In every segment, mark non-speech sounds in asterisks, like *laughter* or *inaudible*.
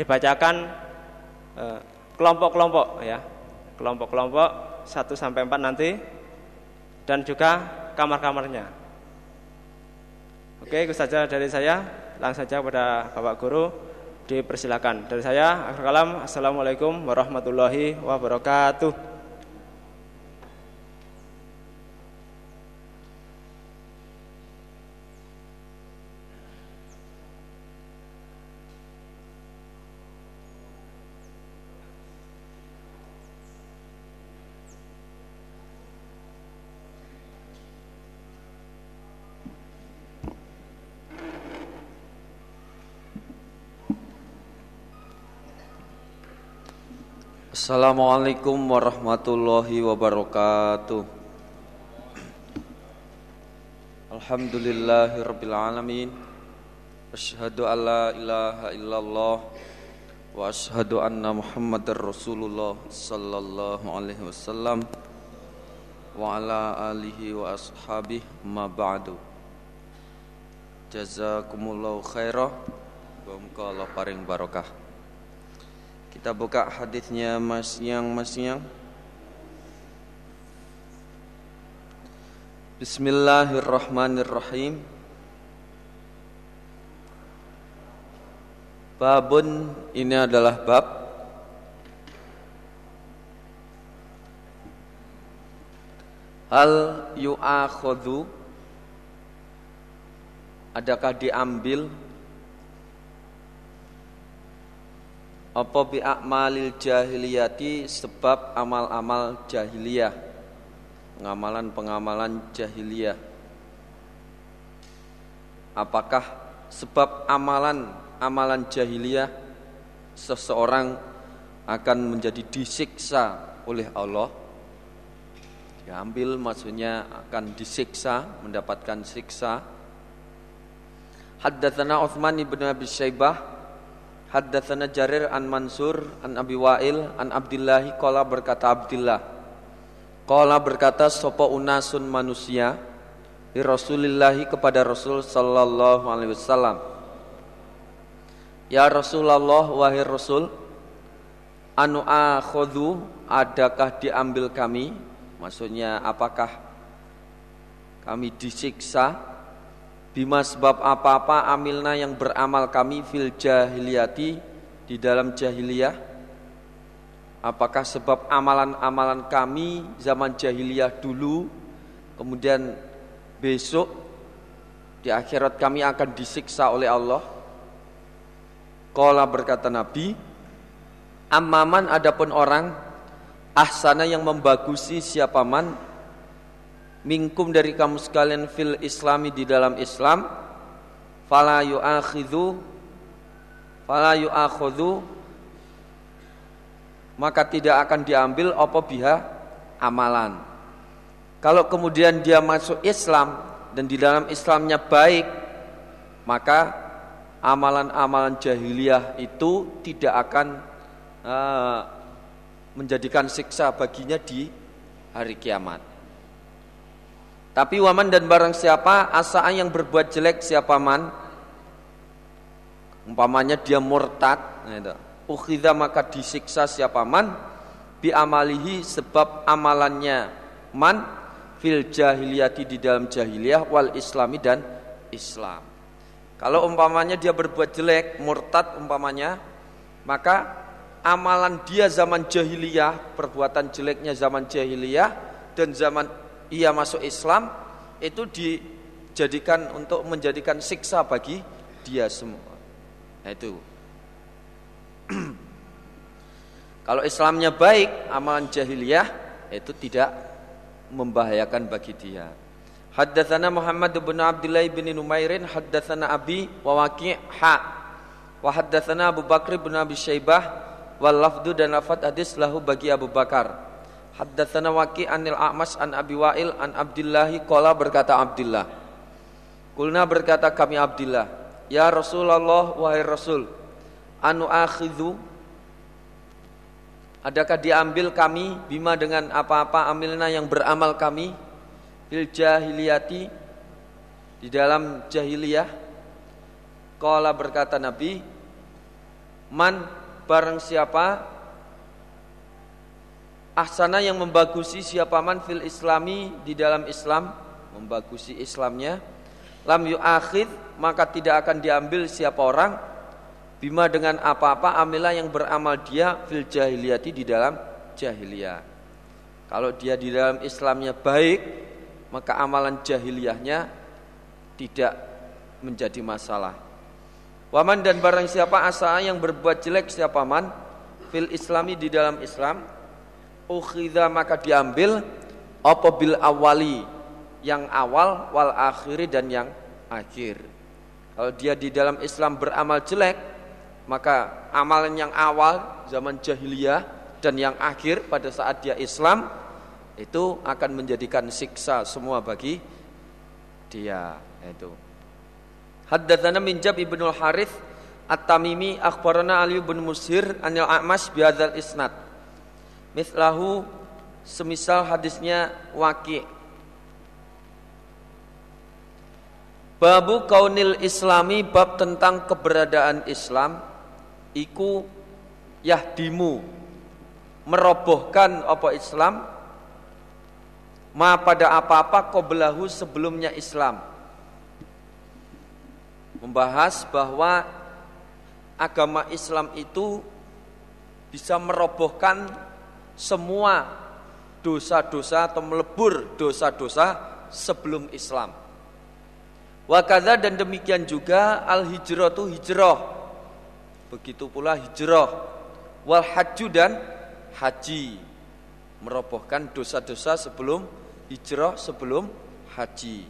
dibacakan eh, kelompok-kelompok ya. Kelompok-kelompok 1 sampai 4 nanti dan juga kamar-kamarnya. Oke, itu saja dari saya. Langsung saja pada Bapak Guru dipersilakan. Dari saya, Assalamualaikum warahmatullahi wabarakatuh. Assalamualaikum warahmatullahi wabarakatuh. Alhamdulillahirabbil alamin. Asyhadu an la ilaha illallah wa asyhadu anna Muhammadar Rasulullah sallallahu alaihi wasallam wa ala alihi wa ashabihi ma ba'du. Jazakumullahu khairah wa Allah paring barokah kita buka hadisnya Mas Yang Mas Yang. Bismillahirrahmanirrahim. Babun ini adalah bab Hal yu'akhadhu Adakah diambil apa bi akmalil jahiliyati sebab amal-amal jahiliyah? Pengamalan-pengamalan jahiliyah. Apakah sebab amalan-amalan jahiliyah seseorang akan menjadi disiksa oleh Allah? Diambil maksudnya akan disiksa mendapatkan siksa. Haddatsana Utsman bin Abi Syaibah Haddatsana Jarir an Mansur an Abi Wa'il an Abdullah qala berkata Abdullah Qala berkata sapa unasun manusia di Rasulillah kepada Rasul sallallahu alaihi wasallam. Ya Rasulullah wahai Rasul anu akhadhu adakah diambil kami? Maksudnya apakah kami disiksa Bima sebab apa-apa amilna yang beramal kami fil jahiliyati di dalam jahiliyah. Apakah sebab amalan-amalan kami zaman jahiliyah dulu Kemudian besok di akhirat kami akan disiksa oleh Allah? Kala berkata Nabi Ammaman adapun orang Ahsana yang membagusi siapa man minkum dari kamu sekalian fil islami di dalam Islam fala yu'akhidhu fala yu'akhudhu maka tidak akan diambil apa biha amalan. Kalau kemudian dia masuk Islam dan di dalam Islamnya baik maka amalan-amalan jahiliyah itu tidak akan uh, menjadikan siksa baginya di hari kiamat tapi waman dan barang siapa asaan yang berbuat jelek siapa man umpamanya dia murtad gitu. ukhidha maka disiksa siapa man bi amalihi sebab amalannya man fil jahiliyati di dalam jahiliyah wal islami dan Islam. Kalau umpamanya dia berbuat jelek, murtad umpamanya, maka amalan dia zaman jahiliyah, perbuatan jeleknya zaman jahiliyah dan zaman ia masuk Islam itu dijadikan untuk menjadikan siksa bagi dia semua. Nah, itu. *clears throat* Kalau Islamnya baik, amalan jahiliyah itu tidak membahayakan bagi dia. Haddatsana Muhammad bin Abdullah bin Numairin haddatsana Abi wa Waqi' ha wa haddatsana Abu Bakr bin Abi Syaibah wal lafdu dan lafaz hadis lahu bagi Abu Bakar. Haddatsana Waqi' anil A'mas an Abi Wa'il an Abdillahi qala berkata Abdullah. Kulna berkata kami Abdullah, "Ya Rasulullah wahai Rasul, anu akhidhu Adakah diambil kami bima dengan apa-apa amilna yang beramal kami fil jahiliyati di dalam jahiliyah? Qala berkata Nabi, man barang siapa ahsana yang membagusi siapa man fil islami di dalam Islam membagusi Islamnya. Lam yu'akhid maka tidak akan diambil siapa orang. Bima dengan apa-apa amilah yang beramal dia fil jahiliyati di dalam jahiliyah. Kalau dia di dalam Islamnya baik maka amalan jahiliyahnya tidak menjadi masalah. Waman dan barang siapa asa yang berbuat jelek siapa man fil islami di dalam Islam ukhidha maka diambil apa bil awali yang awal wal akhiri dan yang akhir. Kalau dia di dalam Islam beramal jelek, maka amalan yang awal zaman jahiliyah dan yang akhir pada saat dia Islam itu akan menjadikan siksa semua bagi dia itu. Haddatsana min Jab ibnu Harith At-Tamimi akhbarana Ali bin Musir anil A'mas bihadzal isnad. Mithlahu semisal hadisnya Waqi' Babu kaunil islami bab tentang keberadaan Islam iku yahdimu merobohkan apa Islam ma pada apa-apa belahu sebelumnya Islam. Membahas bahwa agama Islam itu bisa merobohkan semua dosa-dosa atau melebur dosa-dosa sebelum Islam Wakada dan demikian juga al hijrah itu hijrah. Begitu pula hijrah. Wal haju dan haji. Merobohkan dosa-dosa sebelum hijrah, sebelum haji.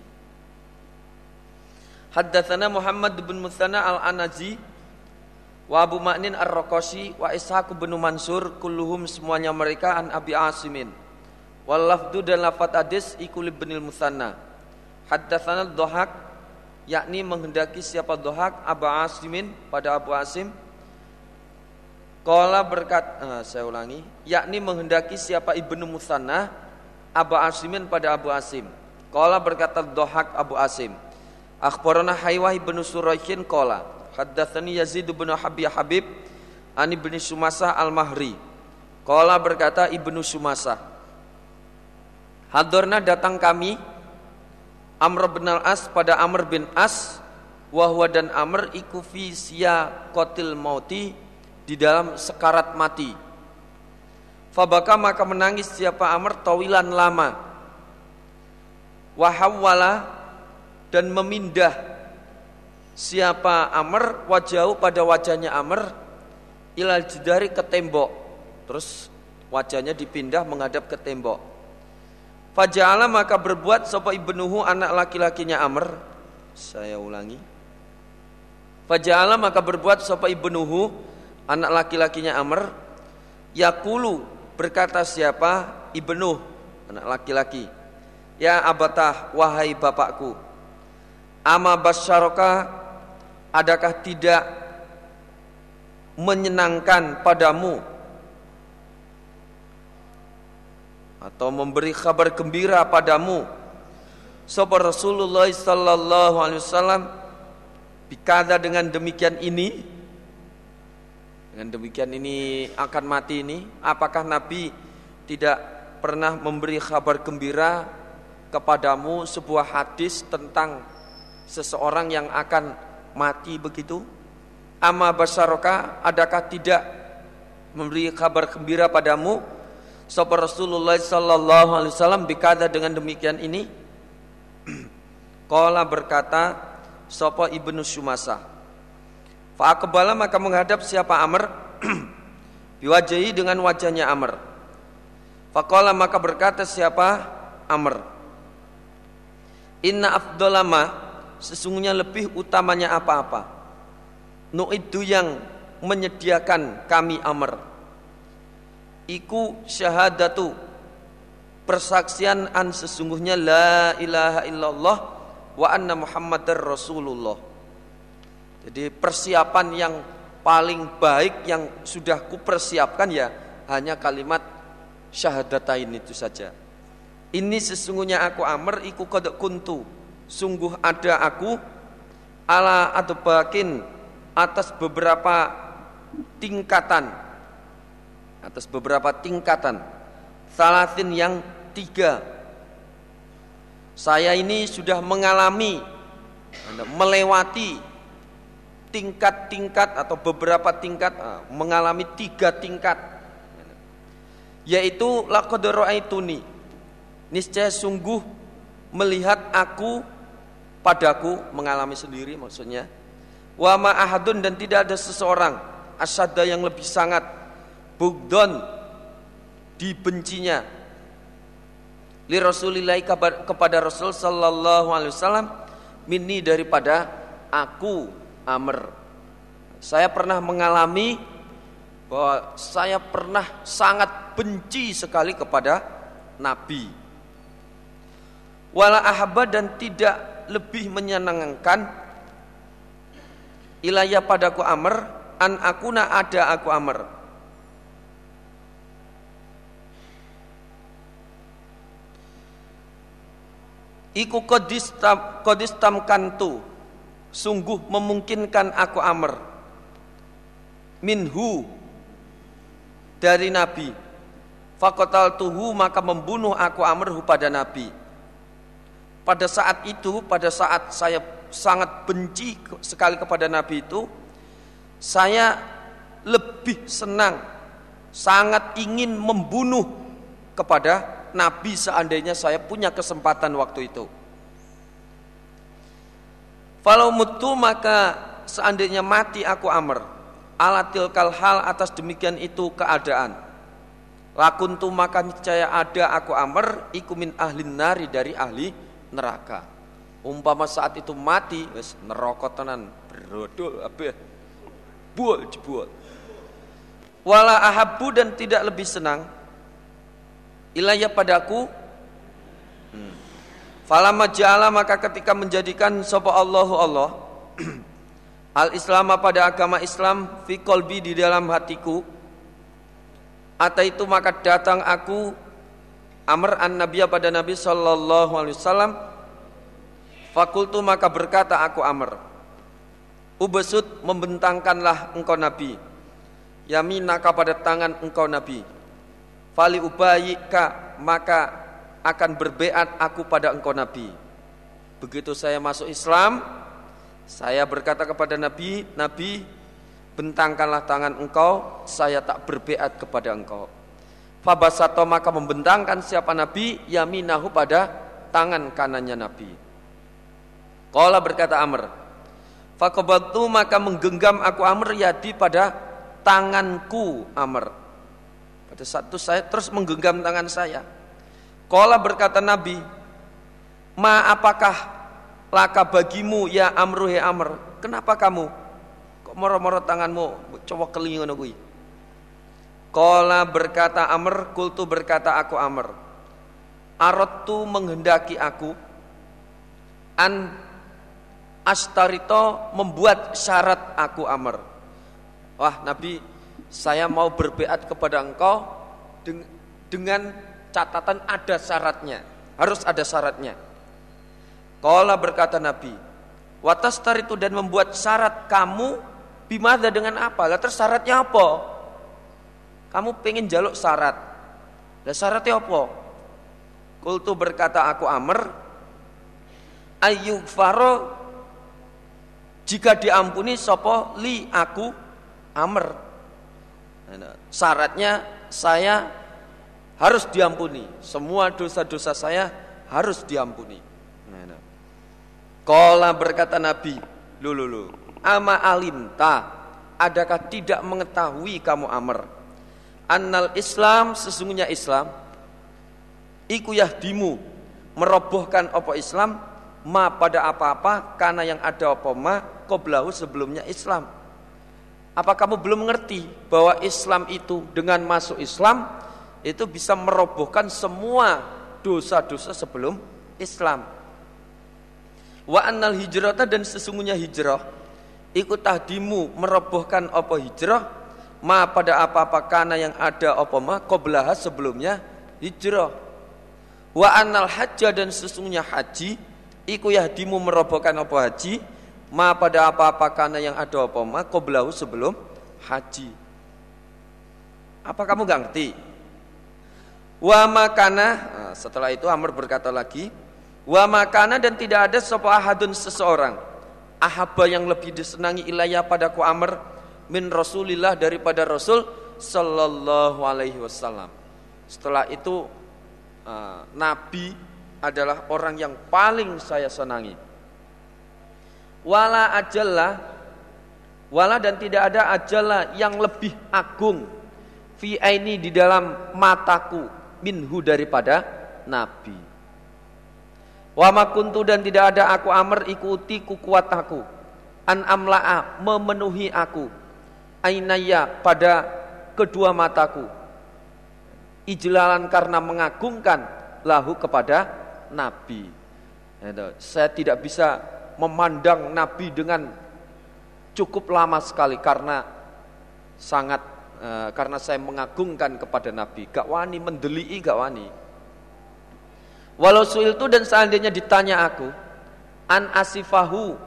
Haddatsana Muhammad bin Muthana al-Anazi wa Abu Ma'nin ar-Raqasi wa Ishaq bin Mansur kulluhum semuanya mereka an Abi Asimin. Wal lafdu dan lafat hadis ikul bin Musanna. Haddatsana Dhahak yakni menghendaki siapa dohak Abu Asimin pada Abu Asim Kala berkat uh, saya ulangi yakni menghendaki siapa Ibnu Musanna Abu Asimin pada Abu Asim Kala berkata dohak Abu Asim Akhbarana Haywah ibnu Suraikin Kala Haddathani Yazid ibnu Habib Habib Ani ibnu Sumasa al-Mahri Kala berkata ibnu Sumasa Hadorna datang kami Amr bin al-As pada Amr bin As wahwa dan Amr iku fi kotil mauti di dalam sekarat mati. Fabaka maka menangis siapa Amr tawilan lama. Wahawala dan memindah siapa Amr wajahu pada wajahnya Amr ilal jidari ke tembok. Terus wajahnya dipindah menghadap ke tembok. Faja'ala maka berbuat sapa ibnuhu anak laki-lakinya Amr. Saya ulangi. Faja'ala maka berbuat sapa ibnuhu anak laki-lakinya Amr. Yakulu berkata siapa ibnuh anak laki-laki. Ya abatah wahai bapakku. Ama basyaroka adakah tidak menyenangkan padamu? Atau memberi kabar gembira padamu? Sapa Rasulullah sallallahu alaihi wasallam bikada dengan demikian ini dengan demikian ini akan mati ini apakah Nabi tidak pernah memberi kabar gembira kepadamu sebuah hadis tentang seseorang yang akan mati begitu? Ama basaroka adakah tidak memberi kabar gembira padamu? Sapa Rasulullah sallallahu alaihi wasallam bikada dengan demikian ini. *clears throat* Qala berkata Sapa Ibnu Sumasa Fa akbala maka menghadap siapa Amr? *clears throat* Biwajahi dengan wajahnya Amr. Faqala maka berkata siapa Amr? Inna afdolama Sesungguhnya lebih utamanya apa-apa. Nu'idu yang menyediakan kami Amr. Iku syahadatu. Persaksian an sesungguhnya la ilaha illallah wa anna muhammadar rasulullah. Jadi persiapan yang paling baik yang sudah kupersiapkan ya hanya kalimat syahadatain itu saja. Ini sesungguhnya aku amr iku kodok kuntu sungguh ada aku ala bakin atas beberapa tingkatan atas beberapa tingkatan. Salatin yang tiga. Saya ini sudah mengalami melewati tingkat-tingkat atau beberapa tingkat ah, mengalami tiga tingkat. Yaitu laqad ra'aituni. Niscaya sungguh melihat aku padaku mengalami sendiri maksudnya wa ma ahadun dan tidak ada seseorang asyadda yang lebih sangat bugdon dibencinya li Rasulillah kepada Rasul sallallahu alaihi wasallam minni daripada aku Amr. Saya pernah mengalami bahwa saya pernah sangat benci sekali kepada Nabi. Wala ahabba dan tidak lebih menyenangkan. Ilaya padaku Amr an akuna ada aku Amr. Iku kodistam, kodistam kantu sungguh memungkinkan aku Amr. Minhu dari Nabi. Fakotal tuhu maka membunuh aku Amr pada Nabi pada saat itu pada saat saya sangat benci sekali kepada Nabi itu saya lebih senang sangat ingin membunuh kepada Nabi seandainya saya punya kesempatan waktu itu. Falau mutu maka seandainya mati aku Amr alatil hal atas demikian itu keadaan. Lakuntu maka niscaya ada aku Amr ikumin ahli nari dari ahli neraka. Umpama saat itu mati wes neraka tenan. Brodol apa buol jebol. Wala ahabu dan tidak lebih senang. Ilayah padaku. Falamma ja'ala maka ketika menjadikan sapa Allahu Allah *clears throat* al Islam pada agama Islam fi qalbi di dalam hatiku Ata itu maka datang aku Amr an Nabiya pada Nabi sallallahu alaihi wasallam Fakultu maka berkata aku Amr Ubesut membentangkanlah engkau Nabi Yaminaka pada tangan engkau Nabi Fali ubayika maka akan berbeat aku pada engkau Nabi. Begitu saya masuk Islam, saya berkata kepada Nabi, Nabi, bentangkanlah tangan engkau, saya tak berbeat kepada engkau. Fabasato maka membentangkan siapa Nabi, yaminahu pada tangan kanannya Nabi. Kala berkata Amr, Fakobatu maka menggenggam aku Amr yadi pada tanganku Amr. Pada saat itu saya terus menggenggam tangan saya. Kala berkata Nabi, Ma apakah laka bagimu ya amru he amr? Kenapa kamu? Kok moro-moro tanganmu cowok keling ngono Kala berkata Amr, kultu berkata aku Amr. Arotu menghendaki aku an astarito membuat syarat aku Amr. Wah Nabi, saya mau berbeat kepada engkau dengan catatan ada syaratnya. Harus ada syaratnya. Kala berkata Nabi, watas itu dan membuat syarat kamu bimada dengan apa? Lah syaratnya apa? Kamu pengen jaluk syarat. Lah syaratnya apa? Kultu berkata aku Amr, ayu faro jika diampuni sopo li aku Amr. Nah, syaratnya saya harus diampuni. Semua dosa-dosa saya harus diampuni. Kala berkata Nabi, lu lu lu, ama alimta, adakah tidak mengetahui kamu Amr? Annal Islam sesungguhnya Islam, iku yahdimu merobohkan apa Islam ma pada apa-apa karena yang ada apa ma koblahu sebelumnya Islam. Apa kamu belum mengerti bahwa Islam itu dengan masuk Islam itu bisa merobohkan semua dosa-dosa sebelum Islam. Wa annal hijrata dan sesungguhnya hijrah ikut tahdimu merobohkan apa hijrah ma pada apa-apa kana yang ada apa ma qoblaha sebelumnya hijrah. Wa annal hajja dan sesungguhnya haji iku yahdimu merobohkan apa haji ma pada apa-apa kana yang ada apa ma qoblahu sebelum haji. Apa kamu nggak ngerti? Wa makana nah, setelah itu Amr berkata lagi, wa makana dan tidak ada sapa ahadun seseorang ahaba yang lebih disenangi ilayah padaku Amr min Rasulillah daripada Rasul sallallahu alaihi wasallam. Setelah itu uh, Nabi adalah orang yang paling saya senangi. Wala ajalla wala dan tidak ada ajalla yang lebih agung fi aini di dalam mataku minhu daripada nabi. Wa makuntu dan tidak ada aku amr ikuti ku kuat aku an amla'a memenuhi aku ainaya pada kedua mataku ijlalan karena mengagungkan lahu kepada nabi. Saya tidak bisa memandang nabi dengan cukup lama sekali karena sangat Eh, karena saya mengagungkan kepada Nabi. Gak wani mendelii gak wani. Walau suil itu dan seandainya ditanya aku an asifahu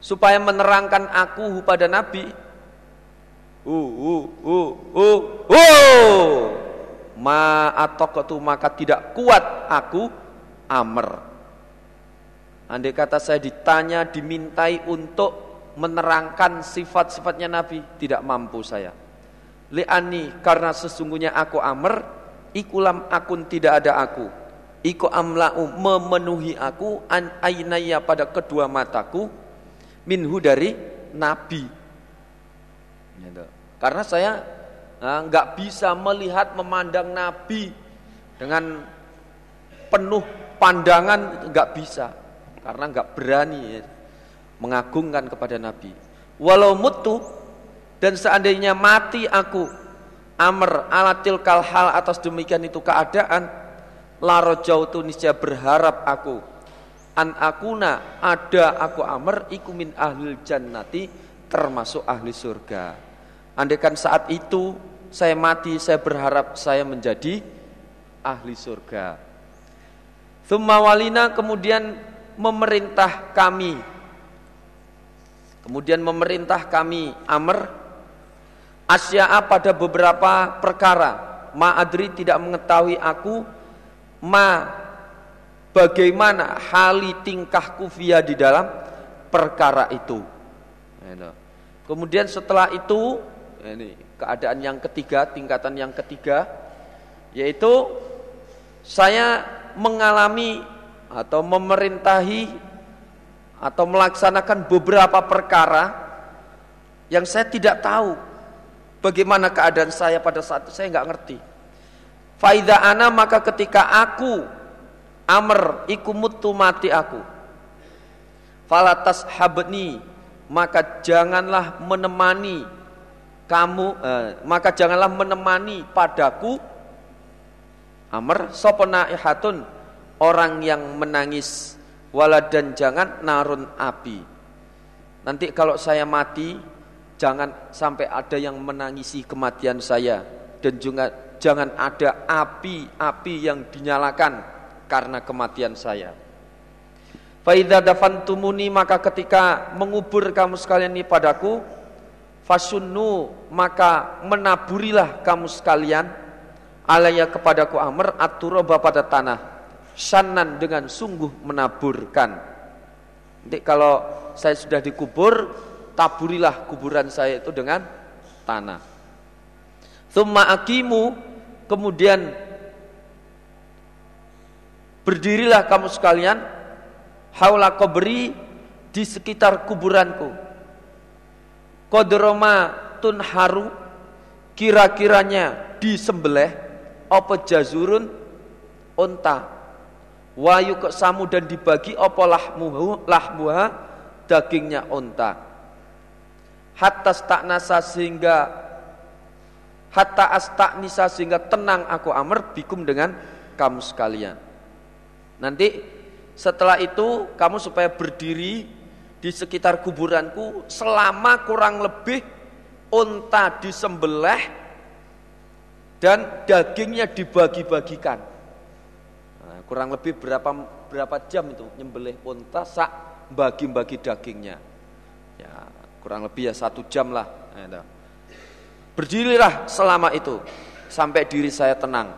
supaya menerangkan aku pada Nabi. Uh uh uh uh uh ma atokatu maka tidak kuat aku Amr. Andai kata saya ditanya dimintai untuk menerangkan sifat-sifatnya Nabi tidak mampu saya li'ani karena sesungguhnya aku amr ikulam akun tidak ada aku iku amla'u memenuhi aku an ainaya pada kedua mataku minhu dari Nabi gitu. Karena saya ah, nggak bisa melihat memandang Nabi dengan penuh pandangan nggak bisa karena nggak berani ya mengagungkan kepada Nabi. Walau mutu dan seandainya mati aku amr alatil kalhal atas demikian itu keadaan laro jauh tu niscaya berharap aku an akuna ada aku amr ikumin ahlil jannati termasuk ahli surga. Andaikan saat itu saya mati saya berharap saya menjadi ahli surga. Thumma walina kemudian memerintah kami Kemudian memerintah kami Amr asya'a pada beberapa perkara. Ma adri tidak mengetahui aku ma bagaimana hali tingkahku via di dalam perkara itu. Kemudian setelah itu ini keadaan yang ketiga, tingkatan yang ketiga yaitu saya mengalami atau memerintahi atau melaksanakan beberapa perkara yang saya tidak tahu bagaimana keadaan saya pada saat itu saya nggak ngerti. Faida ana maka ketika aku amr ikumutu mati aku. Falatas habni maka janganlah menemani kamu eh, maka janganlah menemani padaku amr sopona ihatun orang yang menangis Walad dan jangan narun api. Nanti kalau saya mati, jangan sampai ada yang menangisi kematian saya dan juga jangan ada api-api yang dinyalakan karena kematian saya. Faidha dafantumuni maka ketika mengubur kamu sekalian ini padaku, fasunnu maka menaburilah kamu sekalian alaya kepadaku amr aturoba pada tanah sanan dengan sungguh menaburkan. Nanti kalau saya sudah dikubur, taburilah kuburan saya itu dengan tanah. Thumma akimu, kemudian berdirilah kamu sekalian haula kubri di sekitar kuburanku. Kodroma tunharu kira-kiranya disembelih apa jazurun unta Wayu samu dan dibagi apa lahmuhu lahmuha dagingnya unta. Hatta nasa sehingga hatta nisa sehingga tenang aku amr bikum dengan kamu sekalian. Nanti setelah itu kamu supaya berdiri di sekitar kuburanku selama kurang lebih unta disembelih dan dagingnya dibagi-bagikan kurang lebih berapa berapa jam itu nyembelih unta sak bagi-bagi dagingnya ya kurang lebih ya satu jam lah Gitu. Berdirilah selama itu sampai diri saya tenang.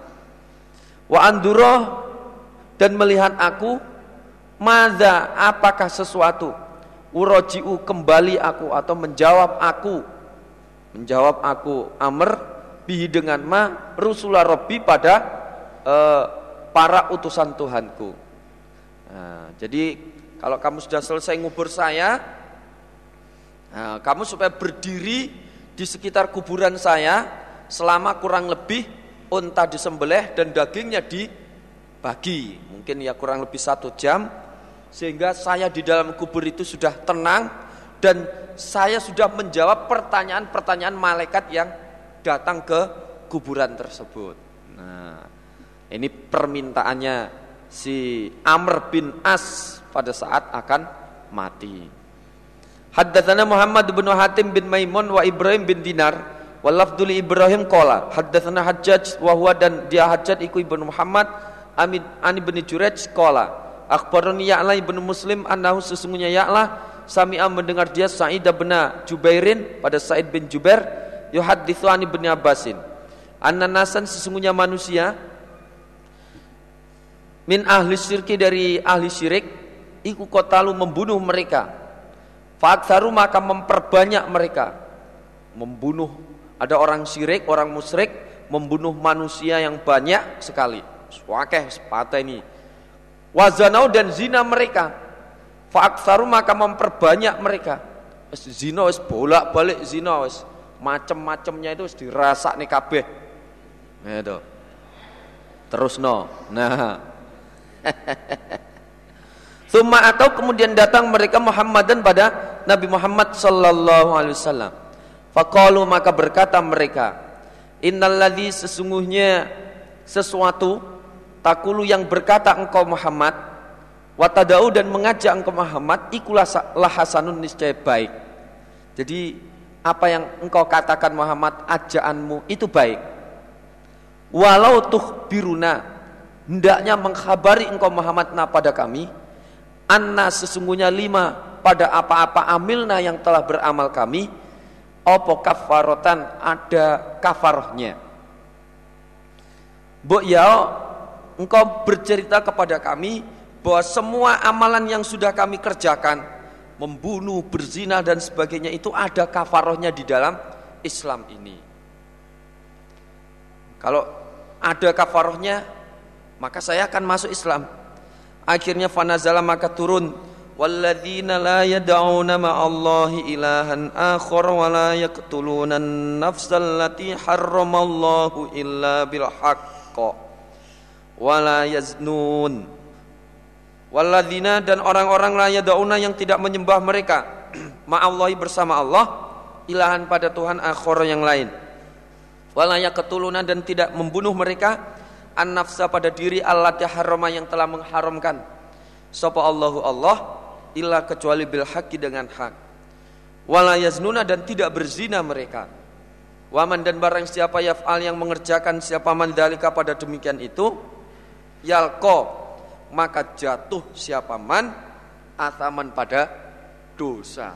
Wa anduro dan melihat aku Mada apakah sesuatu Uroji'u kembali aku atau menjawab aku. Menjawab aku Amr bihi dengan ma Rusulah Robbi pada uh, para utusan Tuhanku. Nah, Jadi kalau kamu sudah selesai ngubur saya nah, Kamu supaya berdiri di sekitar kuburan saya Selama kurang lebih unta disembelih dan dagingnya dibagi. Mungkin ya kurang lebih satu jam sehingga saya di dalam kubur itu sudah tenang dan saya sudah menjawab pertanyaan-pertanyaan malaikat yang datang ke kuburan tersebut. Nah, ini permintaannya si Amr bin As pada saat akan mati. Haddatsana Muhammad bin Hatim bin Maimun wa Ibrahim bin Dinar wa lafdul Ibrahim qala haddatsana Hajjaj wa huwa dan dia Hajjaj iku ibnu Muhammad Amin Ani bin Jurayj qala Akhbarani Ya'la ibn Muslim annahu sesungguhnya Ya'la sami'a mendengar dia Sa'id bin Jubairin pada Sa'id bin Jubair yuhaditsu an ibn Abbasin. Anna nasan sesungguhnya manusia min ahli syirki dari ahli syirik iku kotalu membunuh mereka. Fa'aktsaru maka memperbanyak mereka. Membunuh ada orang syirik, orang musyrik membunuh manusia yang banyak sekali. Wakeh sepatah ini wazanau dan zina mereka. Faaksaru maka memperbanyak mereka. Zina wis bolak-balik zina wis macem-macemnya itu wis dirasa nih kabeh itu. Terus no nah. *laughs* Suma atau kemudian datang mereka Muhammadan pada Nabi Muhammad sallallahu alaihi wasallam. Faqalu maka berkata mereka, Innalladzi sesungguhnya sesuatu Takulu yang berkata engkau Muhammad Watadau dan mengajak engkau Muhammad Ikulah hasanun niscaya baik. Jadi apa yang engkau katakan Muhammad Ajaanmu itu baik. Walau tuh biruna Hendaknya mengkhabari engkau Muhammad na pada kami. Anna sesungguhnya lima Pada apa-apa amilna yang telah beramal kami. Opo kafarotan ada kafarohnya. Bu yao engkau bercerita kepada kami bahwa semua amalan yang sudah kami kerjakan membunuh, berzina dan sebagainya itu ada kafarohnya di dalam Islam ini. Kalau ada kafarohnya maka saya akan masuk Islam. Akhirnya fanazala maka turun walladzina la yad'una ma'allahi ilahan akhar wa la yaqtuluna an-nafsal lati harramallahu illa bil wala yaznun. Waladina dan orang-orang la yadauna yang tidak menyembah mereka. *clears throat* Ma'allahi bersama Allah ilahan pada Tuhan akhor yang lain. Wala ketulunan dan tidak membunuh mereka. An nafsa pada diri Allah harrama yang telah mengharamkan. Sapa Allahu Allah illa kecuali bil dengan hak. Wala yaznuna dan tidak berzina mereka. Waman dan barang siapa yaf'al yang mengerjakan siapa man dalika pada demikian itu yalko maka jatuh siapa man? Ataman pada dosa.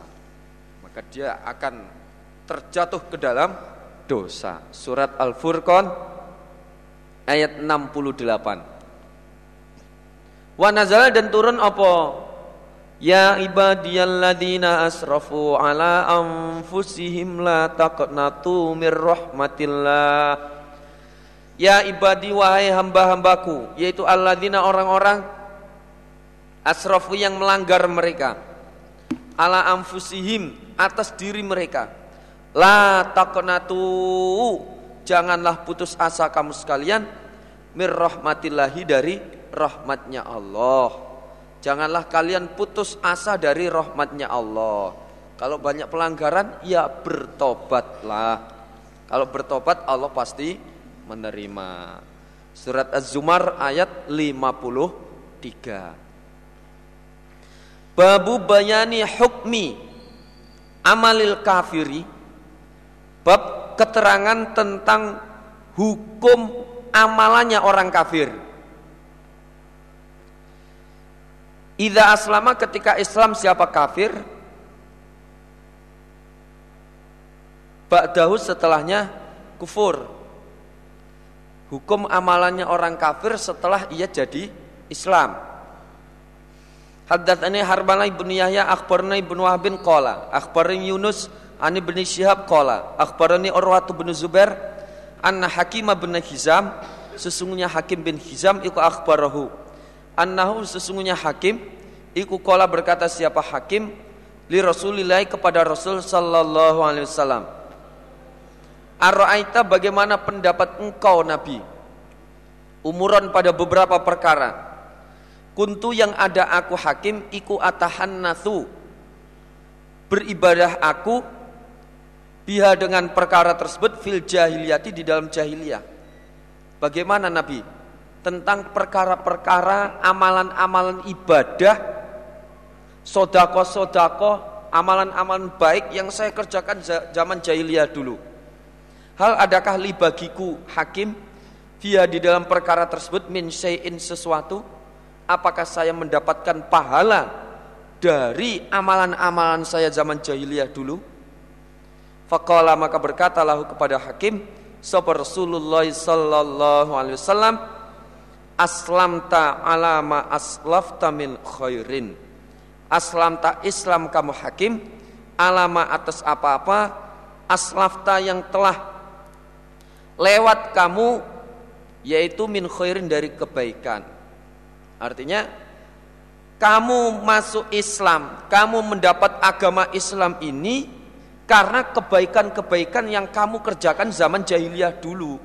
Maka dia akan terjatuh ke dalam dosa. Surat Al-Furqan ayat 68 wa nazala dan turun apa? Ya ibadiyalladzina asrafu ala anfusihim la taqnatu mir rahmatillah Ya ibadi wahai hamba-hambaku Yaitu alladzina orang-orang Asrafu yang melanggar mereka. Ala anfusihim Atas diri mereka. La taqnatu Janganlah putus asa kamu sekalian Mir rahmatillahi dari rahmatnya Allah. Janganlah kalian putus asa dari rahmatnya Allah. Kalau banyak pelanggaran Ya bertobatlah. Kalau bertobat Allah pasti menerima. Surat Az-Zumar ayat 53. Babu bayani hukmi amalil kafiri bab keterangan tentang hukum amalannya orang kafir. Ida aslama ketika Islam siapa kafir ba'dahu setelahnya kufur. Hukum amalannya orang kafir setelah ia jadi Islam. Haddatsani Harmala ibn Yahya akhbarana ibn Wahb bin qala. Akhbarani Yunus an ibn Syihab qala. Akhbarani Urwah bin Zubair anna Hakim bin Hizam sesungguhnya Hakim bin Hizam iku akhbarahu. Annahu sesungguhnya Hakim iku qala berkata siapa Hakim? Li Rasulillah kepada Rasul sallallahu alaihi wasallam Ara'aita bagaimana pendapat engkau Nabi umuran pada beberapa perkara Kuntu yang ada aku hakim iku atahan nasu beribadah aku biha dengan perkara tersebut fil jahiliyati di dalam jahiliyah. Bagaimana Nabi? Tentang perkara-perkara amalan-amalan ibadah, sodako-sodako, amalan-amalan baik yang saya kerjakan zaman jahiliyah dulu. Hal adakah li bagiku hakim? Dia di dalam perkara tersebut min syai'in sesuatu. Apakah saya mendapatkan pahala dari amalan-amalan saya zaman jahiliyah dulu? Faqala maka berkatalah kepada hakim sapa Rasulullah sallallahu alaihi wasallam aslamta alama aslafta min khairin aslamta Islam kamu hakim alama atas apa-apa aslafta yang telah lewat kamu yaitu min khairin dari kebaikan Artinya kamu masuk Islam, kamu mendapat agama Islam ini karena kebaikan-kebaikan yang kamu kerjakan zaman jahiliyah dulu.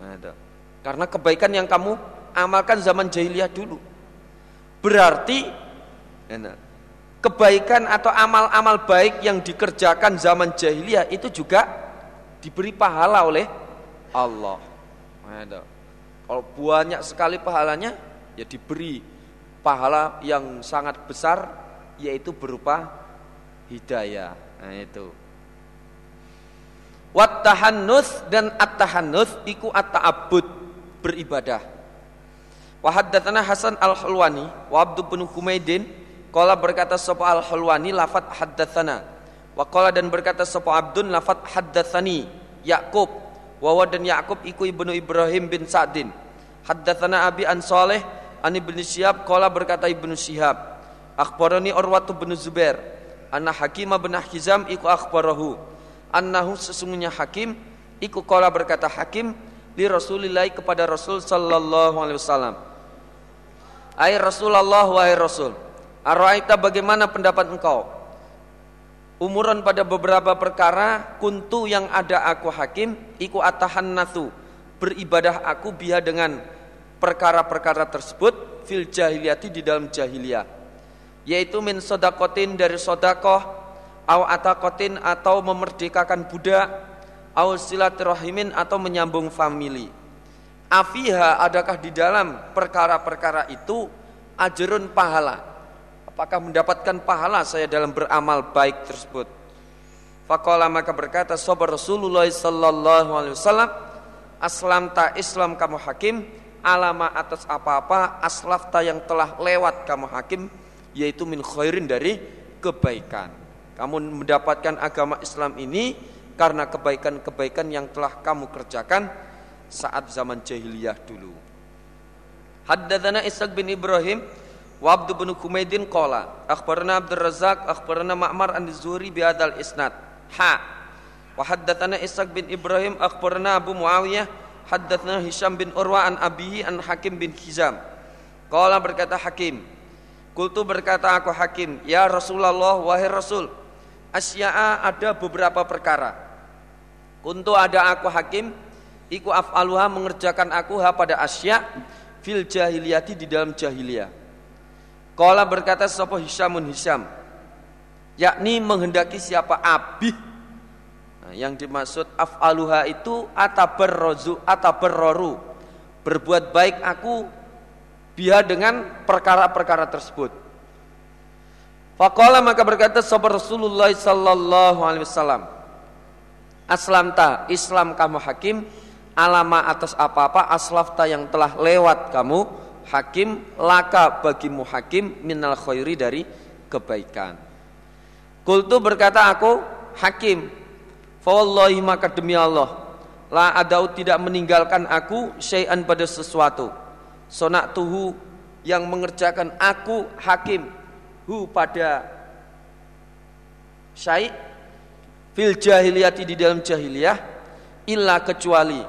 Nah, karena kebaikan yang kamu amalkan zaman jahiliyah dulu. Berarti nah, kebaikan atau amal-amal baik yang dikerjakan zaman jahiliyah itu juga diberi pahala oleh Allah. Kalau banyak sekali pahalanya, ya diberi pahala yang sangat besar yaitu berupa hidayah. Nah itu. Wat dan at-tahannus iku at-ta'abbud beribadah. Wa haddatsana Hasan al-Hulwani wa Abdu bin Humaidin qala berkata sapa al-Hulwani lafat haddatsana wa qala dan berkata sapa Abdun lafat haddatsani Yakub wa dan Yakub iku ibnu Ibrahim bin Sa'din. Haddatsana Abi an Saleh Ani bin Syihab qala berkata Ibnu Syihab akhbarani Urwatu bin Zubair anna Hakim bin Hizam iku akhbarahu annahu sesungguhnya Hakim iku qala berkata Hakim li Rasulillah kepada Rasul sallallahu alaihi wasallam. Ai Rasulullah wahai Rasul Araita bagaimana pendapat engkau Umuran pada beberapa perkara kuntu yang ada aku hakim iku atahan natu beribadah aku biha dengan perkara-perkara tersebut fil jahiliyati di dalam jahiliyah. Yaitu min sodakotin dari sodakoh au atakotin atau memerdekakan budak au silaturahim atau menyambung famili. Afiha adakah di dalam perkara-perkara itu ajrun pahala apakah mendapatkan pahala saya dalam beramal baik tersebut Faqala maka berkata sahabat Rasulullah sallallahu alaihi wasallam aslam ta Islam kamu hakim alama atas apa-apa aslafta yang telah lewat kamu hakim yaitu min khairin dari kebaikan. Kamu mendapatkan agama Islam ini karena kebaikan-kebaikan yang telah kamu kerjakan saat zaman jahiliyah dulu. Haddatsana Ishaq bin Ibrahim wa Abd bin Humaidin qala akhbarana Abdul Razzaq akhbarana Ma'mar an Zuhri bi hadzal isnad. Ha. Wa haddatsana Ishaq bin Ibrahim akhbarana Abu Muawiyah haddatsna Hisham bin Urwa an abihi an Hakim bin Hizam. Qala berkata Hakim, Kultu berkata aku Hakim, ya Rasulullah wahai Rasul, asya'a ada beberapa perkara. Kuntu ada aku Hakim, iku af'aluha mengerjakan aku ha pada asya fil jahiliyati di dalam jahiliyah. Qala berkata sapa Hishamun Hisham, yakni menghendaki siapa abih Nah, yang dimaksud af'aluha itu atabarrozu atabarroru. Berbuat baik aku biar dengan perkara-perkara tersebut. Faqala maka berkata sahabat Rasulullah sallallahu alaihi wasallam. Aslamta Islam kamu hakim alama atas apa-apa aslafta yang telah lewat kamu hakim laka bagimu hakim minal khairi dari kebaikan. Kultu berkata aku hakim Fawallahi maka demi Allah La adau tidak meninggalkan aku syai'an pada sesuatu Sonak tuhu yang mengerjakan aku hakim Hu pada syai' Fil jahiliyati di dalam jahiliyah Illa kecuali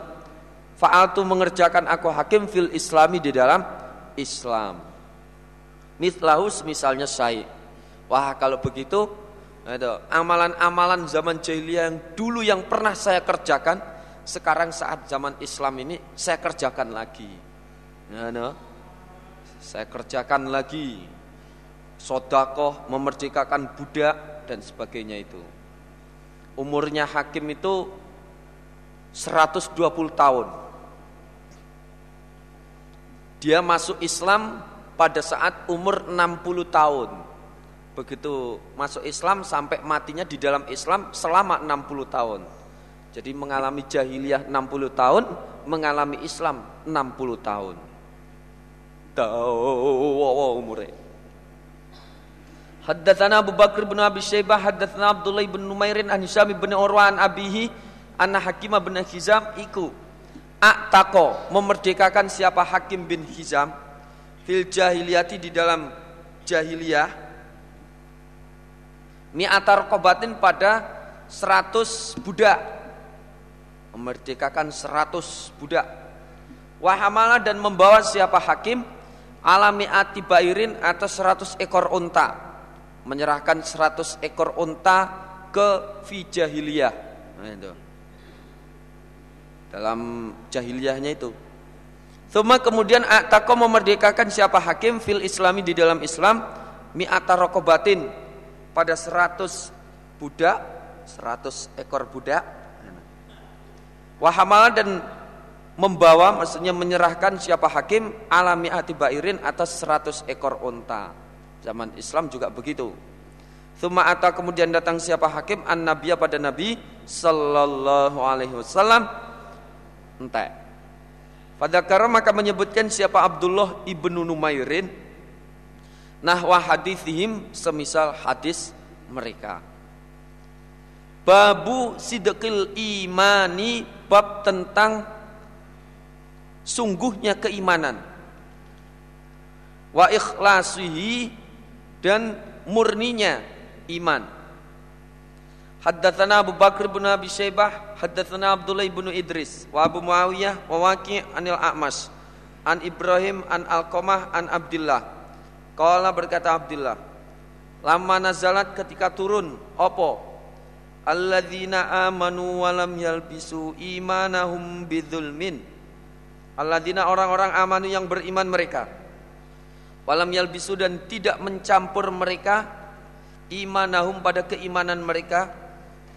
Fa'altu mengerjakan aku hakim fil islami di dalam Islam Mithlahus misalnya syai' Wah kalau begitu amalan-amalan zaman jahiliyah yang dulu yang pernah saya kerjakan sekarang saat zaman Islam ini saya kerjakan lagi. Ya, no? Saya kerjakan lagi. Sodakoh, memerdekakan budak dan sebagainya itu. Umurnya hakim itu 120 tahun. Dia masuk Islam pada saat umur 60 tahun. Begitu masuk Islam sampai matinya di dalam Islam selama 60 tahun. Jadi mengalami jahiliyah 60 tahun, mengalami Islam 60 tahun. Tahu. Haddatsana Abu Bakar bin Abi Syaibah, haddatsana Abdullah bin Numairin an Hisham bin Urwa an abihi anna Hakim bin Hizam iku Aktako memerdekakan siapa Hakim bin Hizam fil jahiliyati di dalam jahiliyah mi'atar kobatin pada 100 budak memerdekakan 100 budak. Wahamala dan membawa siapa hakim alami ati bairin atas 100 ekor unta. Menyerahkan 100 ekor unta ke fijahiliyah. Nah, itu. Dalam jahiliyahnya itu. Thumma kemudian atako memerdekakan siapa hakim fil islami di dalam Islam mi'ata rokobatin pada 100 budak, 100 ekor budak Wahamal dan membawa maksudnya menyerahkan siapa hakim alami ati bairin atas 100 ekor unta. Zaman Islam juga begitu. Thumma ata kemudian datang siapa hakim an nabiya pada Nabi sallallahu alaihi wasallam entek. Pada maka menyebutkan siapa Abdullah ibnu Numairin nahwa hadithihim semisal hadis mereka. Babu sidqil imani bab tentang sungguhnya keimanan. Wa ikhlasihi dan murninya iman. Haddatsana Abu Bakar bin Abi Syaibah, haddatsana Abdullah bin Idris, wa Abu Muawiyah wa Waqi' anil A'mas, an Ibrahim an Alqamah an Abdullah. Qala berkata Abdullah, lama nazalat ketika turun opo alladzina amanu walam yalbisu imanahum bidzulmin. Alladzina orang-orang amanu yang beriman mereka. Walam yalbisu dan tidak mencampur mereka imanahum pada keimanan mereka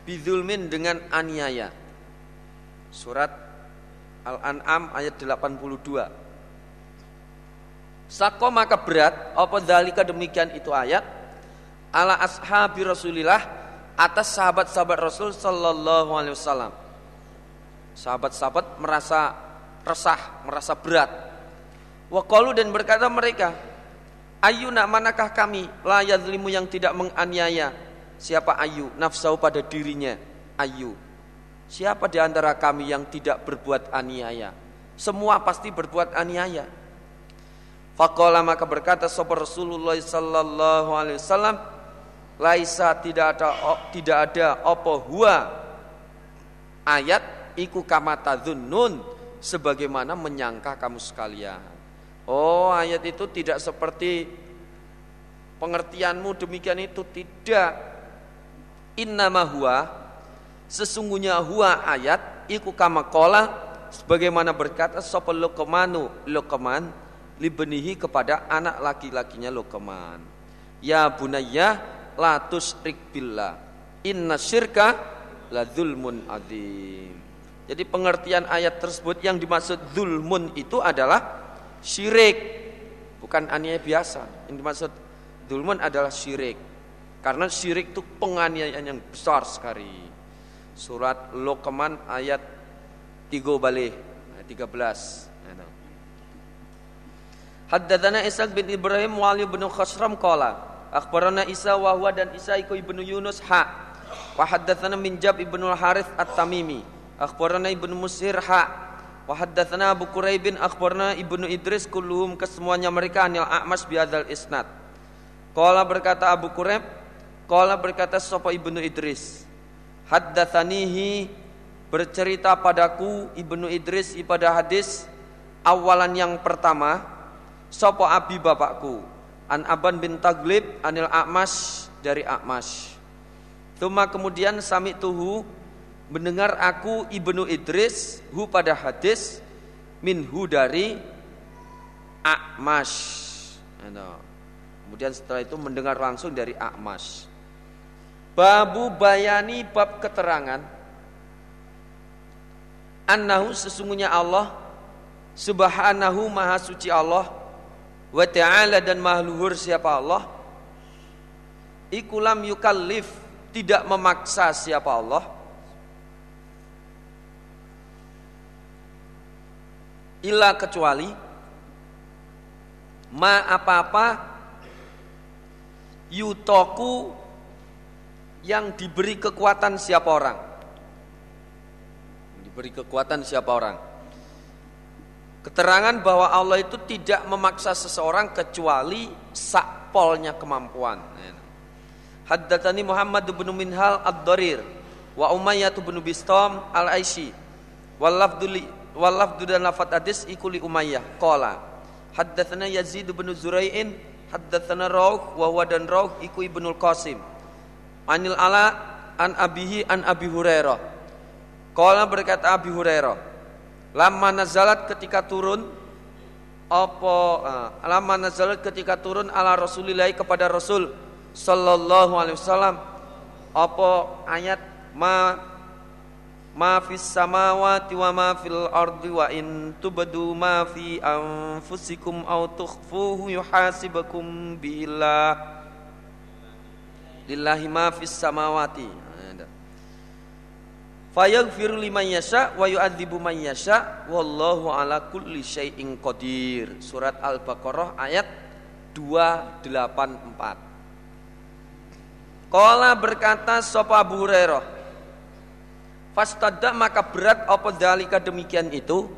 bidzulmin dengan aniaya. Surat Al-An'am ayat 82 Sako maka berat apa dalika demikian itu ayat? Ala ashabi Rasulillah atas sahabat-sahabat Rasul Sallallahu Alaihi Wasallam. Sahabat-sahabat merasa resah, merasa berat. Wakalu dan berkata mereka, Ayuna manakah kami? Layat limu yang tidak menganiaya Siapa ayu? Nafsau pada dirinya. Ayu. Siapa di antara kami yang tidak berbuat aniaya? Semua pasti berbuat aniaya. Fakola maka berkata Sopo Rasulullah sallallahu alaihi wasallam laisa tidak ada tidak ada apa huwa ayat iku kamata nun sebagaimana menyangka kamu sekalian. Oh, ayat itu tidak seperti pengertianmu demikian itu tidak. Innama huwa sesungguhnya huwa ayat iku kamakola sebagaimana berkata sapa Luqmanu Luqman libenihi kepada anak laki-lakinya Luqman. Ya bunayya la tusrik billah. Inna syirka la zulmun adzim. Jadi pengertian ayat tersebut yang dimaksud zulmun itu adalah syirik, bukan aniaya biasa. Yang dimaksud zulmun adalah syirik. Karena syirik itu penganiayaan yang besar sekali. Surat Luqman ayat 3 balik ayat 13. Haddatsana Ishaq bin Ibrahim wa Ali bin Khasram qala Akhbarana Isa wa huwa dan Isa iku ibnu Yunus ha Wa haddatsana Minjab ibnu Harith At-Tamimi. Akhbarana Ibnu Musir ha. Wa haddatsana Abu Quraibin akhbarana Ibnu Idris kulluhum kesemuanya mereka anil A'mas biadzal isnad. Qala berkata Abu Quraib, qala berkata sapa Ibnu Idris. Haddatsanihi bercerita padaku Ibnu Idris pada hadis awalan yang pertama sapa abi bapakku an Aban bin Taglib anil A'mas dari A'mas. Tuma kemudian sami tuhu mendengar aku Ibnu Idris hu pada hadis minhu dari A'mas. Kemudian setelah itu mendengar langsung dari A'mas. Babu bayani bab keterangan. Annahu sesungguhnya Allah Subhanahu maha suci Allah Wa ta'ala dan maha luhur siapa Allah? Ikulam yukallif Tidak memaksa siapa Allah. Illa kecuali Ma apa-apa Yutoku yang diberi kekuatan siapa orang? Diberi kekuatan siapa orang? Keterangan bahwa Allah itu tidak memaksa seseorang kecuali sakpolnya kemampuan. Haddatsani Muhammad bin Minhal Ad-Darir wa Umayyah bin Bistam Al-Aisy wal lafdhu dan lafat hadis ikuli Umayyah qala haddatsana Yazid bin Zurai'in haddatsana Rauh wa huwa dan Rauh iku Ibnul Qasim Anil ala an abihi an abi Hurairah. Kala berkata Abi Hurairah, lama nazalat ketika turun apa uh, lama nazalat ketika turun ala Rasulillah kepada Rasul sallallahu alaihi wasallam apa ayat ma ma fis samawati wa ma fil ardi wa in tubdu ma fi anfusikum aw tukhfuhu yuhasibakum billah lillahi ma fis samawati. Fayaghfiru liman yasha wa yu'adzibu man yasha wallahu ala kulli syai'in qadir. Surat al-baqarah ayat 284 Qala berkata sapa Abu Hurairah Fastadda maka berat apa dalika demikian itu?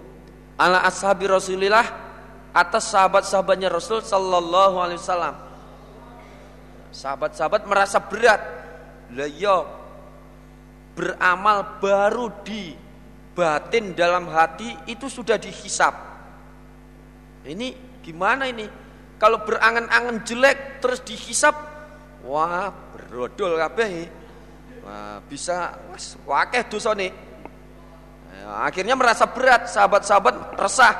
Ala ashabi Rasulillah atas sahabat-sahabatnya Rasul sallallahu alaihi wasallam Sahabat-sahabat merasa berat. Lah iya, beramal baru di batin dalam hati itu sudah dihisap. Ini gimana ini? Kalau berangan-angan jelek terus dihisap, wah berodol kabeh. Wah, bisa was, wakeh dosa nih. Ya, akhirnya merasa berat, sahabat-sahabat resah.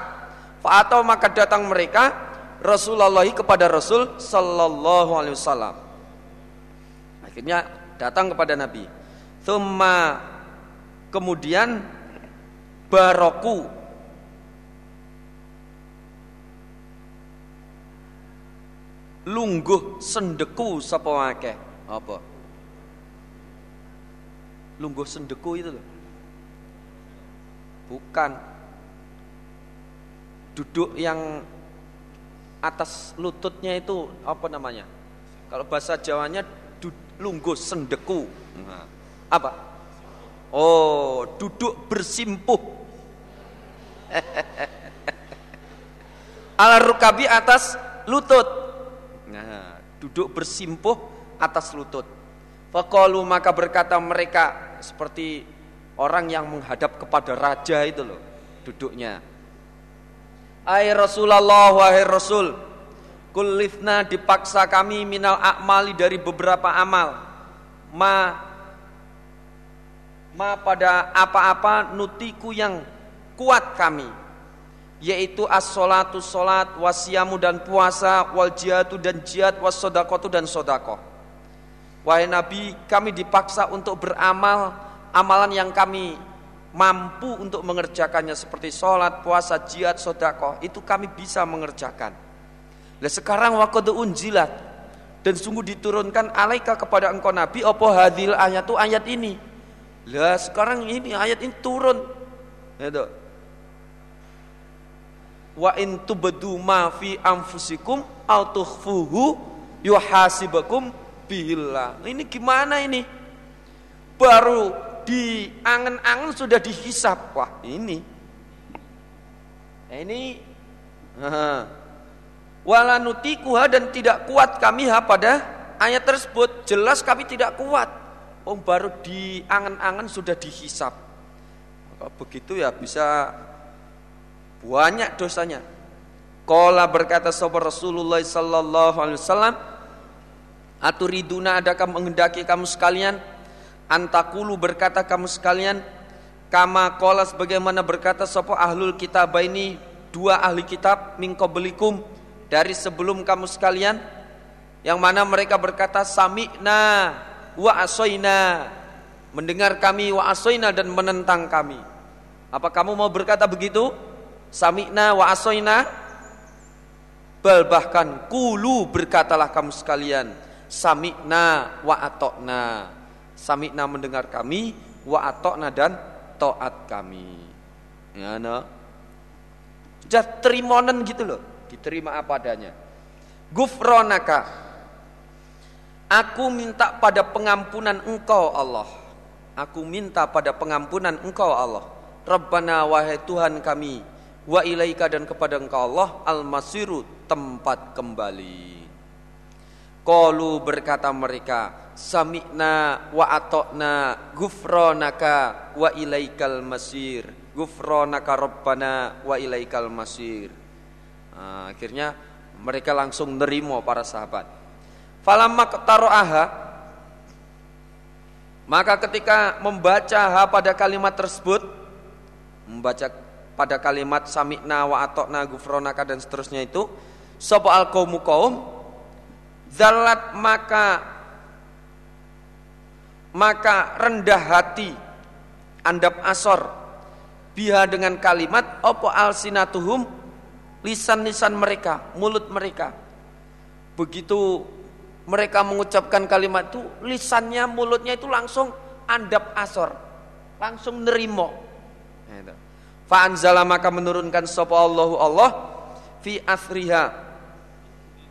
Atau maka datang mereka Rasulullah kepada Rasul Sallallahu Alaihi Wasallam. Akhirnya datang kepada Nabi. Thumma kemudian baroku. Lungguh sendeku sapa wake apa? Lungguh sendeku itu loh bukan. Duduk yang atas lututnya itu apa namanya? Kalau bahasa Jawanya lungguh sendeku. Nah, apa? Oh, duduk bersimpuh. Ala rukabi atas lutut. Nah, duduk bersimpuh atas lutut. Fakalu maka berkata mereka seperti orang yang menghadap kepada raja itu loh duduknya. Ai Rasulullah wahai Rasul, Kulifna dipaksa kami minal akmali dari beberapa amal. Ma ma pada apa-apa nutiku yang kuat kami yaitu as-salatu salat wasiamu dan puasa wal jihadu dan jihad was sodakotu dan sodako wahai nabi kami dipaksa untuk beramal amalan yang kami mampu untuk mengerjakannya seperti sholat puasa jihad sodako itu kami bisa mengerjakan Lah sekarang waktu unjilat dan sungguh diturunkan alaika kepada engkau Nabi apa hadil ayat itu ayat ini. Lah sekarang ini ayat ini turun. Itu. Wa in tubdu ma fi anfusikum aw tukhfuhu yuhasibakum billah. Ini gimana ini? baru di angen-angen sudah dihisap. Wah, ini. Ini wala nutikuha dan tidak kuat kami ha pada ayat tersebut. Jelas kami tidak kuat. Oh, baru di angen-angen sudah dihisap. Kalau begitu ya bisa banyak dosanya. Kala berkata sahabat Rasulullah sallallahu alaihi wasallam, Aturiduna adakah menghendaki kamu sekalian Antakulu berkata kamu sekalian Kama kolas bagaimana berkata Sopo ahlul kitab ini Dua ahli kitab Mingko belikum Dari sebelum kamu sekalian Yang mana mereka berkata Sami'na wa asoina Mendengar kami wa asoina dan menentang kami. Apa kamu mau berkata begitu? Sami'na wa asoina Bal bahkan kulu berkatalah kamu sekalian. Sami'na wa atokna. Sami'na mendengar kami Wa atokna dan to'at kami. Ya no? Terimonen gitu loh Diterima apa adanya Gufronaka Aku minta pada pengampunan engkau Allah Aku minta pada pengampunan engkau Allah Rabbana wahai Tuhan kami Wa ilaika dan kepada engkau Allah Al-masiru tempat kembali Qalu berkata mereka, Sami'na wa atokna gufronaka wa ilaikal masir. Gufronaka rabbana wa ilaikal masir. Nah, akhirnya mereka langsung nerimo para sahabat. Falamma aha maka ketika membaca ha pada kalimat tersebut membaca pada kalimat sami'na wa atokna gufronaka dan seterusnya itu sapa al qaumu qaum Zalat maka maka rendah hati andap asor biha dengan kalimat opo alsinatuhum lisan-lisan mereka mulut mereka. Begitu mereka mengucapkan kalimat itu lisannya mulutnya itu langsung andap asor. Langsung nerimo. Fa'anzala maka menurunkan sapa Allahu Allah fi asriha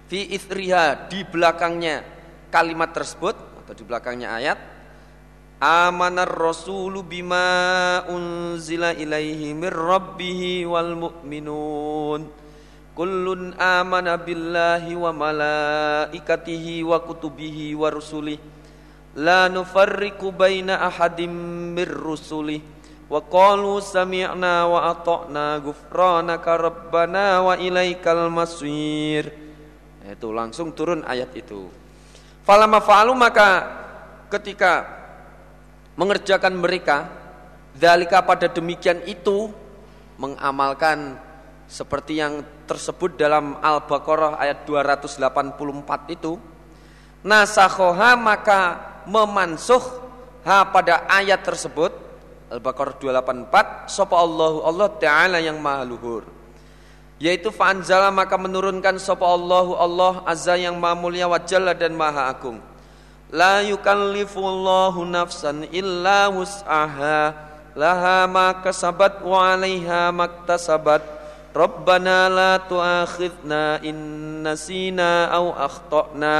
fi ithriha di belakangnya kalimat tersebut atau di belakangnya ayat amanar rasulu bima unzila ilaihi mir rabbih wal mu'minun kullun amana billahi wa malaikatihi wa kutubihi wa rusulih la nufarriqu baina ahadim mir rusulih wa qalu sami'na wa ata'na ghufranaka rabbana wa ilaikal masir. Itu langsung turun ayat itu. Falama fa'alu maka ketika mengerjakan mereka dalika pada demikian itu mengamalkan seperti yang tersebut dalam Al-Baqarah ayat 284 itu nasakhoha maka memansuh ha pada ayat tersebut. Al-Baqarah 284 sapa Allahu Allah taala yang maha luhur. Yaitu fa'anzala maka menurunkan sapa Allahu Allah azza yang maha mulia wa jalla dan maha agung. La yukallifullahu nafsan illa wus'aha laha ma kasabat wa 'alaiha maktasabat rabbana la tu'akhidna in nasina aw akhtana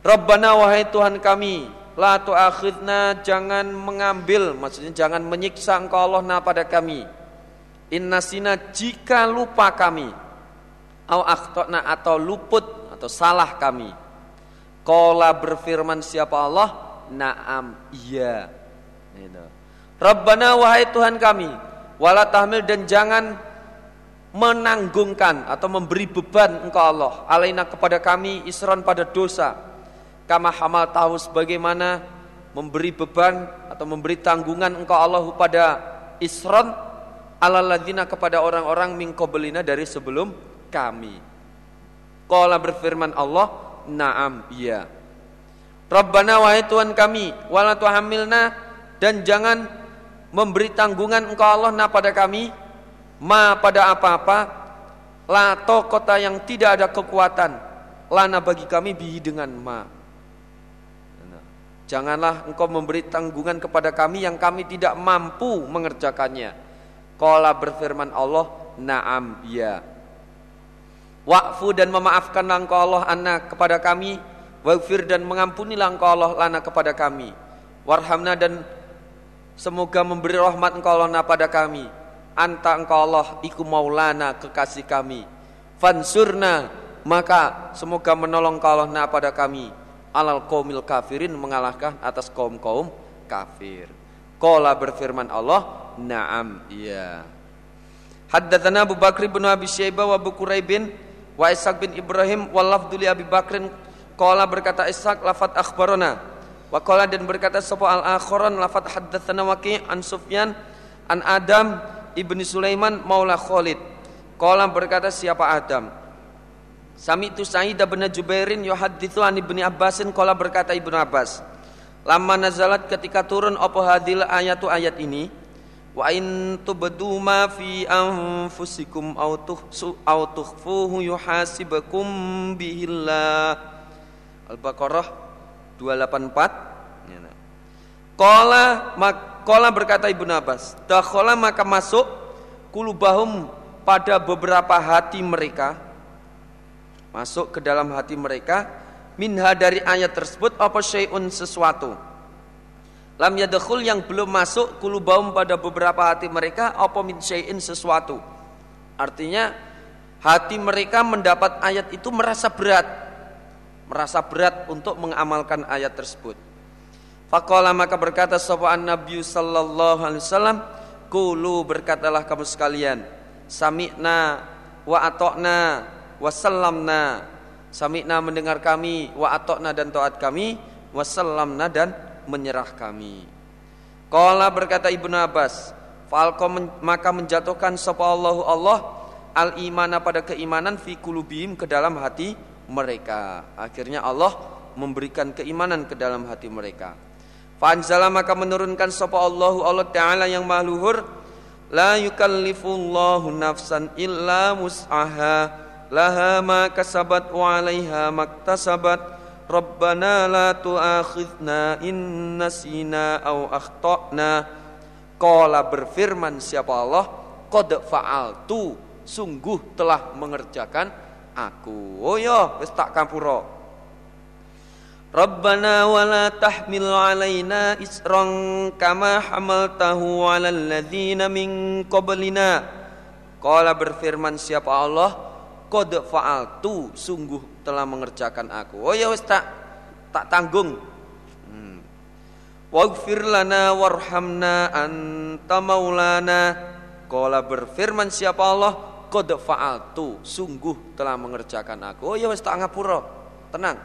Rabbana wahai Tuhan kami la tu'akhidna jangan mengambil maksudnya jangan menyiksa engkau Allah na pada kami Innasina jika lupa kami au akhtona atau luput atau salah kami. Kola berfirman siapa Allah? Naam, iya. Rabbana wahai Tuhan kami, wala tahmil dan jangan menanggungkan atau memberi beban engkau Allah alaina kepada kami isron pada dosa kama hamal tahu sebagaimana memberi beban atau memberi tanggungan engkau Allah pada isron alaladzina kepada orang-orang mingkobelina dari sebelum kami. Qala berfirman Allah, "Na'am, iya." Rabbana wahai Tuhan kami, wala tuhamilna dan jangan memberi tanggungan Engkau Allah na pada kami ma pada apa-apa la kota yang tidak ada kekuatan lana bagi kami bihi dengan ma. Janganlah engkau memberi tanggungan kepada kami yang kami tidak mampu mengerjakannya Qala berfirman Allah, "Na'am, ya." Wa'fu dan memaafkan engkau Allah anak kepada kami Waghfir dan mengampunilah engkau Allah lana kepada kami. Warhamna dan semoga memberi rahmat engkau lana pada kami. Anta engkau Allah iku maulana kekasih kami. Fansurna maka semoga menolong engkau Allah pada kami. Alal kaumil kafirin mengalahkan atas kaum-kaum kafir. Qala berfirman Allah, "Na'am." Iya. Haddatsana Abu Bakr bin Abi Syaibah wa Abu Quraibin wa Ishaq bin Ibrahim wa lafdhu Abi Bakrin Qala berkata Ishaq lafat akhbarona. Wa qala dan berkata sapa al akharon lafat haddatsana Waqi' an Sufyan an Adam ibni Sulaiman maula Khalid. Qala berkata siapa Adam? Sami itu Sa'id bin Jubairin yuhaditsu an Ibni Abbasin qala berkata Ibnu Abbas. Lama nazalat ketika turun apa hadil ayatu ayat ini wa in tubdu ma fi anfusikum aw tuhsu aw tukhfuhu yuhasibukum bihillah Al-Baqarah 284. Kola kola berkata Ibnu Abbas, dakhala maka masuk kulubahum pada beberapa hati mereka. Masuk ke dalam hati mereka minha dari ayat tersebut apa syai'un sesuatu? Lam yadkhul yang belum masuk kulubahum pada beberapa hati mereka apa min syai'in sesuatu? Artinya hati mereka mendapat ayat itu merasa berat merasa berat untuk mengamalkan ayat tersebut. Faqala maka berkata sapa Nabi sallallahu alaihi wasallam, "Qulu berkatalah kamu sekalian, sami'na wa atokna wa sallamna." Sami'na mendengar kami, wa atokna dan taat kami, wa sallamna dan menyerah kami. Qala berkata Ibnu Abbas, Falko maka menjatuhkan sapa Allahu Allah al imana pada keimanan fi kulubihim ke dalam hati mereka. Akhirnya Allah memberikan keimanan ke dalam hati mereka. Fanzala maka menurunkan sapa Allahu Allah Ta'ala yang mahluhur La yukallifullahu nafsan illa mus'aha Laha ma kasabat wa alaiha maktasabat Rabbana la tu'akhidna in nasina au akhtana Qala berfirman siapa Allah Qad fa'altu Sungguh telah mengerjakan aku. Oh ya, wis tak kampura. Rabbana wa la tahmil alaina isran kama hamaltahu 'alal ladzina min qablina. Qala berfirman siapa Allah, qad fa'altu, sungguh telah mengerjakan aku. Oh ya wis tak tak tanggung. Hmm. Waghfir lana warhamna anta maulana. Qala berfirman siapa Allah, qad fa'altu sungguh telah mengerjakan aku. Oh ya wis tak ngapura. Tenang.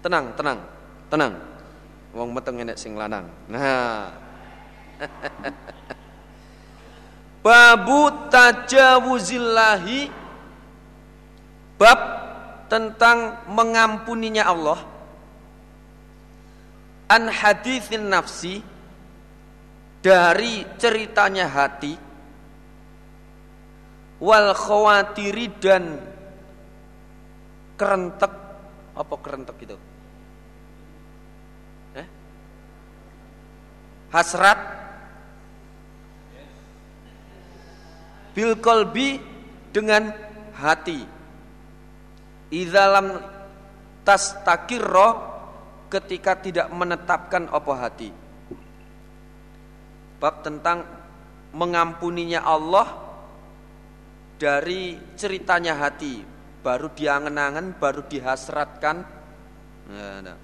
Tenang tenang tenang. Wong meteng enek sing lanang. Nah. *laughs* Babu tajawuzillahi bab tentang mengampuninya Allah. An hadithin nafsi dari ceritanya hati wal khawatiri dan kerentek. Apa kerentek itu? Eh? hasrat. Bil kolbi dengan hati. Idalam tas takirro ketika tidak menetapkan apa hati. Bab tentang mengampuninya Allah dari ceritanya hati baru diangen-angen baru dihasratkan nah.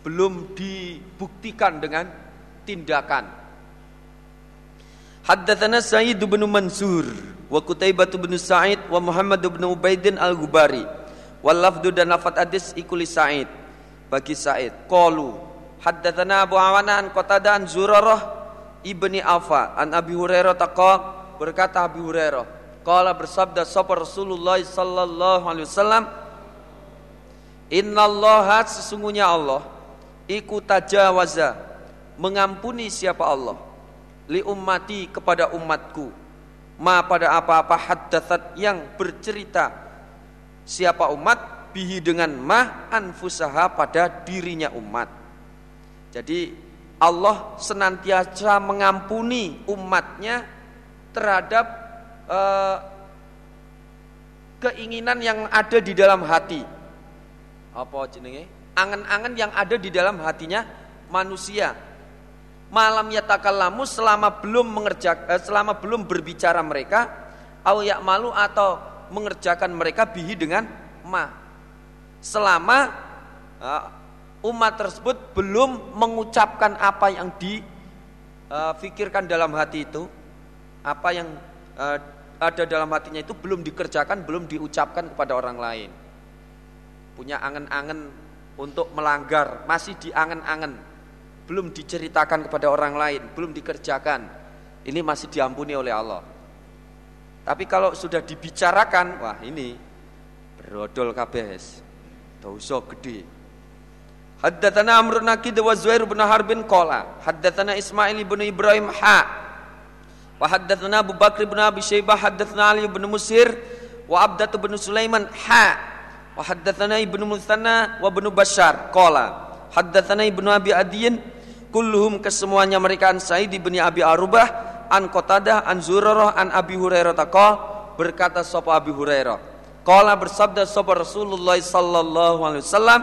belum dibuktikan dengan tindakan. Haddatsana Sa'id bin Mansur wa Qutaibah bin Sa'id wa Muhammad bin Ubaidin Al-Gubari wal lafdu dan lafat hadis ikuli Sa'id bagi Sa'id. Qalu haddatsana Abu Awana an Qatadah an Zurarah ibni Afa an Abi Hurairah taqa berkata Abi Hurairah Kala bersabda sapa Rasulullah sallallahu alaihi wasallam Innallaha sesungguhnya Allah iku tajawaza mengampuni siapa Allah li ummati kepada umatku ma pada apa-apa haddatsat yang bercerita siapa umat bihi dengan ma anfusaha pada dirinya umat. Jadi Allah senantiasa mengampuni umatnya terhadap uh, keinginan yang ada di dalam hati. apa jenenge? Angan-angan yang ada di dalam hatinya manusia. Malam yatakallamu selama belum mengerjakan eh, selama belum berbicara mereka au malu atau mengerjakan mereka bihi dengan ma. Selama uh, umat tersebut belum mengucapkan apa yang difikirkan uh, dalam hati itu, apa yang uh, ada dalam hatinya itu belum dikerjakan, belum diucapkan kepada orang lain. Punya angen-angen untuk melanggar, masih diangen-angen, belum diceritakan kepada orang lain, belum dikerjakan. Ini masih diampuni oleh Allah. Tapi kalau sudah dibicarakan, wah ini berodol kabes. Dosa gede. Haddatsana Amr Nakid wa Zuhair bin Harbin qala haddatsana Ismail bin Ibrahim ha wa haddatsana Abu Bakr bin Abi Syaibah haddatsana Ali bin Musir wa Abdah bin Sulaiman ha wa haddatsana ibnu Mutsanna wa ibnu Bashar qala haddatsana ibnu Abi Adiyin kulluhum kesemuanya mereka an Sa'id bin Abi Arubah an Qatadah an Zurarah an Abi Hurairah taqal berkata sapa Abi Hurairah qala bersabda sapa Rasulullah sallallahu alaihi wasallam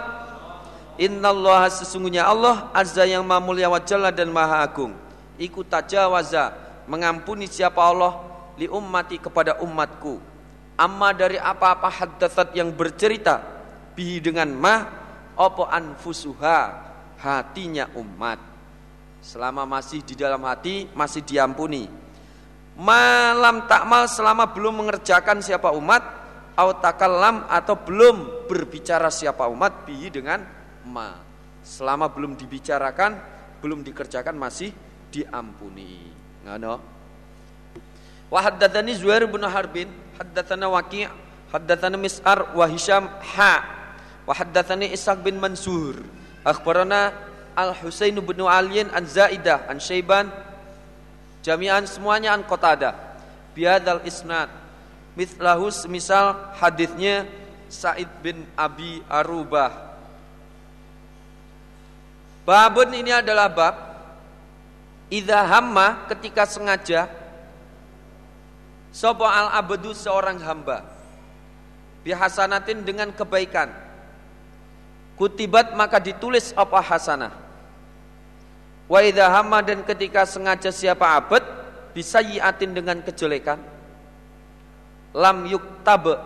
Innallaha sesungguhnya Allah azza yang maha mulia wa jalla dan maha agung. Iku tajawaza mengampuni siapa Allah li ummati kepada umatku. Amma dari apa-apa haddatsat yang bercerita bihi dengan ma opo anfusuha hatinya umat. Selama masih di dalam hati masih diampuni. Malam takmal selama belum mengerjakan siapa umat au takallam atau belum berbicara siapa umat bihi dengan ma. Selama belum dibicarakan belum dikerjakan masih diampuni ngono Wa haddatsani Zuhair bin Harbin, haddatsana Waqi', haddatsana Mis'ar wa Hisham ha. Wa haddatsani Ishaq bin Mansur. Akhbarana Al-Husain bin Ali an Zaidah an Syaiban jami'an semuanya an Qatadah. Biadal isnad. Mithlahu misal hadisnya Said bin Abi Arubah. Babun ini adalah bab Idza hamma ketika sengaja Sopo al abdu seorang hamba. Bihasanatin dengan kebaikan. Kutibat maka ditulis apa hasanah. Wa idha hamma dan ketika sengaja siapa abad Bisa yiatin dengan kejelekan. Lam yuktab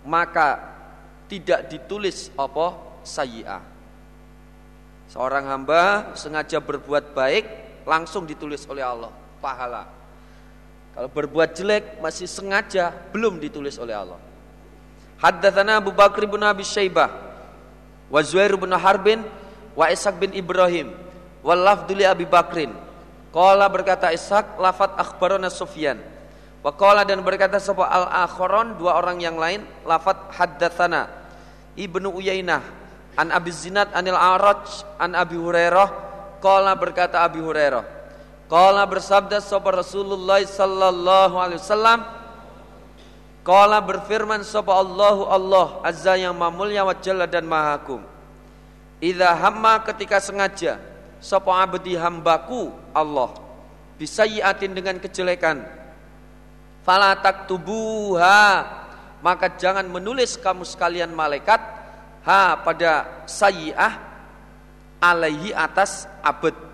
Maka tidak ditulis apa sayyi'ah. Seorang hamba sengaja berbuat baik Langsung ditulis oleh Allah Pahala kalau berbuat jelek masih sengaja belum ditulis oleh Allah. Haddatsana Abu Bakr bin Abi Syaibah wa Zuhair bin Harbin wa Ishaq bin Ibrahim wa lafduli Abi Bakrin. Qala berkata Ishaq lafat akhbarana Sufyan. Wa qala dan berkata sapa al-akharon dua orang yang lain lafat haddatsana Ibnu Uyainah an Abi Zinad anil Araj an Abi Hurairah qala berkata Abi Hurairah. Kala bersabda sapa Rasulullah sallallahu alaihi wasallam. Kala berfirman sapa Allahu Allah azza yang mamulya wa jalla dan maha agung. Idza hamma ketika sengaja sapa abdi hambaku Allah bisayiatin dengan kejelekan. Fala taktubuha maka jangan menulis kamu sekalian malaikat ha pada sayiah alaihi atas abd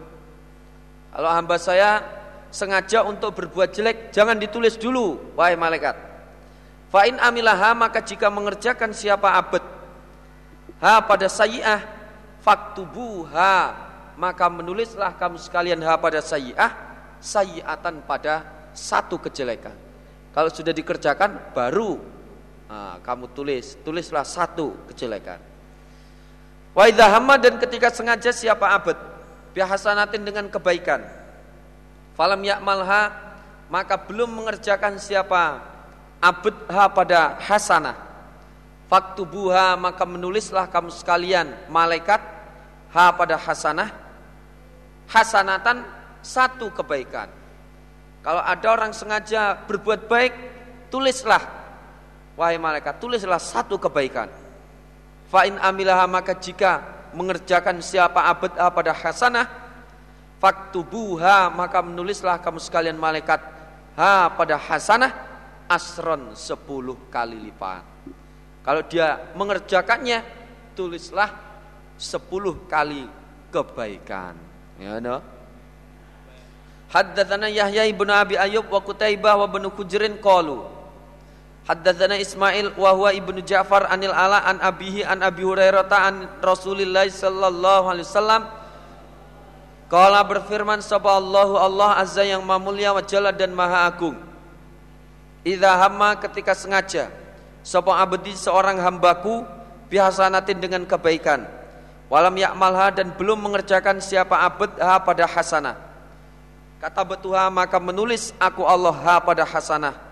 kalau hamba saya sengaja untuk berbuat jelek, jangan ditulis dulu, wahai malaikat. Fa'in amilaha maka jika mengerjakan siapa abad ha pada sayi'ah faktubuha maka menulislah kamu sekalian ha pada sayi'ah sayi'atan pada satu kejelekan. Kalau sudah dikerjakan baru nah, kamu tulis, tulislah satu kejelekan. Wa idza dan ketika sengaja siapa abad bihasanatin dengan kebaikan. Falam yakmalha maka belum mengerjakan siapa abdha pada hasanah. Faktubuha maka menulislah kamu sekalian malaikat ha pada hasanah hasanatan satu kebaikan. Kalau ada orang sengaja berbuat baik, tulislah wahai malaikat, tulislah satu kebaikan. Fa in amilaha maka jika mengerjakan siapa abad pada hasanah faktubuha maka menulislah kamu sekalian malaikat ha pada hasanah asron sepuluh kali lipat kalau dia mengerjakannya ditulislah 10 kali kebaikan. Ya no? Haddatsana Yahya ibn Abi Ayyub wa Qutaibah wa ibn Hujrin qalu Haddatsana Ismail wa huwa ibnu Ja'far anil Ala an abihi an Abi Hurairah an Rasulillah sallallahu alaihi wasallam. Kala berfirman sapa Allahu Allah azza yang maha mulia wa jalla dan maha agung. Idza hamma ketika sengaja sapa abdi seorang hambaku bihasanatin dengan kebaikan. Walam yakmalha dan belum mengerjakan siapa abd ha pada hasanah. Kata betuha maka menulis aku Allah ha pada hasanah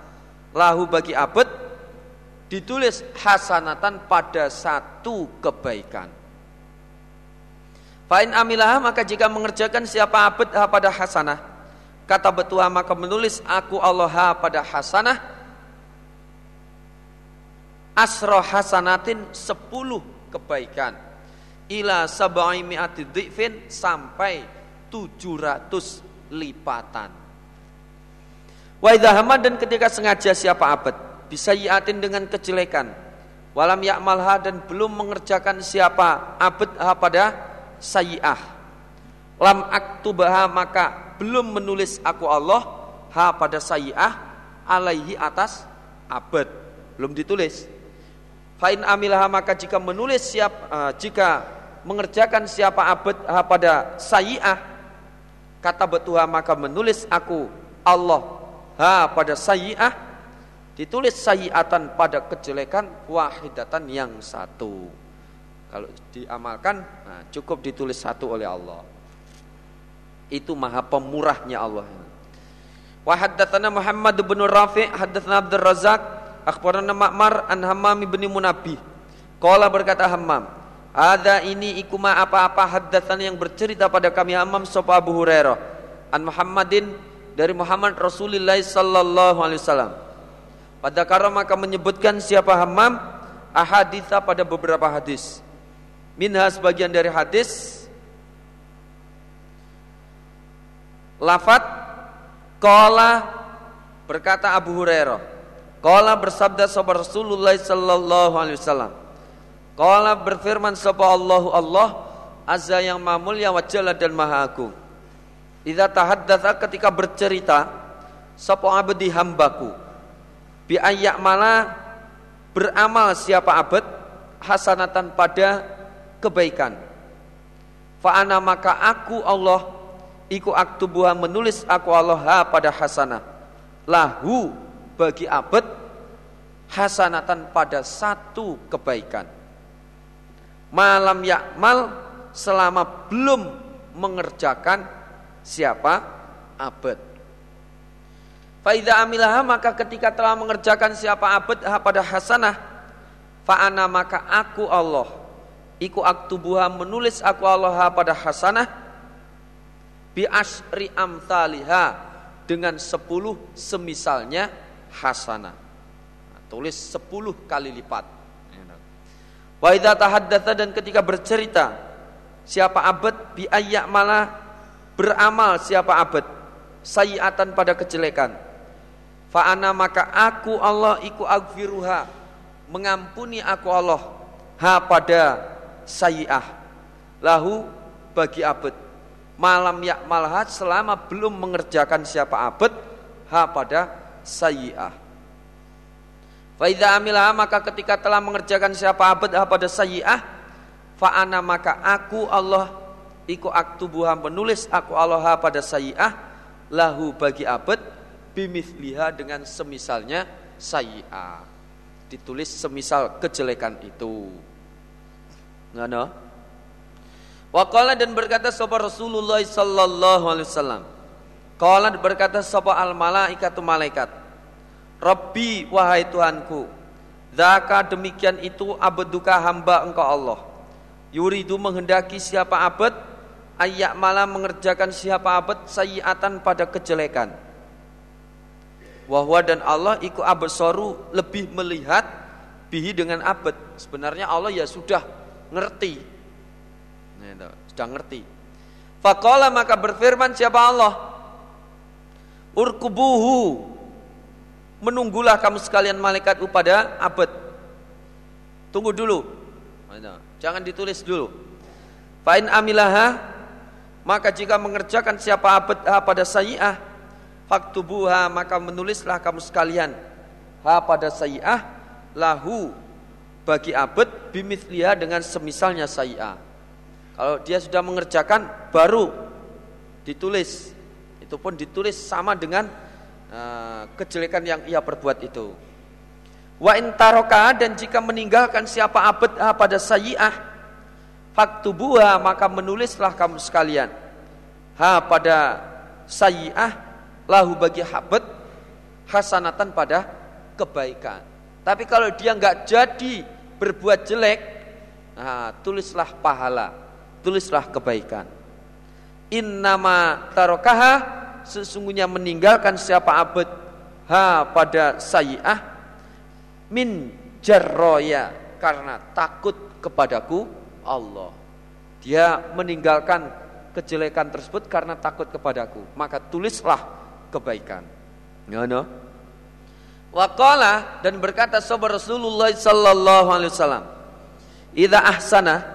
lahu bagi abd ditulis hasanatan pada satu kebaikan. Fa'in amilah maka jika mengerjakan siapa abd ha pada hasanah. Kata betuha maka menulis aku Allah ha pada hasanah. Asro hasanatin sepuluh kebaikan. Ila sabai mi'ati sampai tujuh ratus lipatan wa dan ketika sengaja siapa abad. Bisa yatin dengan kejelekan. Walam yakmalha dan belum mengerjakan siapa abad ha pada sayi'ah lam aktubaha maka belum menulis aku Allah ha pada sayi'ah alaihi atas abad. Belum ditulis. Fa'in amilah maka jika menulis siap uh, jika mengerjakan siapa abad uh, pada sayi'ah kata betuha maka menulis aku Allah ha pada sayi'ah ditulis sayi'atan pada kejelekan wahidatan yang satu. Kalau diamalkan nah, cukup ditulis satu oleh Allah. Itu maha pemurahnya Allah. Wa Muhammad bin Rafi' haddatsana Abdul Razak akhbarana Ma'mar an Hammam bin Munabih. Qala berkata Hammam, ada ini ikuma apa-apa haddatan yang bercerita pada kami Hammam sapa Abu Hurairah. An Muhammadin dari Muhammad Rasulullah sallallahu alaihi wasallam. Pada kara maka menyebutkan siapa Hammam ahaditha pada beberapa hadis. Minha sebagian dari hadis lafat Qala berkata Abu Hurairah Kala bersabda sahabat Rasulullah sallallahu alaihi wasallam. Kala berfirman sapa Allahu Allah azza yang maha mulia wa dan maha agung. Idza tahaddatsa ketika bercerita sapa abdi hambaku bi mana beramal siapa abad hasanatan pada kebaikan. Fa ana maka aku Allah iku aktubuha menulis aku Allah ha pada hasanah lahu bagi abad hasanatan pada satu kebaikan. Malam yakmal selama belum mengerjakan siapa abad. Faida amilah maka ketika telah mengerjakan siapa abad pada hasanah, faana maka aku Allah, iku aktubuha menulis aku Allah pada hasanah, bi asri amthaliha dengan sepuluh semisalnya hasanah. Nah, tulis 10 kali lipat. Wa idza tahaddatsa dan ketika bercerita siapa abad bi malah beramal siapa abad? Sayiatan pada kejelekan. Fa ana maka aku Allah iku agfiruha mengampuni aku Allah. Ha pada sayiah. Lahu bagi abad. Malam yakmalhat selama belum mengerjakan siapa abad ha pada sayyi'ah. Faidha amilah maka ketika telah mengerjakan siapa abad pada sayyi'ah, fa'ana maka aku Allah iku aktubuha menulis aku Allah pada sayyi'ah lahu bagi abad bimithliha dengan semisalnya sayyi'ah. Ditulis semisal kejelekan itu. Ngana? Waqala dan berkata sapa Rasulullah sallallahu alaihi wasallam Qala berkata sapa al malaikatu malaikat. Rabbi wahai Tuhanku. Zaka demikian itu abduka hamba engkau Allah. Yuridu menghendaki siapa abad ayak malah mengerjakan siapa abad sayiatan pada kejelekan. Wahwa dan Allah iku absaru lebih melihat bihi dengan abad. Sebenarnya Allah ya sudah ngerti. Nah, sudah ngerti. Fakola maka berfirman siapa Allah? urkubuhu menunggulah kamu sekalian malaikat pada abad tunggu dulu Jangan ditulis dulu. Fa'in amilaha maka jika mengerjakan siapa abad ha pada sayi'ah faktubuha maka menulislah kamu sekalian ha pada sayi'ah lahu bagi abad bimithliha dengan semisalnya sayi'ah. Kalau dia sudah mengerjakan baru ditulis. Itu pun ditulis sama dengan uh, kejelekan yang ia perbuat itu. Wa intaroka dan jika meninggalkan siapa abad ha pada sayi'ah faktubuha maka menulislah kamu sekalian. Ha pada sayyi'ah lahu bagi habat hasanatan pada kebaikan. Tapi kalau dia nggak jadi berbuat jelek nah, tulislah pahala tulislah kebaikan. Innama tarokaha sesungguhnya meninggalkan siapa abad ha pada sayyi'ah min jarroya karena takut kepadaku Allah. Dia meninggalkan kejelekan tersebut karena takut kepadaku. Maka tulislah kebaikan. Ngono. Waqala dan berkata sahabat Rasulullah sallallahu alaihi wasallam, "Idza ahsana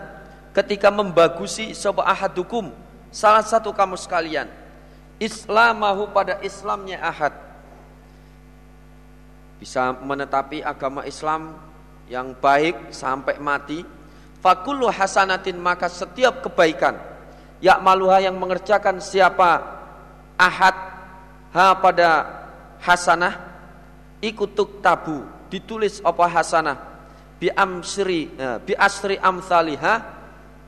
ketika membagusi sapa ahadukum salah satu kamu sekalian islamahu pada Islamnya ahad bisa menetapi agama Islam yang baik sampai mati Fakullu hasanatin maka setiap kebaikan maluha yang mengerjakan siapa ahad ha pada hasanah ikutuk tabu ditulis apa hasanah bi amsri eh, bi asri amsalihah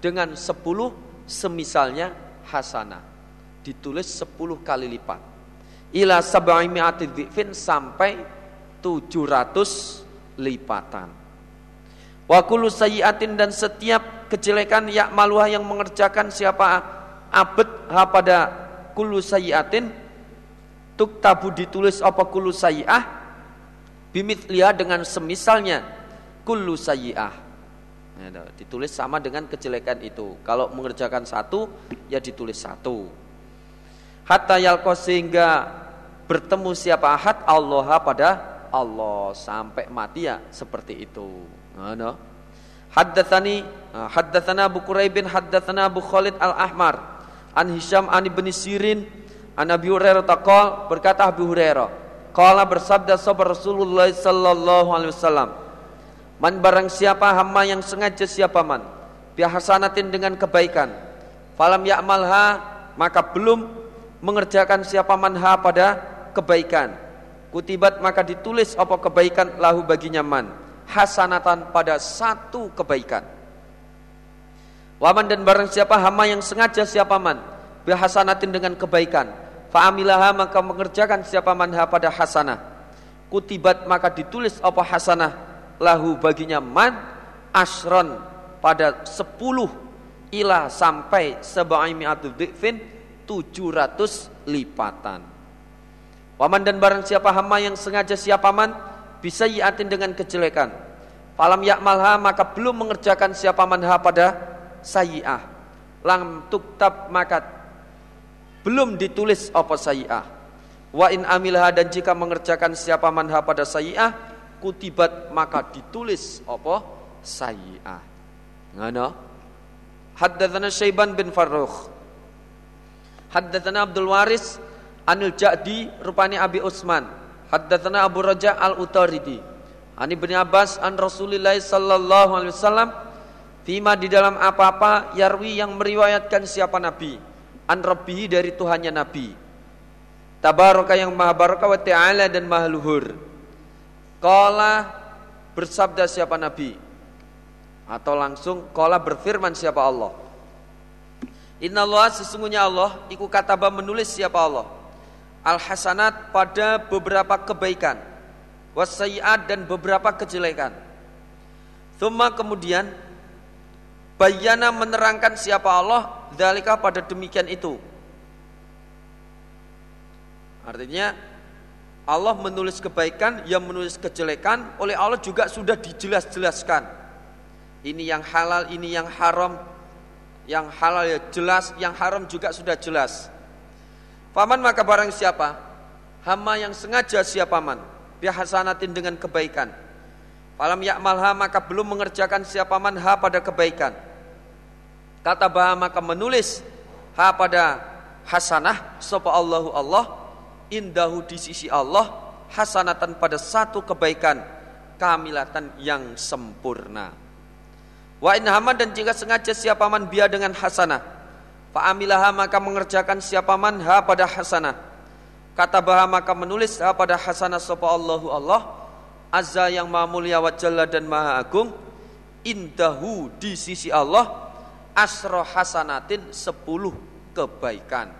dengan sepuluh semisalnya hasanah ditulis sepuluh kali lipat. Ila sab'i mi'ati sampai tujuh ratus lipatan Wa kullu sayyi'atin dan setiap kejelekan ya maluah yang mengerjakan siapa abad ha pada kullu sayyi'atin tuk tabu ditulis apa kullu sayyi'ah bimithliha dengan semisalnya kullu sayyi'ah. Ya, ditulis sama dengan kejelekan itu. Kalau mengerjakan satu ya ditulis satu. Hatta yalqa sehingga bertemu siapa ahad Allah pada Allah. Sampai mati ya seperti itu Ana. Haddatsani ah, haddatsana Abu Quraib bin haddatsana Abu Khalid Al-Ahmar an Hisham an Ibnu Sirin an Abi Hurairah taqal berkata Abu Hurairah qala bersabda sahabat Rasulullah sallallahu alaihi wasallam man barang siapa hamba yang sengaja siapa man bihasanatin dengan kebaikan falam ya'malha maka belum mengerjakan siapa manha pada kebaikan kutibat maka ditulis apa kebaikan lahu baginya man hasanatan pada satu kebaikan. Waman dan barang siapa hama yang sengaja siapa man bihasanatin dengan kebaikan. Fa'amilaha maka mengerjakan siapa manha pada hasanah. Kutibat maka ditulis apa hasanah lahu baginya man asron pada sepuluh ila sampai seba'i mi'atu tujuh ratus lipatan. Waman dan barang siapa hama yang sengaja siapa man bisa yatin dengan kejelekan. Falam yakmalha maka belum mengerjakan siapa manha pada sayi'ah. Lam tuktab maka belum ditulis apa sayi'ah. Wa in amilha dan jika mengerjakan siapa manha pada sayi'ah, kutibat maka ditulis apa sayi'ah. Ngana? Haddatsana Syaiban bin Farrukh. Haddatsana Abdul Waris Anil Ja'di rupani Abi Utsman Haddatsana Abu Raja Al-Utaridi. Ani bin Abbas an Rasulillah sallallahu alaihi wasallam Fima di dalam apa-apa yarwi yang meriwayatkan siapa Nabi. An Rabbihi dari Tuhannya Nabi. Tabaraka yang maha baraka wa ta'ala dan maha luhur. Kala bersabda siapa Nabi? Atau langsung Kala berfirman siapa Allah? Inna Allah sesungguhnya Allah Iku kataba menulis siapa Allah al-hasanat pada beberapa kebaikan, wasayiat dan beberapa kejelekan. Thumma kemudian bayana menerangkan siapa Allah dalika pada demikian itu. Artinya Allah menulis kebaikan, yang menulis kejelekan oleh Allah juga sudah dijelas-jelaskan. Ini yang halal, ini yang haram. Yang halal ya jelas, yang haram juga sudah jelas. Faman maka barang siapa hama yang sengaja siapa man bihasanatin dengan kebaikan. Falam ya'malha maka belum mengerjakan siapa man ha pada kebaikan. Kata bah maka menulis ha pada hasanah sapa Allahu Allah indahu di sisi Allah hasanatan pada satu kebaikan kamilatan yang sempurna. Wa in dan jika sengaja siapa man biya dengan hasanah fa amilaha maka mengerjakan siapa man ha pada hasanah. Kata bah maka menulis ha pada hasanah sapa Allahu Allah. Azza yang maha mulia wa jalla dan maha agung. Indahu di sisi Allah. Asro hasanatin sepuluh kebaikan.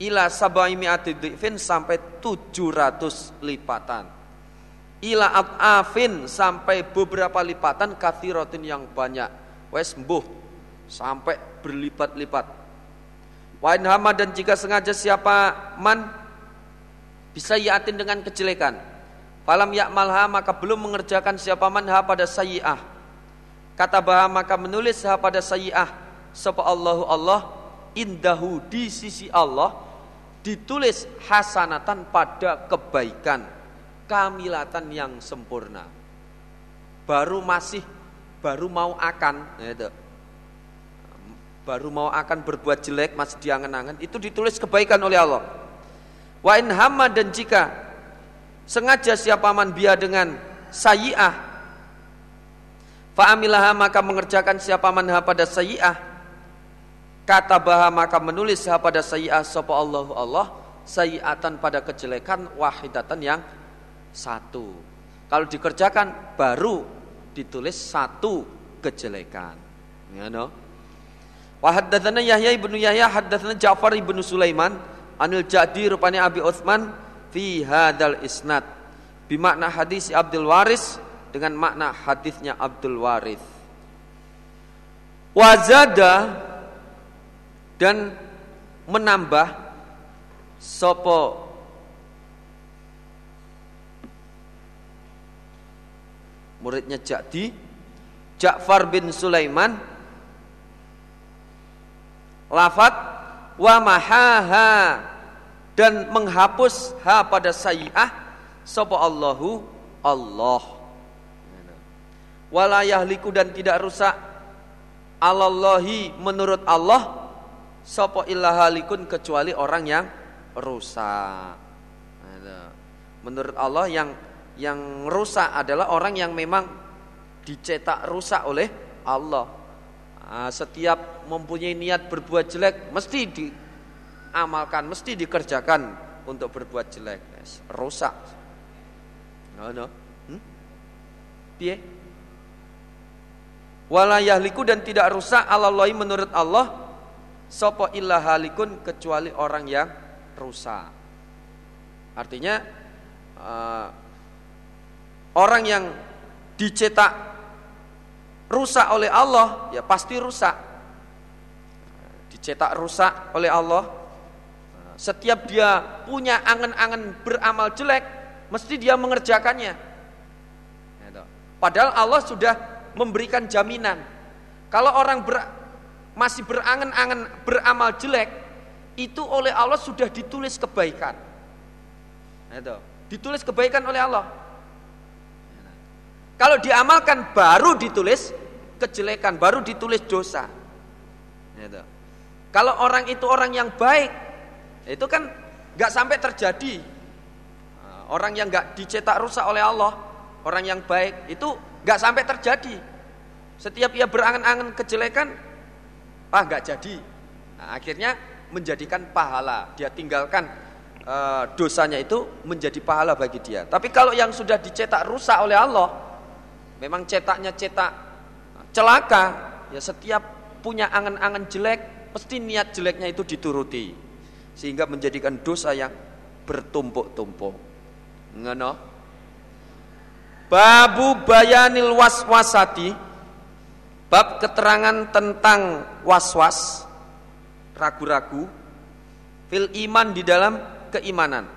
Ila sabai mi'ati sampai tujuh ratus lipatan. Ila afin sampai beberapa lipatan kathirotin yang banyak. Wes mbuh sampai berlipat-lipat wain hama dan jika sengaja siapa man bisa yatin dengan kejelekan Falam yakmalha maka belum mengerjakan siapa manha pada sayyi'ah. Kata baha maka menulis ha pada sayyi'ah. Sapa Allahu Allah indahu di sisi Allah ditulis hasanatan pada kebaikan kamilatan yang sempurna. Baru masih baru mau akan itu. Baru mau akan berbuat jelek masih diangan-angan itu ditulis kebaikan oleh Allah. Wa in hamma dan jika sengaja siapa man biya dengan sayi'ah fa'amilaha maka mengerjakan siapa man ha pada sayi'ah. Kata baha maka menulis ha pada sayi'ah sapa Allah Allah sayi'atan pada kejelekan wahidatan yang satu. Kalau dikerjakan baru ditulis satu kejelekan. Ya no Wa Yahya ibnu Yahya haddatsana Ja'far ibnu Sulaiman anil Jadi rupanya Abi Utsman fi hadal isnad. Bimakna hadis Abdul Waris dengan makna hadisnya Abdul Waris. Wazada dan menambah sopo muridnya Jadi Ja'far bin Sulaiman lafat wa mahaha dan menghapus ha pada sayi'ah sapa Allahu Allah. Wala yahliku dan tidak rusak alallahi menurut Allah sapa halikun kecuali orang yang rusak. Menurut Allah yang yang rusak adalah orang yang memang dicetak rusak oleh Allah. Setiap mempunyai niat berbuat jelek mesti di amalkan, mesti dikerjakan untuk berbuat jelek. Rusak. No, no. Hmm? Piye? Dan tidak rusak alallahi menurut Allah sopo illa halikun kecuali orang yang rusak. Artinya uh, orang yang dicetak rusak oleh Allah ya pasti rusak. Dicetak rusak oleh Allah setiap dia punya angan-angan beramal jelek, mesti dia mengerjakannya. Gitu. Padahal Allah sudah memberikan jaminan. Kalau orang ber, masih berangan-angan beramal jelek, itu oleh Allah sudah ditulis kebaikan. Itu. Ditulis kebaikan oleh Allah. Kalau diamalkan baru ditulis kejelekan, baru ditulis dosa. Kalau orang itu orang yang baik, itu kan nggak sampai terjadi. Nah, orang yang nggak dicetak rusak oleh Allah, orang yang baik itu nggak sampai terjadi. Setiap ia berangan-angan kejelekan, ah nggak jadi. Nah, akhirnya menjadikan pahala. Dia tinggalkan uh, dosanya itu menjadi pahala bagi dia. Tapi kalau yang sudah dicetak rusak oleh Allah, memang cetaknya cetak celaka. Ya setiap punya angan-angan jelek, pasti niat jeleknya itu dituruti sehingga menjadikan dosa yang bertumpuk-tumpuk. Ngono. Babu bayanil waswasati bab keterangan tentang waswas ragu-ragu fil iman di dalam keimanan.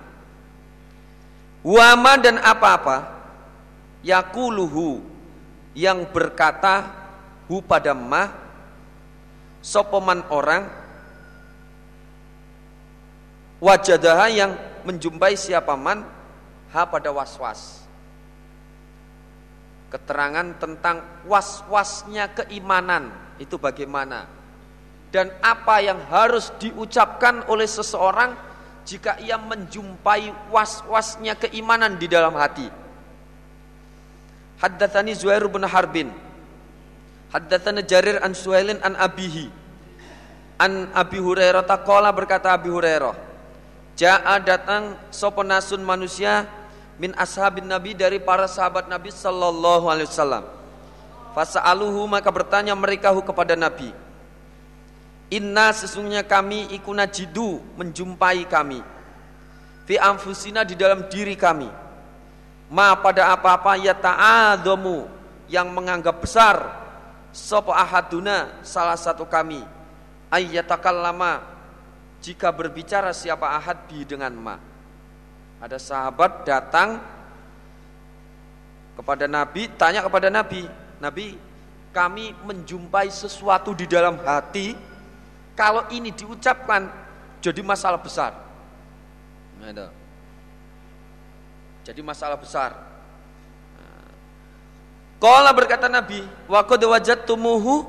Wama dan apa-apa yakuluhu yang berkata hu pada ma sopoman orang wajadaha yang menjumpai siapa man ha pada waswas keterangan tentang was-wasnya keimanan itu bagaimana dan apa yang harus diucapkan oleh seseorang jika ia menjumpai was-wasnya keimanan di dalam hati. Haddatsani Zuhair bin Harbin. Haddatsana Jarir an Suhailin an Abihi. An Abi Hurairah taqala berkata Abi Hurairah. Ja'a datang soponasun manusia min ashabin Nabi dari para sahabat Nabi sallallahu alaihi wasallam. Fasa'aluhu maka bertanya mereka kepada Nabi. Inna sesungguhnya kami ikuna jidu menjumpai kami. Fi anfusina di dalam diri kami. Ma pada apa-apa ya ta'adhamu yang menganggap besar sapa ahaduna salah satu kami lama jika berbicara siapa ahad bi dengan ma ada sahabat datang kepada Nabi, tanya kepada Nabi, Nabi, kami menjumpai sesuatu di dalam hati, kalau ini diucapkan jadi masalah besar. Nah, jadi masalah besar. Kala berkata Nabi, wa qad wajadtumuhu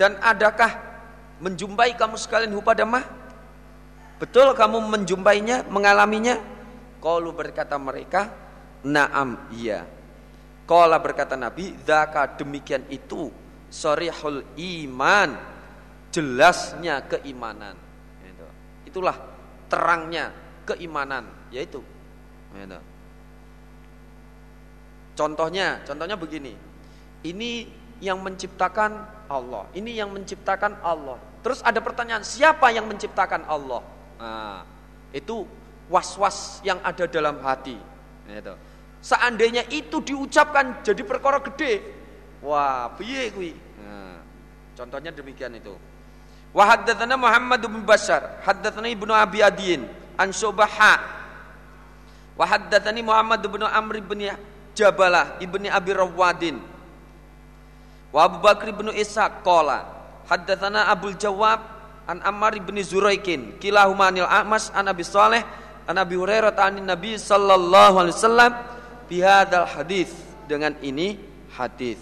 dan adakah menjumpai kamu sekalian hu pada mah? Betul kamu menjumpainya, mengalaminya? Qalu berkata mereka, "Na'am, iya." Qala berkata Nabi, "Dzaka demikian itu sorihul iman." Jelasnya keimanan. Itu. Itulah terangnya keimanan, yaitu itu. Contohnya, contohnya begini. Ini yang menciptakan Allah. Ini yang menciptakan Allah. Terus ada pertanyaan, siapa yang menciptakan Allah? Nah, itu was-was yang ada dalam hati. Itu. Seandainya itu diucapkan jadi perkara gede, wah piye kuwi. Nah, contohnya demikian itu. Wa haddatsana Muhammad bin Bashar, haddatsana Ibnu Abi Adin an Subaha. Wa haddatsani Muhammad bin Amr bin Jabalah ibni Abi Rawadin. Wa Abu Bakr bin Ishaq qala haddatsana Abdul Jawab an Ammar bin Zuraikin kilahuma anil A'mas an Abi Saleh An Nabi Hurairah ta'anin Nabi sallallahu alaihi wasallam bihadal hadis dengan ini hadis.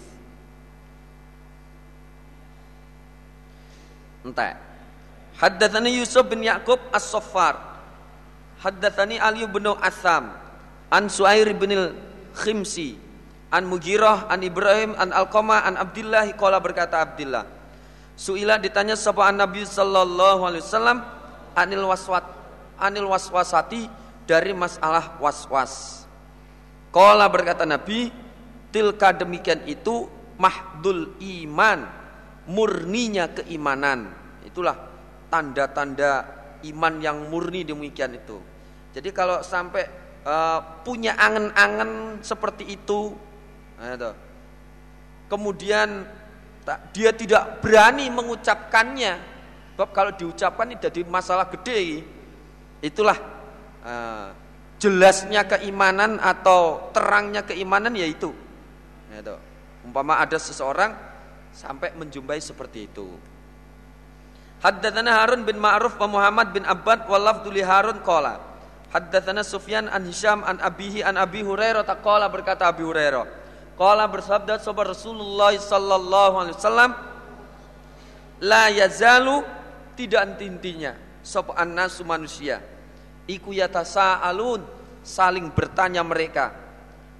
Entah. Haddatsani Yusuf bin Yaqub As-Saffar. Haddatsani Ali bin Asam an Suair bin Khimsi an Mugirah an Ibrahim an Alqamah an Abdullah qala berkata Abdullah Suila ditanya sapa Nabi sallallahu alaihi wasallam anil waswat anil waswasati dari masalah waswas. Kala berkata Nabi, tilka demikian itu mahdul iman, murninya keimanan. Itulah tanda-tanda iman yang murni demikian itu. Jadi kalau sampai uh, punya angen-angen seperti itu, nah kemudian dia tidak berani mengucapkannya, sebab kalau diucapkan ini jadi masalah gede. Itulah uh, jelasnya keimanan atau terangnya keimanan yaitu itu. Umpama ada seseorang sampai menjumpai seperti itu. Haddatsana Harun bin Ma'ruf wa Muhammad bin Abbad wa lafdhu li Harun qala. Haddatsana Sufyan an Hisham an Abihi an Abi Hurairah taqala berkata Abi Hurairah. Qala bersabda sahabat Rasulullah sallallahu alaihi wasallam la yazalu tidak intinya sop annasu manusia iku alun saling bertanya mereka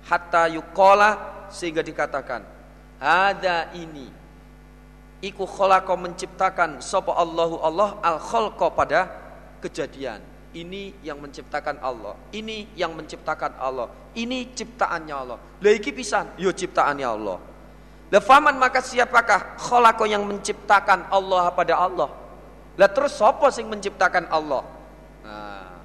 hatta yukola sehingga dikatakan ada ini iku khalaqa menciptakan sapa Allahu Allah al khalqa pada kejadian ini yang menciptakan Allah. Ini yang menciptakan Allah. Ini ciptaannya Allah. Lha iki pisan? Yo ciptaannya Allah. Lefaman maka siapakah khalaqa yang menciptakan Allah pada Allah? Lah terus siapa sing menciptakan Allah? Nah,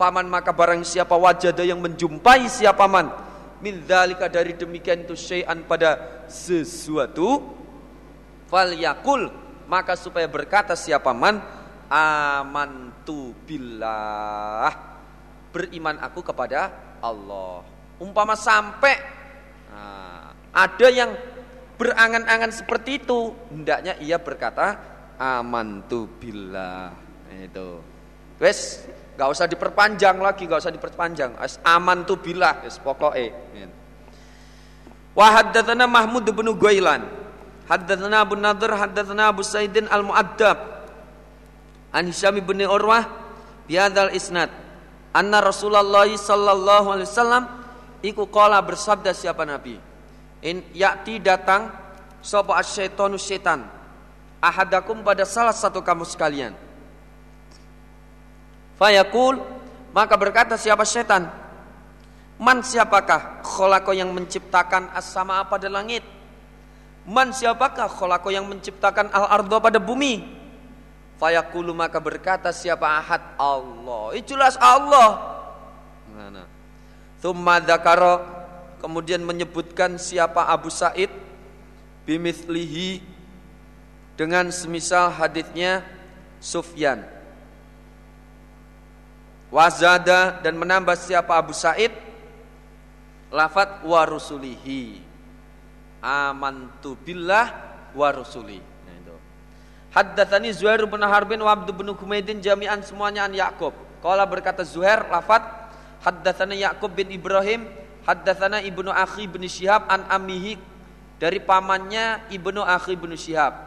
faman maka barang siapa wajada yang menjumpai siapa man? Min dzalika dari demikian itu syai'an pada sesuatu fal yakul maka supaya berkata siapa man amantu billah. Beriman aku kepada Allah. Umpama sampai nah, ada yang berangan-angan seperti itu hendaknya ia berkata amantu billah. Itu. Wes gak usah diperpanjang lagi gak usah diperpanjang. As amantu billah wes pokoknya Wa haddatsana Mahmud bin Ghailan. Haddatsana Abu Nadhr, haddatsana Abu Saidin Al-Mu'addab. An Hisham bin Urwah bihadzal isnad. Anna Rasulullah sallallahu alaihi wasallam iku qala bersabda siapa Nabi? In yakti datang sapa asyaitonu setan ahadakum pada salah satu kamu sekalian. Fayaqul maka berkata siapa setan? Man siapakah kholako yang menciptakan as-sama pada langit? Man siapakah kholako yang menciptakan al-ardo pada bumi? Fayaqulu maka berkata siapa ahad? Allah. Itu jelas Allah. Thumma dzakara kemudian menyebutkan siapa Abu Said bimithlihi dengan semisal hadisnya Sufyan. Wazada dan menambah siapa Abu Said lafat wa rusulihi. Amantu billah wa rusuli. Itu. Haddatsani Zuhair bin Harbin wa Abdul bin Humaidin jami'an semuanya an Yakub. Qala berkata Zuhair lafat haddatsana Yakub bin Ibrahim haddatsana Ibnu Akhi bin Syihab an amihi dari pamannya Ibnu Akhi bin Syihab.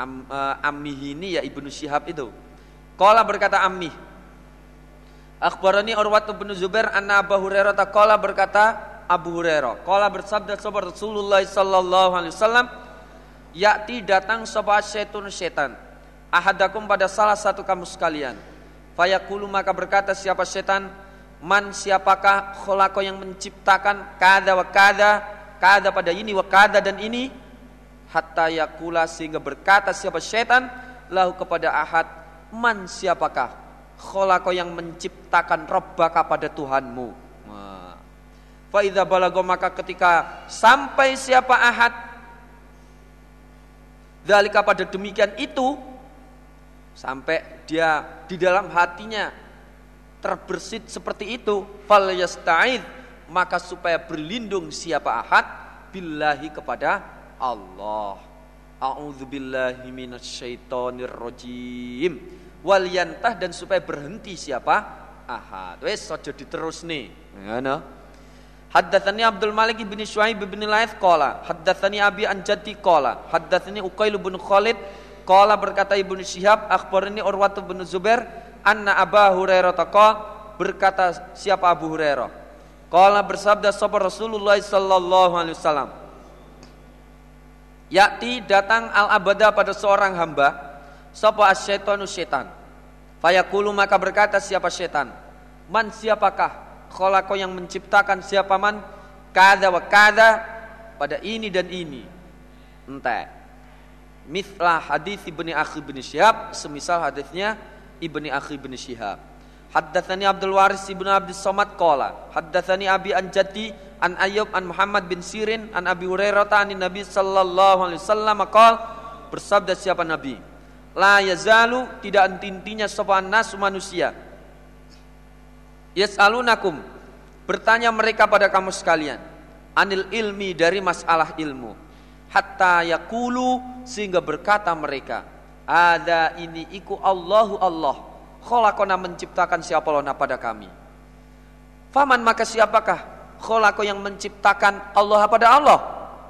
Am, uh, ammihi ini ya Ibnu Syihab itu. Qala berkata ammi. Akhbarani Urwat bin Zubair anna Abu Hurairah taqala berkata Abu Hurairah. Qala bersabda sahabat Rasulullah sallallahu alaihi wasallam yakti datang sebuah setan setan. Ahadakum pada salah satu kamu sekalian. Fayaqulu maka berkata siapa setan? Man siapakah kholako yang menciptakan kada wa kada kada pada ini wa kada dan ini? Hatta yakula sehingga berkata siapa setan? Lahu kepada ahad man siapakah kholako yang menciptakan robbaka pada Tuhanmu? Faidha balago maka ketika sampai siapa ahad Dalika pada demikian itu sampai dia di dalam hatinya terbersit seperti itu fal maka supaya berlindung siapa ahad? Billahi kepada Allah. A'udzubillahi minasyaitonir rajim. Wal yantah dan supaya berhenti siapa? Ahad. Wes aja diterus nih. Ngono Haddatsani Abdul Malik bin Syuaib bin Laith qala haddatsani Abi an Jaddi qala haddatsani Uqail bin Khalid qala berkata Ibnu Syihab akhbarani Urwah bin Zubair anna Aba Hurairah taqa berkata siapa Abu Hurairah? Qala bersabda sapa Rasulullah sallallahu alaihi wasallam? Yakti datang al-abada pada seorang hamba sapa asyaitonu setan fayaqulu maka berkata siapa setan man siapakah kholako yang menciptakan siapa man? Kada wa kada pada ini dan ini. Entah. Mithlah hadis ibni akhi bin syihab semisal hadisnya ibni akhi bin syihab. Haddatsani abdul waris ibnu abdus somad qala haddatsani abi an jaddi an ayyub an muhammad bin sirin an abi hurairah an nabi sallallahu alaihi wasallam qala bersabda siapa nabi? La yazalu tidak entintinya sopan nas manusia Yas'alunakum. Bertanya mereka pada kamu sekalian anil ilmi dari masalah ilmu. Hatta yakulu sehingga berkata mereka ada ini iku Allahu Allah kholakona menciptakan siapa lona pada kami. Faman maka siapakah kholako yang menciptakan Allah pada Allah?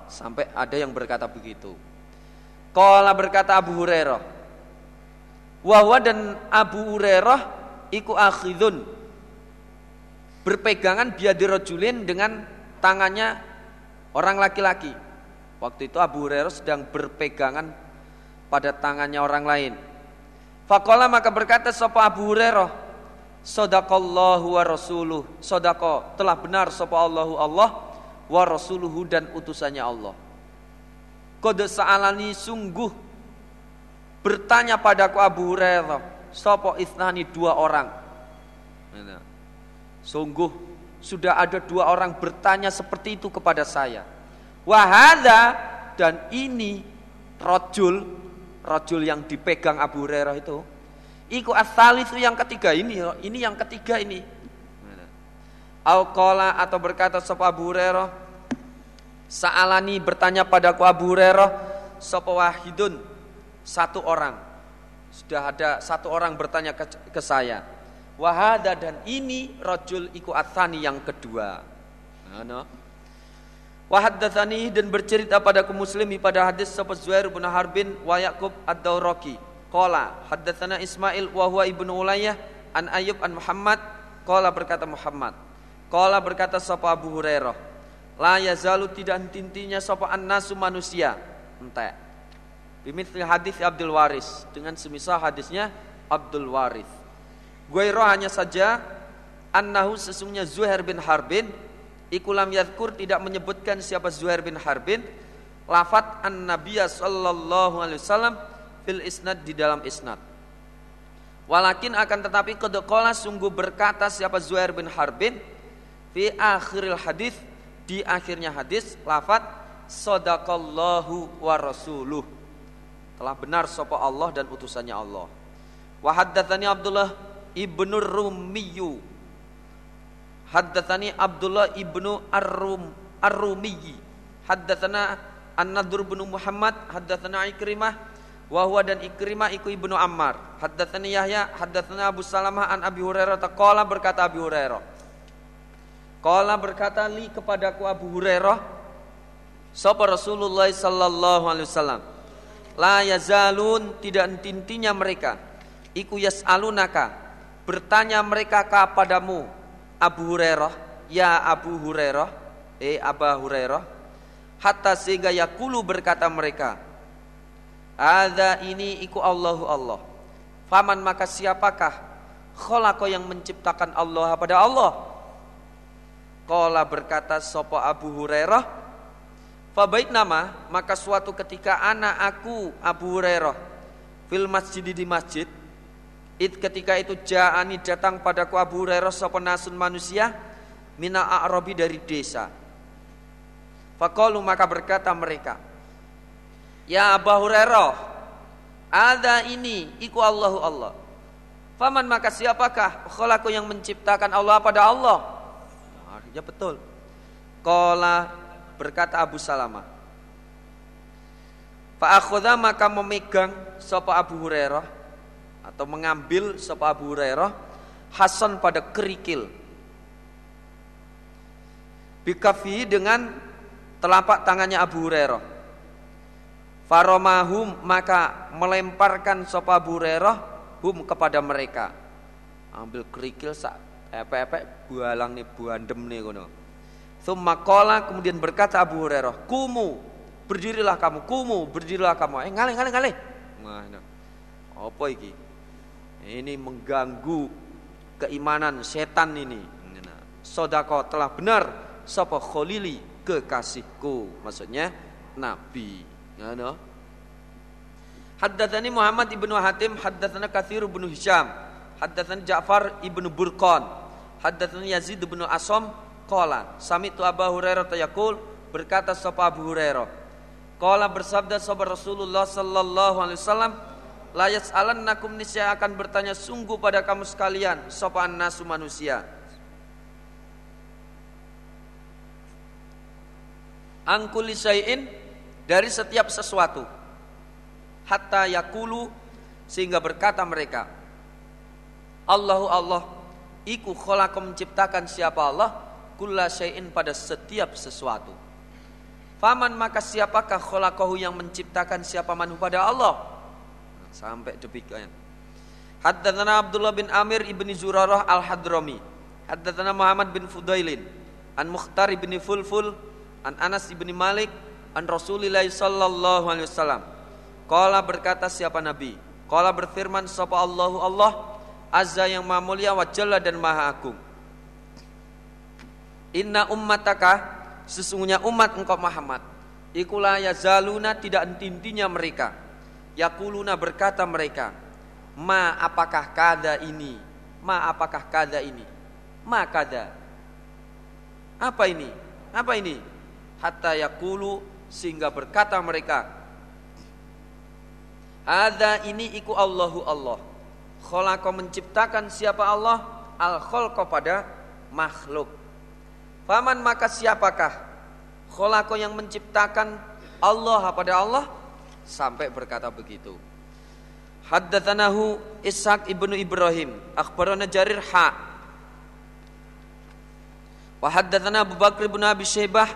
Sampai ada yang berkata begitu. Kala berkata Abu Hurairah Wahwa dan Abu Hurairah iku akhidun berpegangan biadirojulin dengan tangannya orang laki-laki. Waktu itu Abu Hurairah sedang berpegangan pada tangannya orang lain. Fakola maka berkata sopa Abu Hurairah, Sodakallahu wa rasuluh. Sodako telah benar sopa Allahu Allah wa rasuluhu dan utusannya Allah. Kode sa'alani sungguh bertanya padaku Abu Hurairah, sopo isnani dua orang. Sungguh sudah ada dua orang bertanya seperti itu kepada saya. Wahada dan ini rojul, rojul yang dipegang Abu Hurairah itu. Iku asal itu yang ketiga ini, ini yang ketiga ini. Alkola atau berkata sopa Abu Hurairah, Sa'alani bertanya padaku Abu Hurairah, sopa wahidun, satu orang. Sudah ada satu orang bertanya ke saya. Wahada dan ini rojul iku athani yang kedua. Ano? Wahaddatsani dan bercerita pada kaum muslimi pada hadis sapa Zuhair bin Harbin wa Yaqub ad-Dawraqi. Qala haddatsana Ismail wa huwa ibnu Ulayyah an Ayyub an Muhammad qala berkata Muhammad. Qala berkata sapa Abu Hurairah. La yazalu tidak henti-hentinya sapa annasu manusia. Entek. Bimithli hadis Abdul Waris dengan semisal hadisnya Abdul Waris. Guairah hanya saja annahu sesungguhnya Zuhair bin Harbin Ikulam yadkur tidak menyebutkan siapa Zuhair bin Harbin lafat an Nabiya sallallahu alaihi wasallam fil isnad di dalam isnad. Walakin akan tetapi kedekola sungguh berkata siapa Zuhair bin Harbin fi akhiril hadis di akhirnya hadis lafat sadakallahu wa rasuluh telah benar sapa Allah dan utusannya Allah. Wa haddatsani Abdullah ibnu Rumiyu Haddatsani Abdullah ibnu Ar-Rum Ar-Rumiyyi. Haddatsana An-Nadhr bin Muhammad, haddatsana Ikrimah wa huwa dan Ikrimah iku ibnu Ammar. Haddatsani Yahya, haddatsana Abu Salamah an Abi Hurairah taqala berkata Abi Hurairah. Qala berkata li kepadaku Abu Hurairah Sapa Rasulullah sallallahu alaihi wasallam La yazalun tidak intinya mereka Iku yas'alunaka Bertanya mereka kepadamu Abu Hurairah, ya Abu Hurairah, eh Abu Hurairah, hatta sehingga yakulu berkata mereka, ada ini iku Allahu Allah. Faman maka siapakah kholako yang menciptakan Allah pada Allah? Kola berkata sopo Abu Hurairah, Fabait nama maka suatu ketika anak aku Abu Hurairah fil masjid di masjid It ketika itu ja'ani datang padaku Abu Hurairah sapa nasun manusia mina a'rabi dari desa. Faqalu maka berkata mereka, Ya Abu Hurairah, ada ini iku Allahu Allah. Faman maka siapakah khalaku yang menciptakan Allah pada Allah? Ya betul. Qala berkata Abu Salamah. Fa maka memegang sapa Abu Hurairah atau mengambil sapa Abu Hurairah Hasan pada kerikil bikafi dengan telapak tangannya Abu Hurairah faromahum maka melemparkan sapa Abu Hurairah hum kepada mereka ambil kerikil sak epe-epe bualang nih buandem nih kono Thumma kola kemudian berkata Abu Hurairah, "Kumu, berdirilah kamu, kumu, berdirilah kamu." Eh ngalih ngalih ngalih. Nah, apa iki? Ini mengganggu keimanan setan ini. Sodako telah benar sapa kholili kekasihku. Maksudnya Nabi. Ya? Haddatsani Muhammad ibnu Hatim, haddatsana Katsir ibnu Hisham, haddatsani Ja'far ibnu Burqan, haddatsani Yazid ibnu Asom, qala sami'tu Abu Hurairah tayakul berkata sapa Abu Hurairah qala bersabda sapa Rasulullah sallallahu alaihi wasallam Layas alan nakum nisya akan bertanya sungguh pada kamu sekalian sopan nasu manusia. Angkuli sayin dari setiap sesuatu. Hatta yakulu sehingga berkata mereka. Allahu Allah iku kholakum menciptakan siapa Allah kulla syai'in pada setiap sesuatu. Faman maka siapakah kholakohu yang menciptakan siapa manu pada Allah? Sampai demikian. Haddatsana Abdullah bin Amir ibni Zurarah al-Hadrami. Haddatsana Muhammad bin Fudailin an Mukhtar ibni Fulful an Anas ibni Malik an Rasulillah sallallahu alaihi wasallam. Qala berkata siapa Nabi? Qala berfirman sapa Allahu Allah azza yang maha mulia wa jalla dan maha agung. Inna ummataka sesungguhnya umat engkau Muhammad ikulah yazaluna tidak intinya mereka Yakuluna berkata mereka, Ma apakah kada ini? Ma apakah kada ini? Ma kada. Apa ini? Apa ini? Hatta yakulu sehingga berkata mereka, Ada ini iku Allahu Allah. Khalaqa menciptakan siapa Allah? Al khalqa pada makhluk. Faman maka siapakah? Khalaqa yang menciptakan Allah pada Allah? Sampai berkata begitu. Haddatsanahu Ishaq ibnu Ibrahim, akhbarana Jarir ha. Wa haddatsana Abu Bakr bin Abi Syaibah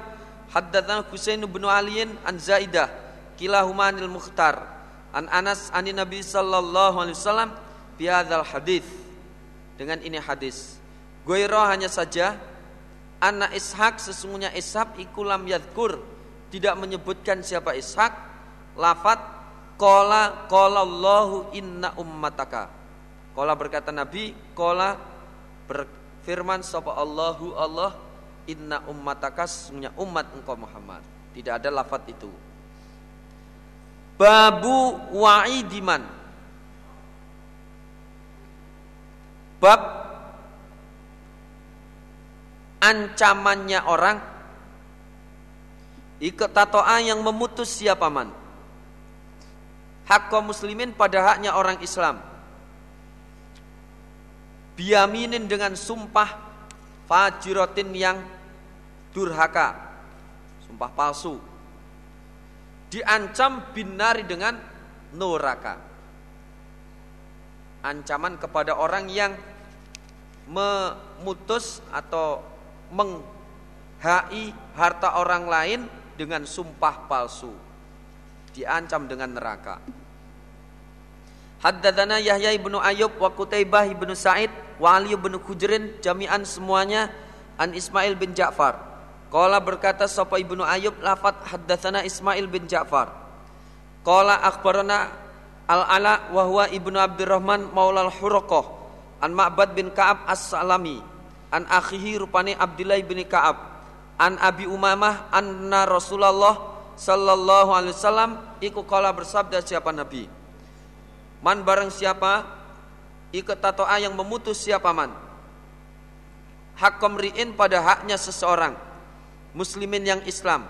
haddatsana Husain bin Ali an Zaidah kilahuma anil Mukhtar an Anas an Nabi sallallahu alaihi wasallam bi hadzal hadis. Dengan ini hadis. Goiro hanya saja anak Ishak sesungguhnya Ishak ikulam yadkur tidak menyebutkan siapa Ishak lafat kola kola Allahu inna ummataka. Kola berkata Nabi kola berfirman sapa Allahu Allah inna ummataka sesungguhnya umat engkau Muhammad. Tidak ada lafat itu. Babu wa'idiman. Bab ancamannya orang ikut tatoa yang memutus siapa man hak kaum muslimin pada haknya orang Islam. Biaminin dengan sumpah fajirotin yang durhaka. Sumpah palsu. Diancam binari dengan neraka. Ancaman kepada orang yang memutus atau menghai harta orang lain dengan sumpah palsu diancam dengan neraka Haddatsana Yahya ibnu Ayub wa Qutaibah ibnu Sa'id wa Ali ibnu Hujrin jami'an semuanya an Ismail bin Ja'far. Qala berkata sapa ibnu Ayub lafat haddatsana Ismail bin Ja'far. Qala akhbarana Al-Ala wa huwa ibnu Abdurrahman maula al-Huraqah an Ma'bad bin Ka'ab as-Salami an akhihi rupane Abdullah bin Ka'ab an Abi Umamah anna Rasulullah sallallahu alaihi wasallam iku kala bersabda siapa Nabi? Man barang siapa ikat tatoa yang memutus siapa man? Hak komriin pada haknya seseorang muslimin yang Islam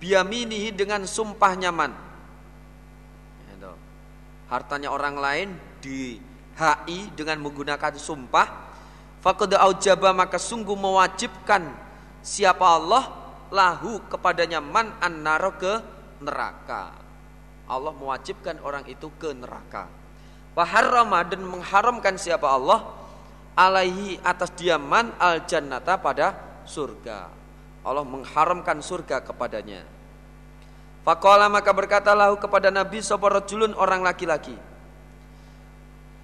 biaminihi dengan sumpah nyaman ya, hartanya orang lain di HI dengan menggunakan sumpah. Faqad aujaba maka sungguh mewajibkan siapa Allah lahu kepadanya man annaro ke neraka. Allah mewajibkan orang itu ke neraka. Waharrama dan mengharamkan siapa Allah alaihi atas dia man al jannata pada surga. Allah mengharamkan surga kepadanya. Fakola maka berkata lahu kepada Nabi sapa orang laki-laki.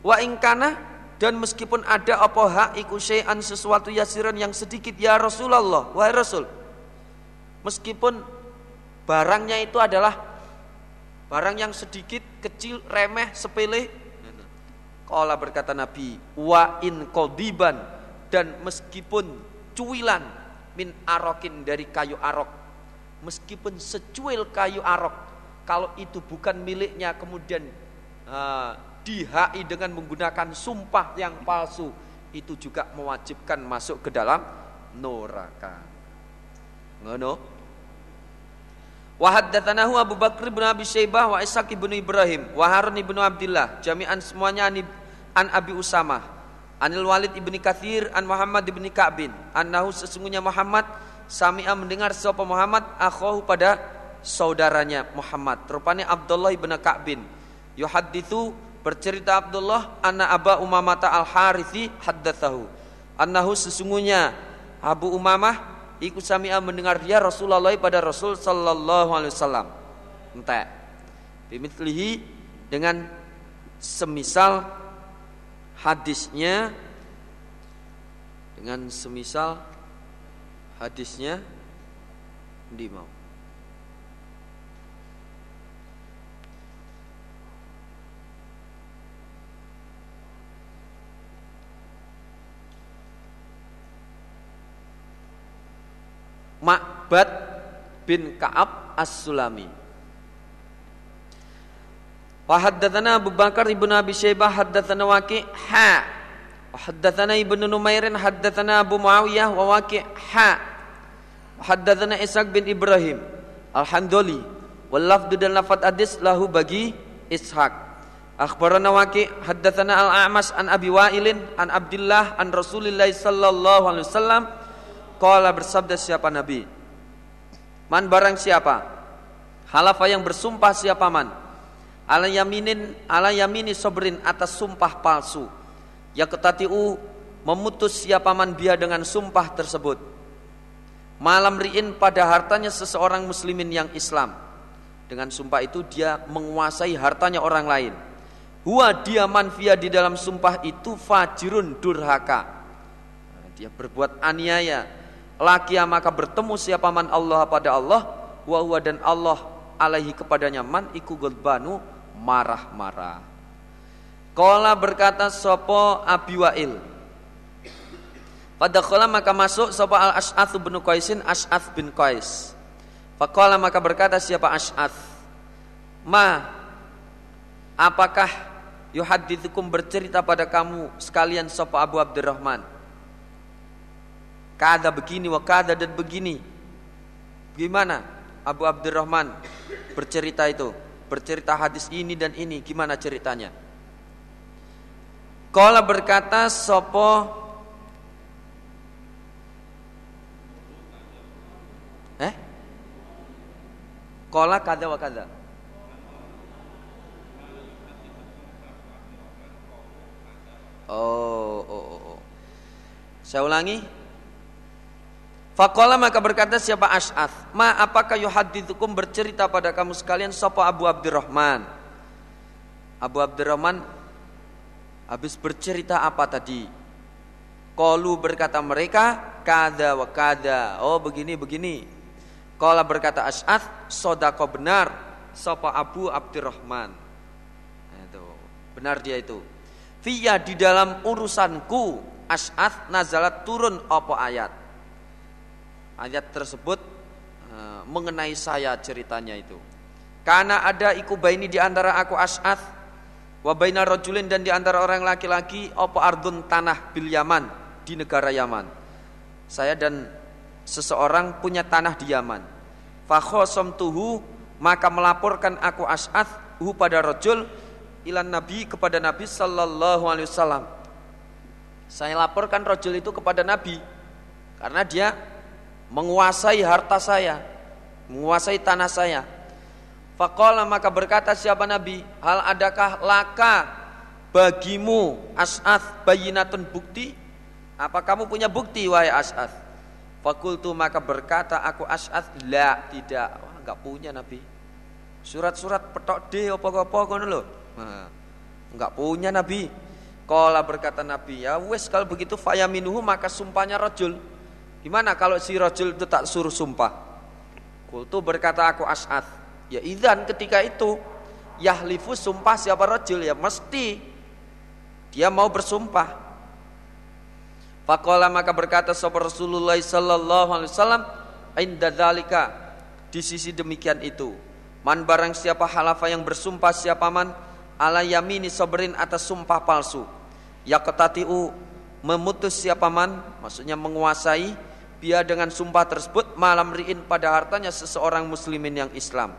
Wa ingkana dan meskipun ada apa hak iku sesuatu yasiran yang sedikit ya Rasulullah wahai Rasul meskipun barangnya itu adalah barang yang sedikit kecil remeh sepele Kala berkata Nabi wa in kodiban dan meskipun cuilan min arokin dari kayu arok meskipun secuil kayu arok kalau itu bukan miliknya kemudian uh, dihai dengan menggunakan sumpah yang palsu itu juga mewajibkan masuk ke dalam neraka. Ngono. Wa haddatsanahu Abu Bakr bin Abi Syaibah wa Ishaq bin Ibrahim wa Harun bin Abdullah jami'an semuanya an, an Abi Usamah. Anil Walid ibni Kathir an Muhammad ibni Ka'bin annahu sesungguhnya Muhammad sami'a mendengar siapa Muhammad akhahu pada saudaranya Muhammad. Rupanya Abdullah ibn Ka'bin yuhadithu Bercerita Abdullah anna Aba Umamah al-Harithi haddatsahu annahu sesungguhnya Abu Umamah ikut sami'a mendengar dia Rasulullah pada Rasul sallallahu alaihi wasallam. Ente. Bimithlihi dengan semisal hadisnya dengan semisal hadisnya di mau Ma'bad bin Ka'ab As-Sulami. Wa haddatsana Abu Bakar ibn Abi Syaibah haddatsana Waqi' ha. Wa haddatsana Ibnu Numairin haddatsana Abu Muawiyah wa Waqi' ha. Wa haddatsana Ishaq bin Ibrahim Al-Handoli wal lafdu dan lafaz hadis lahu bagi Ishaq. Akhbarana Waqi' haddatsana Al-A'mas an Abi Wa'ilin an Abdullah an Rasulillah sallallahu alaihi wasallam Qala bersabda siapa Nabi? Man barang siapa? Halafa yang bersumpah siapa man? Ala yaminin ala yamini sobrin atas sumpah palsu. Ya ketatiu memutus siapa man dia dengan sumpah tersebut. malam riin pada hartanya seseorang muslimin yang Islam. Dengan sumpah itu dia menguasai hartanya orang lain. Huwa dia manfia di dalam sumpah itu fajirun durhaka. Dia berbuat aniaya. Laki maka bertemu siapa man Allah pada Allah. Wa dan Allah alaihi kepadanya man iku godbanu marah-marah. Kola berkata sopo Abi Wa'il. Pada kola maka masuk sopo al Ash'ath bin Qaisin Ash'ath bin Qais. Fakola maka berkata siapa Ash'ath. Ma, apakah yuhadithukum bercerita pada kamu sekalian sopo Abu Abdurrahman. Kada begini wa kada dan begini. Gimana Abu Abdurrahman bercerita itu? Bercerita hadis ini dan ini, gimana ceritanya? Kala berkata sopo Eh? Kala kada wa kada. Oh, oh, oh, oh. Saya ulangi. Fakola maka berkata siapa Ash'ath Ma apakah yuhadithukum bercerita pada kamu sekalian? Sapa Abu Abdurrahman Abu Abdurrahman Habis bercerita apa tadi? Kolu berkata mereka Kada wa kada. Oh begini begini. Kala berkata Ash'ath Sodako benar. Sapa Abu Abdurrahman itu. Benar dia itu. Fiyah di dalam urusanku Ash'ath nazalat turun apa ayat Ayat tersebut uh, mengenai saya ceritanya itu. Karena ada iku baini di antara aku as'ath wa baina rajulin dan di antara orang laki-laki apa ardun tanah bil Yaman di negara Yaman. Saya dan seseorang punya tanah di Yaman. tuhu maka melaporkan aku as'ath hu pada rajul ilan nabi kepada nabi sallallahu alaihi wasallam. Saya laporkan rajul itu kepada nabi karena dia menguasai harta saya, menguasai tanah saya. Fakola maka berkata siapa Nabi, hal adakah laka bagimu as'ath bayinatun bukti? Apa kamu punya bukti wahai as'ath? Fakultu maka berkata aku as'ath, la tidak, Wah, enggak punya Nabi. Surat-surat petok de apa-apa ngono lho. Enggak punya Nabi. Kala berkata Nabi, ya wes kalau begitu fayaminuhu maka sumpahnya rojul Gimana kalau si rojul itu tak suruh sumpah? Kultu berkata aku as'ad. Ya idan ketika itu Yahlifu sumpah siapa rojul ya mesti dia mau bersumpah. Fakola maka berkata sahabat Rasulullah sallallahu alaihi wasallam inda dzalika di sisi demikian itu man barang siapa halafa yang bersumpah siapa man ala yamini sabrin atas sumpah palsu yaqtatiu memutus siapa man maksudnya menguasai dia dengan sumpah tersebut malam riin pada hartanya seseorang muslimin yang Islam.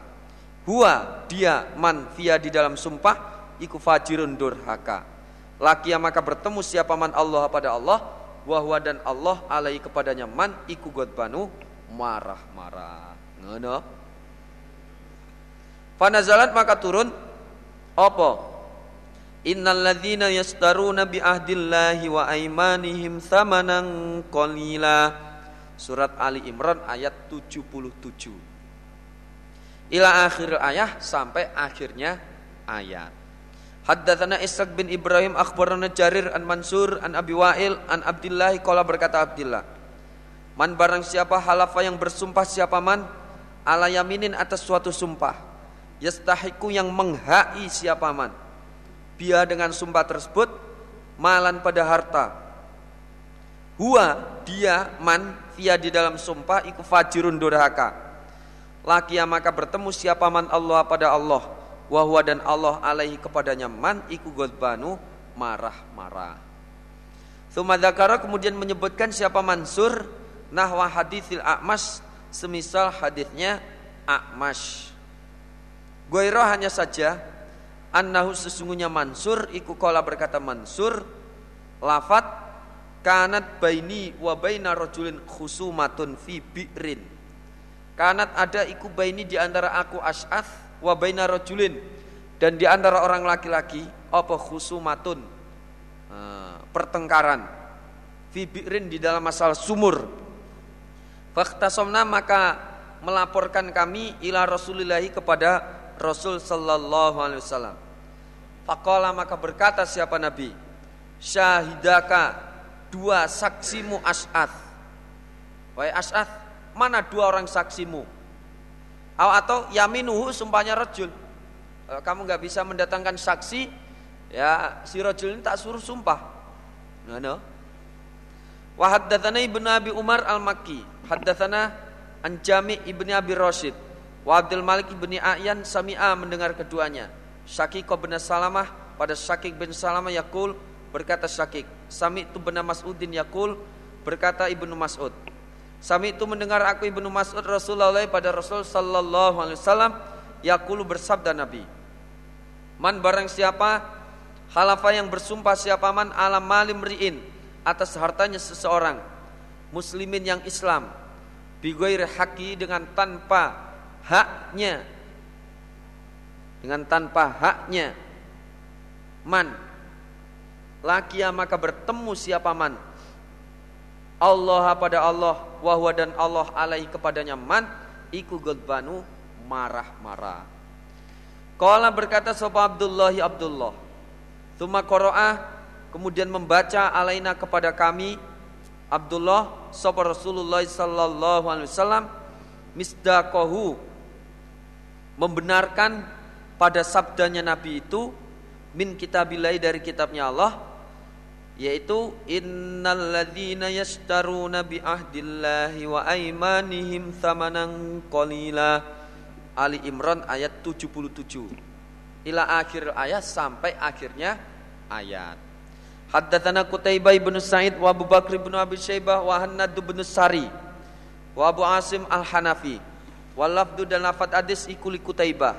Huwa dia man via di dalam sumpah iku fajirun durhaka. Laki yang maka bertemu siapa man Allah pada Allah wahwa dan Allah alai kepadanya man iku godbanu marah-marah. Ngono. Fanazalat maka turun apa? Innal ladzina yastaruna bi ahdillahi wa aimanihim thamanan qalila Surat Ali Imran ayat 77 Ila akhir ayat sampai akhirnya ayat. Haddatsana Ishaq bin Ibrahim akhbarana Jarir an Mansur an Abi Wa'il an Abdullah qala berkata Abdullah Man barang siapa halafa yang bersumpah siapa man? Ala yaminin atas suatu sumpah. Yastahiku yang menghai siapa man? Biar dengan sumpah tersebut malan pada harta Huwa dia man via di dalam sumpah iku fajirun durhaka. Laki yang maka bertemu siapa man Allah pada Allah wahwa dan Allah alaihi kepadanya man iku godbanu marah-marah. Sumadakara kemudian menyebutkan siapa Mansur nahwa hadithil A'mas semisal hadithnya A'mash. Goiro hanya saja annahu sesungguhnya Mansur iku kola berkata Mansur lafat kanat baini wa baina rajulin khusumatun fi bi'rin. Kanat ada iku baini di antara aku as'ath wa baina rajulin. Dan di antara orang laki-laki apa khusumatun? Uh, pertengkaran. Fi bi'rin di dalam masalah sumur. Faktasomna maka melaporkan kami ila Rasulillahi kepada Rasul sallallahu alaihi wasallam. Fakola maka berkata siapa Nabi? Syahidaka dua saksimu as'ad. Wahai as'ad, mana dua orang saksimu? Atau yaminuhu sumpahnya rajul. Kamu nggak bisa mendatangkan saksi, ya si rajul ini tak suruh sumpah. Nah, no. Wa Ibnu Abi Umar Al-Makki Haddatsana an Jami' Abi Rashid wa Abdul Malik ibni A'yan sami'a mendengar keduanya. Syakik bin Salamah pada Syakik bin Salamah yakul berkata Syakik, sami itu bin Mas'udin yakul berkata Ibnu Mas'ud. Sami itu mendengar aku Ibnu Mas'ud Rasulullah pada Rasul sallallahu alaihi wasallam yakul bersabda Nabi. Man barang siapa halafa yang bersumpah siapa man alam malim ri'in atas hartanya seseorang muslimin yang Islam bigoir haki dengan tanpa haknya dengan tanpa haknya man laki maka bertemu siapa man? Allah pada Allah wahwa dan Allah alaihi kepadanya man? Iku godbanu marah-marah. Kala berkata sapa Abdullahi Abdullah Tuma qaraah kemudian membaca alaina kepada kami Abdullah sapa Rasulullah sallallahu alaihi wasallam misdaqahu membenarkan pada sabdanya Nabi itu min kitabillahi dari kitabnya Allah yaitu innalladzina yashtaruna bi ahdillahi wa aimanihim thamanan qalila. Ali Imran ayat 77 ila akhir ayat sampai akhirnya ayat. Haddatsana Qutaibah bin Sa'id wa Abu Bakr bin Abi Syaibah wa Hannad bin Sari wa Abu Asim Al-Hanafi. Wa lafdu dan lafad hadis ikuli Qutaibah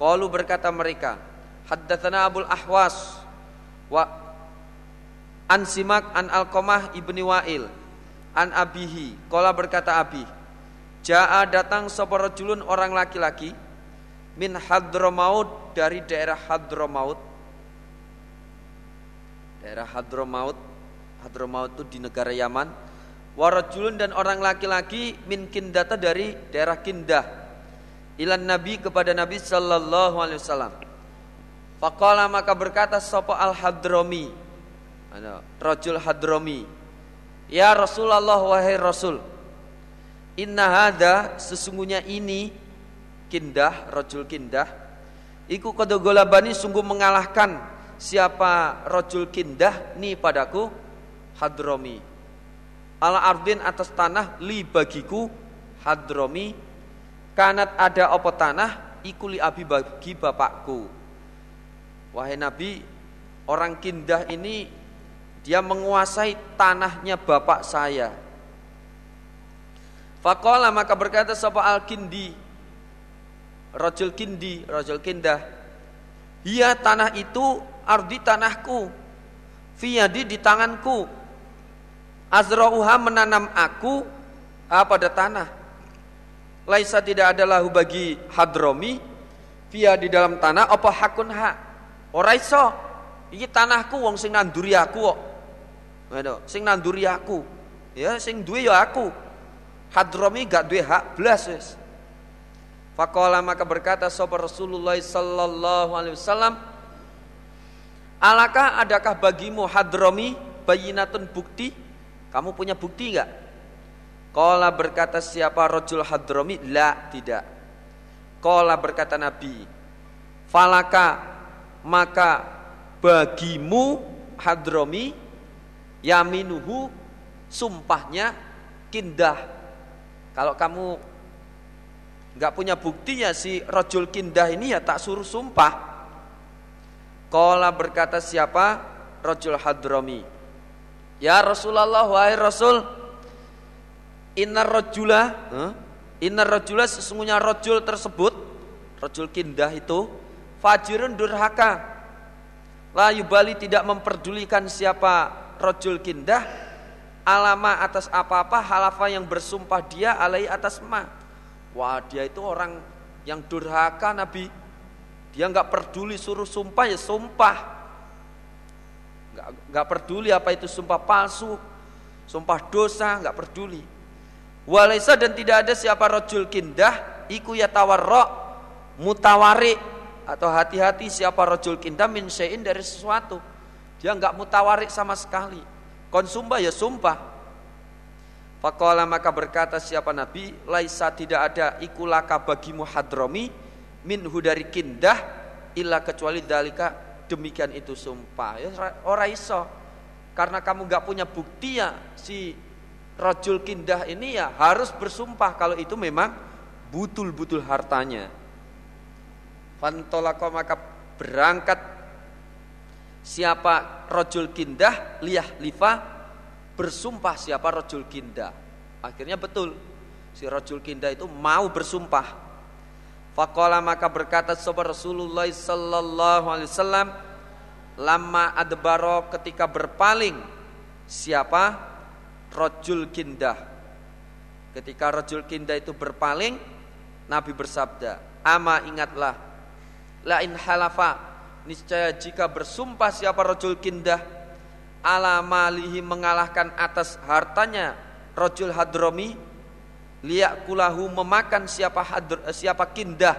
qalu berkata mereka haddatsana Abul Ahwas wa an Simak an Alqamah ibni Wa'il. An abihi qala berkata abi Ja'a datang sapa rajulun orang laki-laki min Hadramaut dari daerah Hadramaut. Daerah Hadramaut Hadramaut itu di negara Yaman. Warajulun dan orang laki-laki min kindata dari daerah Kindah ilan Nabi kepada Nabi sallallahu alaihi wasallam. Faqala maka berkata sapa al Hadrami rajul Hadrami Ya Rasulullah wahai Rasul. Inna hada sesungguhnya ini kindah rajul kindah. Iku kodogolabani sungguh mengalahkan siapa rojul kindah ni padaku hadromi. Ala ardin atas tanah li bagiku hadromi. Kanat ada opo tanah ikuli abi bagi bapakku. Wahai nabi orang kindah ini dia menguasai tanahnya bapak saya. Fakola maka berkata sapa al kindi rojul kindi rojul kindah. Ia tanah itu ardi tanahku. Fiyadi di tanganku. Azra'uha menanam aku ah, pada tanah. Laisa tidak ada lahu bagi hadromi. Via di dalam tanah apa hakun hak ora iso. Iki tanahku wong sing nanduri aku kok ngono sing nanduri aku ya sing duwe ya aku hadromi gak duwe hak blas wis Faqala maka berkata sapa Rasulullah sallallahu alaihi wasallam Alakah adakah bagimu hadromi bayinatun bukti? Kamu punya bukti enggak? Kala berkata siapa rojul hadromi? La, tidak. Kala berkata Nabi, falaka maka bagimu hadromi yaminuhu sumpahnya kindah. Kalau kamu nggak punya buktinya si rojul kindah ini ya tak suruh sumpah. Kola berkata siapa? Rajul Hadrami. Ya Rasulullah, wahai Rasul, Inna rajula, huh? Inna rajula sesungguhnya rajul tersebut, rajul kindah itu, fajirun durhaka. La yubali tidak memperdulikan siapa rajul kindah, alama atas apa-apa halafa yang bersumpah dia alai atas ma. Wah dia itu orang yang durhaka Nabi dia nggak peduli suruh sumpah ya sumpah. Nggak nggak peduli apa itu sumpah palsu, sumpah dosa, nggak peduli. Walaisa dan tidak ada siapa rojul kindah iku ya tawarro mutawari atau hati-hati siapa rojul kindah min dari sesuatu. Dia enggak mutawarik sama sekali. Konsumba ya sumpah. Fakola maka berkata siapa Nabi, laisa tidak ada ikulaka bagimu hadromi minhu dari kindah illa kecuali dalika demikian itu sumpah. Ya ora iso. Karena kamu enggak punya bukti ya si rojul kindah ini ya harus bersumpah kalau itu memang butul-butul hartanya. Fantolako maka berangkat siapa rojul kindah liyah lifa bersumpah siapa rojul kindah. Akhirnya betul si rojul kindah itu mau bersumpah. Fakola maka berkata sobat Rasulullah Sallallahu Alaihi Wasallam lama adbaro ketika berpaling siapa rojul kindah. Ketika rojul kindah itu berpaling, Nabi bersabda, Ama ingatlah, lain halafa, niscaya jika bersumpah siapa rojul kindah, ala malihi mengalahkan atas hartanya rojul hadromi, liak kulahu memakan siapa hadr, siapa kindah,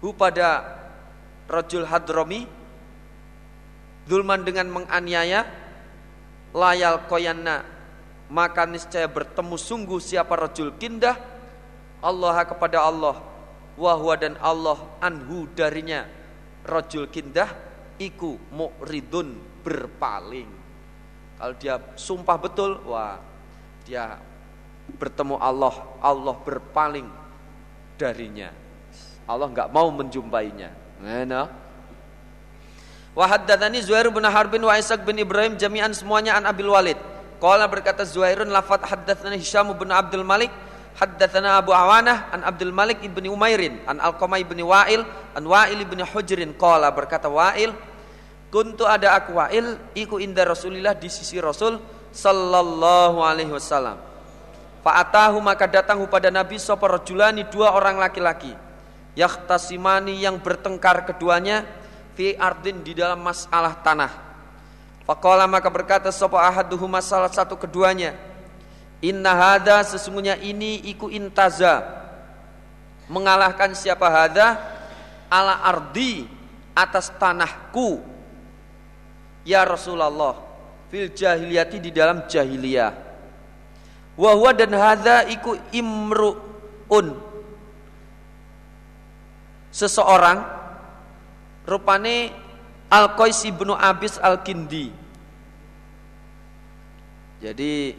hu pada rojul hadromi, zulman dengan menganiaya, layal koyanna maka niscaya bertemu sungguh siapa rajul kindah Allah kepada Allah wahwa dan Allah anhu darinya rajul kindah iku mu'ridun berpaling. Kalau dia sumpah betul wah dia bertemu Allah Allah berpaling darinya. Allah nggak mau menjumpainya. Nah, Wa haddatsani Zuhair bin Harbin wa Ishaq bin Ibrahim jami'an semuanya an Abil Walid. Qala berkata Zuhairun lafat haddatsana Hisham bin Abdul Malik haddatsana Abu Awanah an Abdul Malik ibni Umairin an Alqamah ibni Wa'il an Wa'il ibni Hujrin. Qala berkata Wa'il kuntu ada aku Wa'il iku inda Rasulillah di sisi Rasul sallallahu alaihi wasallam. Fa'atahu maka datang kepada Nabi sapa rajulani dua orang laki-laki. Yahtasimani yang bertengkar keduanya fi ardin di dalam masalah tanah. Faqala maka berkata sapa ahaduhuma salah satu keduanya Inna hada sesungguhnya ini iku intaza. Mengalahkan siapa hada ala ardi atas tanahku. Ya Rasulullah fil jahiliyati di dalam jahiliyah. Wa dan hada iku imruun. Seseorang rupane Al-Qais ibnu Abis Al-Kindi. Jadi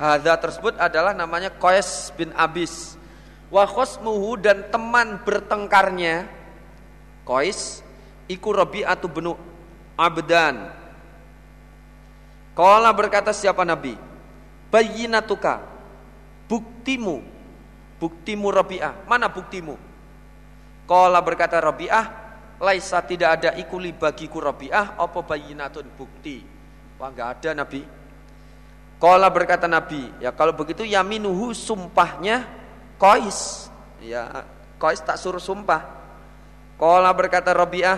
hadza tersebut adalah namanya Qais bin Abis. Wa khosmuhu dan teman bertengkarnya Qais iku Rabi'atu bin Abdan. Kala berkata siapa Nabi? Bayinatuka buktimu buktimu Rabi'ah. Mana buktimu? Kala berkata Rabi'ah laisa tidak ada ikuli bagiku Rabi'ah apa bayinatun bukti. Wah enggak ada Nabi. Kala berkata Nabi, ya kalau begitu yaminuhu sumpahnya kois. Ya, kois tak suruh sumpah. Kala berkata Rabi'ah,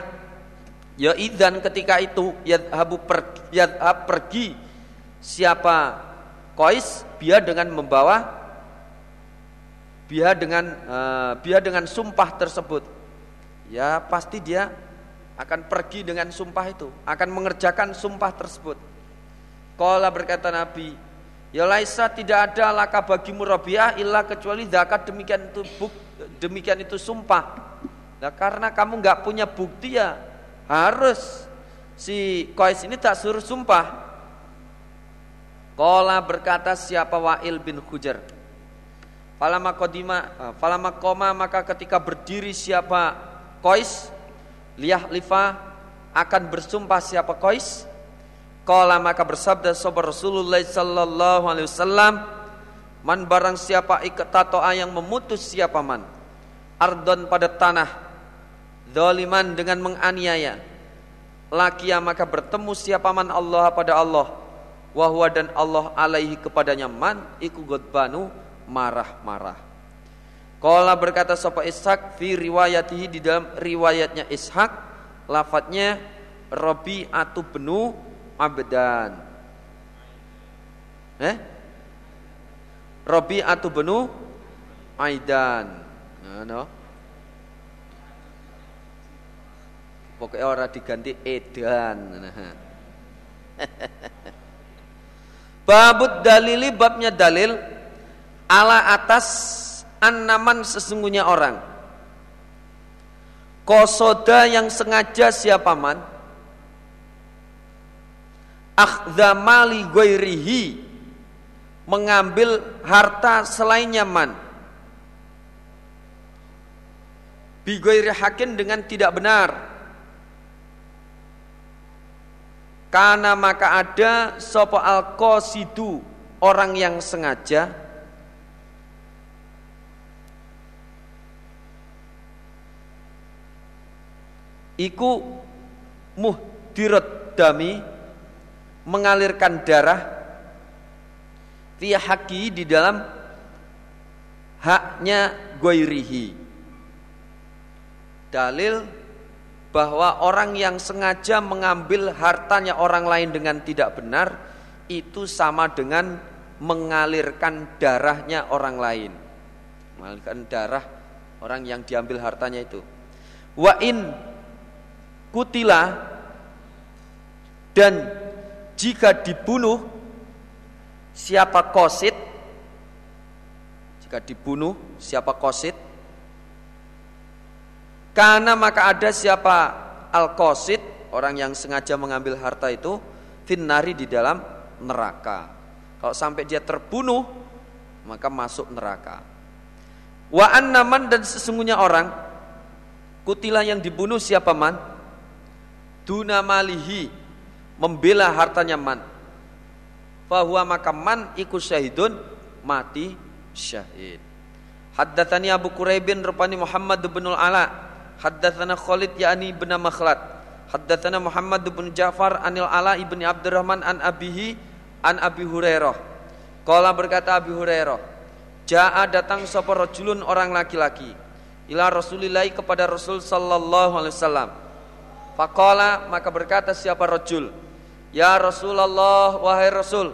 ya idan ketika itu yadhabu per, yadhab pergi siapa kois biar dengan membawa biar dengan uh, biar dengan sumpah tersebut ya pasti dia akan pergi dengan sumpah itu, akan mengerjakan sumpah tersebut. Kala berkata Nabi, Ya laisa tidak ada laka bagimu Rabi'ah illa kecuali zakat demikian itu buk, demikian itu sumpah. Nah, karena kamu nggak punya bukti ya harus si Qais ini tak suruh sumpah. Kala berkata siapa Wa'il bin Hujar. Falama kodima, eh, falama koma maka ketika berdiri siapa Kois liyah lifa akan bersumpah siapa Kois Kala maka bersabda sahabat Rasulullah sallallahu alaihi wasallam Man barang siapa iketatoa yang memutus siapa man Ardon pada tanah Doliman dengan menganiaya Lakia maka bertemu siapa man Allah pada Allah Wahwa dan Allah alaihi kepadanya man Iku godbanu marah-marah. Kala berkata sapa Ishak fi riwayatihi di dalam riwayatnya Ishak lafadznya Robi atu benu Abdan. Eh? Rabi'atu benu Aidan. Nah, no. Pokoknya orang diganti Edan. *laughs* Babut dalili babnya dalil ala atas annaman sesungguhnya orang. Kosoda yang sengaja siapa man? Akhdamali ghairihi mengambil harta selainnya man. Bigoiri hakin dengan tidak benar Karena maka ada sopo al qasidu orang yang sengaja iku muhdirat dami mengalirkan darah fi di dalam haknya goirihi dalil bahwa orang yang sengaja mengambil hartanya orang lain dengan tidak benar itu sama dengan mengalirkan darahnya orang lain. Mengalirkan darah orang yang diambil hartanya itu. Wa in kutila dan jika dibunuh siapa kosit jika dibunuh siapa kosit karena maka ada siapa al-qasid, orang yang sengaja mengambil harta itu finnari di dalam neraka. Kalau sampai dia terbunuh, maka masuk neraka. Wa annaman dan sesungguhnya orang kutilah yang dibunuh siapa man? Duna malihi membela hartanya man. Fahuwa maka man ikut syahidun mati syahid. Haddatsani Abu Quraibin rupani Muhammad bin Ala Haddatsana Khalid yakni bin Makhlad. Haddatsana Muhammad bin Ja'far anil Ala ibni Abdurrahman an abihi an Abi Hurairah. Kala berkata Abi Hurairah, Ja'a datang sapa rajulun orang laki-laki ila Rasulillah kepada Rasul sallallahu alaihi wasallam. Faqala maka berkata siapa rajul, Ya Rasulullah wahai Rasul,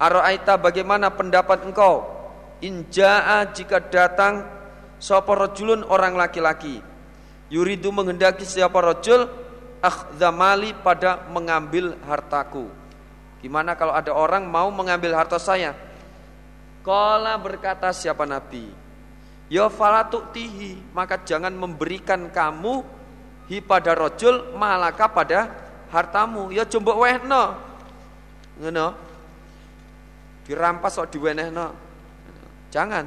Ara'aita bagaimana pendapat engkau? Inja'a jika datang sapa rajulun orang laki-laki Yuridu menghendaki siapa rojul akhdamali pada mengambil hartaku. Gimana kalau ada orang mau mengambil harta saya? Kala berkata siapa Nabi? Ya tihi maka jangan memberikan kamu hi pada rojul malaka pada hartamu. Ya coba wehno. Ngono. Dirampas kok diwenehno. Jangan.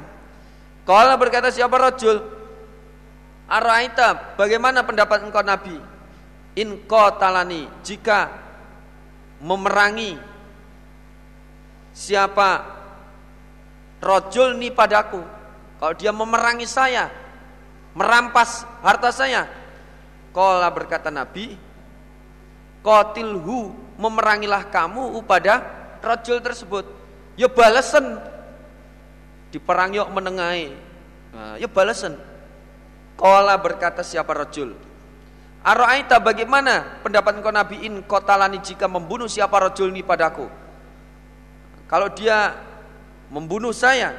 Kala berkata siapa rojul? Araita, bagaimana pendapat engkau Nabi? In talani, jika memerangi siapa rojul ni padaku, kalau dia memerangi saya, merampas harta saya, Kala berkata Nabi, Kotilhu memerangilah kamu pada rojul tersebut. Ya balasan diperang yuk menengahi. Nah, ya balasan Kola berkata siapa rojul Aro'aita bagaimana pendapat engkau Nabi in kotalani jika membunuh siapa rojul ini padaku? Kalau dia membunuh saya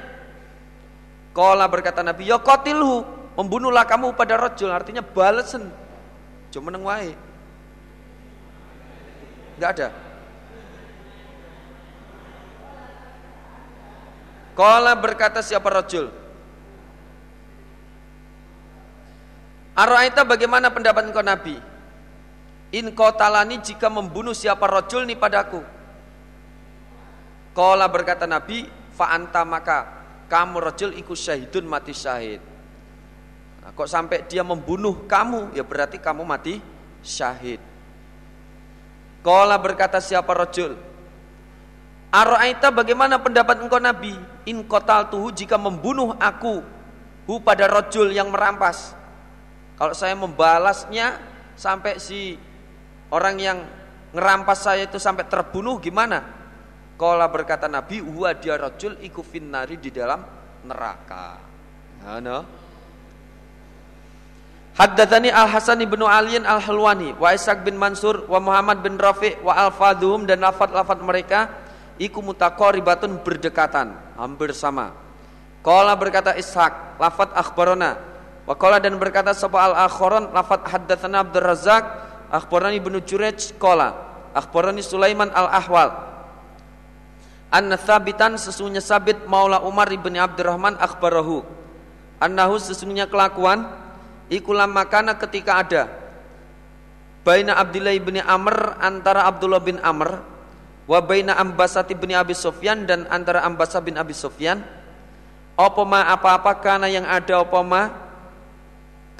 Kola berkata Nabi ya kotilhu Membunuhlah kamu pada rojul Artinya balesen Cuma nengwai Enggak ada Kola berkata siapa rojul Araita bagaimana pendapat engkau Nabi? In talani jika membunuh siapa rojul nih padaku. Kala berkata Nabi, fa'anta maka kamu rojul ikut syahidun mati syahid. Nah, kok sampai dia membunuh kamu, ya berarti kamu mati syahid. Kala berkata siapa rojul? Araita bagaimana pendapat engkau Nabi? In kotal tuhu jika membunuh aku, hu pada rojul yang merampas. Kalau saya membalasnya sampai si orang yang ngerampas saya itu sampai terbunuh gimana? Kala berkata Nabi, huwa dia rajul iku finnari di dalam neraka. Ano? Haddatsani Al Hasan bin Aliin Al Halwani wa Ishaq bin Mansur wa Muhammad bin Rafi wa Al Fadhum dan lafat-lafat mereka iku mutaqaribatun berdekatan, hampir sama. Qala berkata Ishaq, lafat akhbarona. Wa qala dan berkata sapa al-akharon lafat haddatsana Abdul Razzaq, akhbarani Ibnu Jurayj qala, akhbarani Sulaiman al-Ahwal. Anna thabitan sesungguhnya sabit maula Umar ibni Abdurrahman akhbarahu. Annahu sesungguhnya kelakuan ikulam makana ketika ada. Baina Abdullah bin Amr antara Abdullah bin Amr wa baina Ambasati bin Abi Sufyan dan antara Ambasa bin Abi Sufyan apa ma apa-apa karena yang ada apa ma?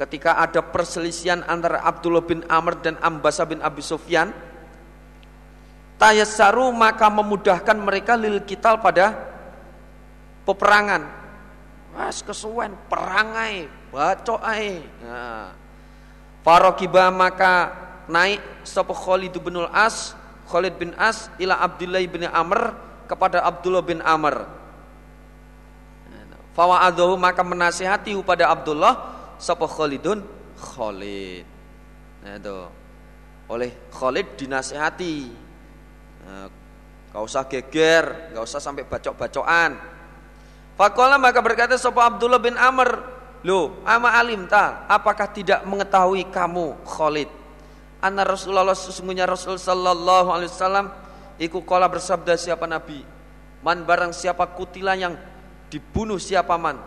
Ketika ada perselisihan antara Abdullah bin Amr dan Ambasa bin Abi Sufyan tayassaru maka memudahkan mereka lil kital pada peperangan. Mas kesuwen perangai bacok ae. Nah. Farokibah maka naik sapa Khalid bin As, Khalid bin As ila Abdullah bin Amr kepada Abdullah bin Amr. Fawa'adahu maka menasihati kepada Abdullah sapa Khalidun Khalid. Nah itu. Oleh Khalid dinasihati. Nah, gak usah geger, gak usah sampai bacok-bacokan. Fakola maka berkata sapa Abdullah bin Amr, "Lo, ama alim ta, apakah tidak mengetahui kamu Khalid? Anna Rasulullah sesungguhnya Rasul sallallahu alaihi wasallam iku kola bersabda siapa nabi, man barang siapa kutila yang dibunuh siapa man,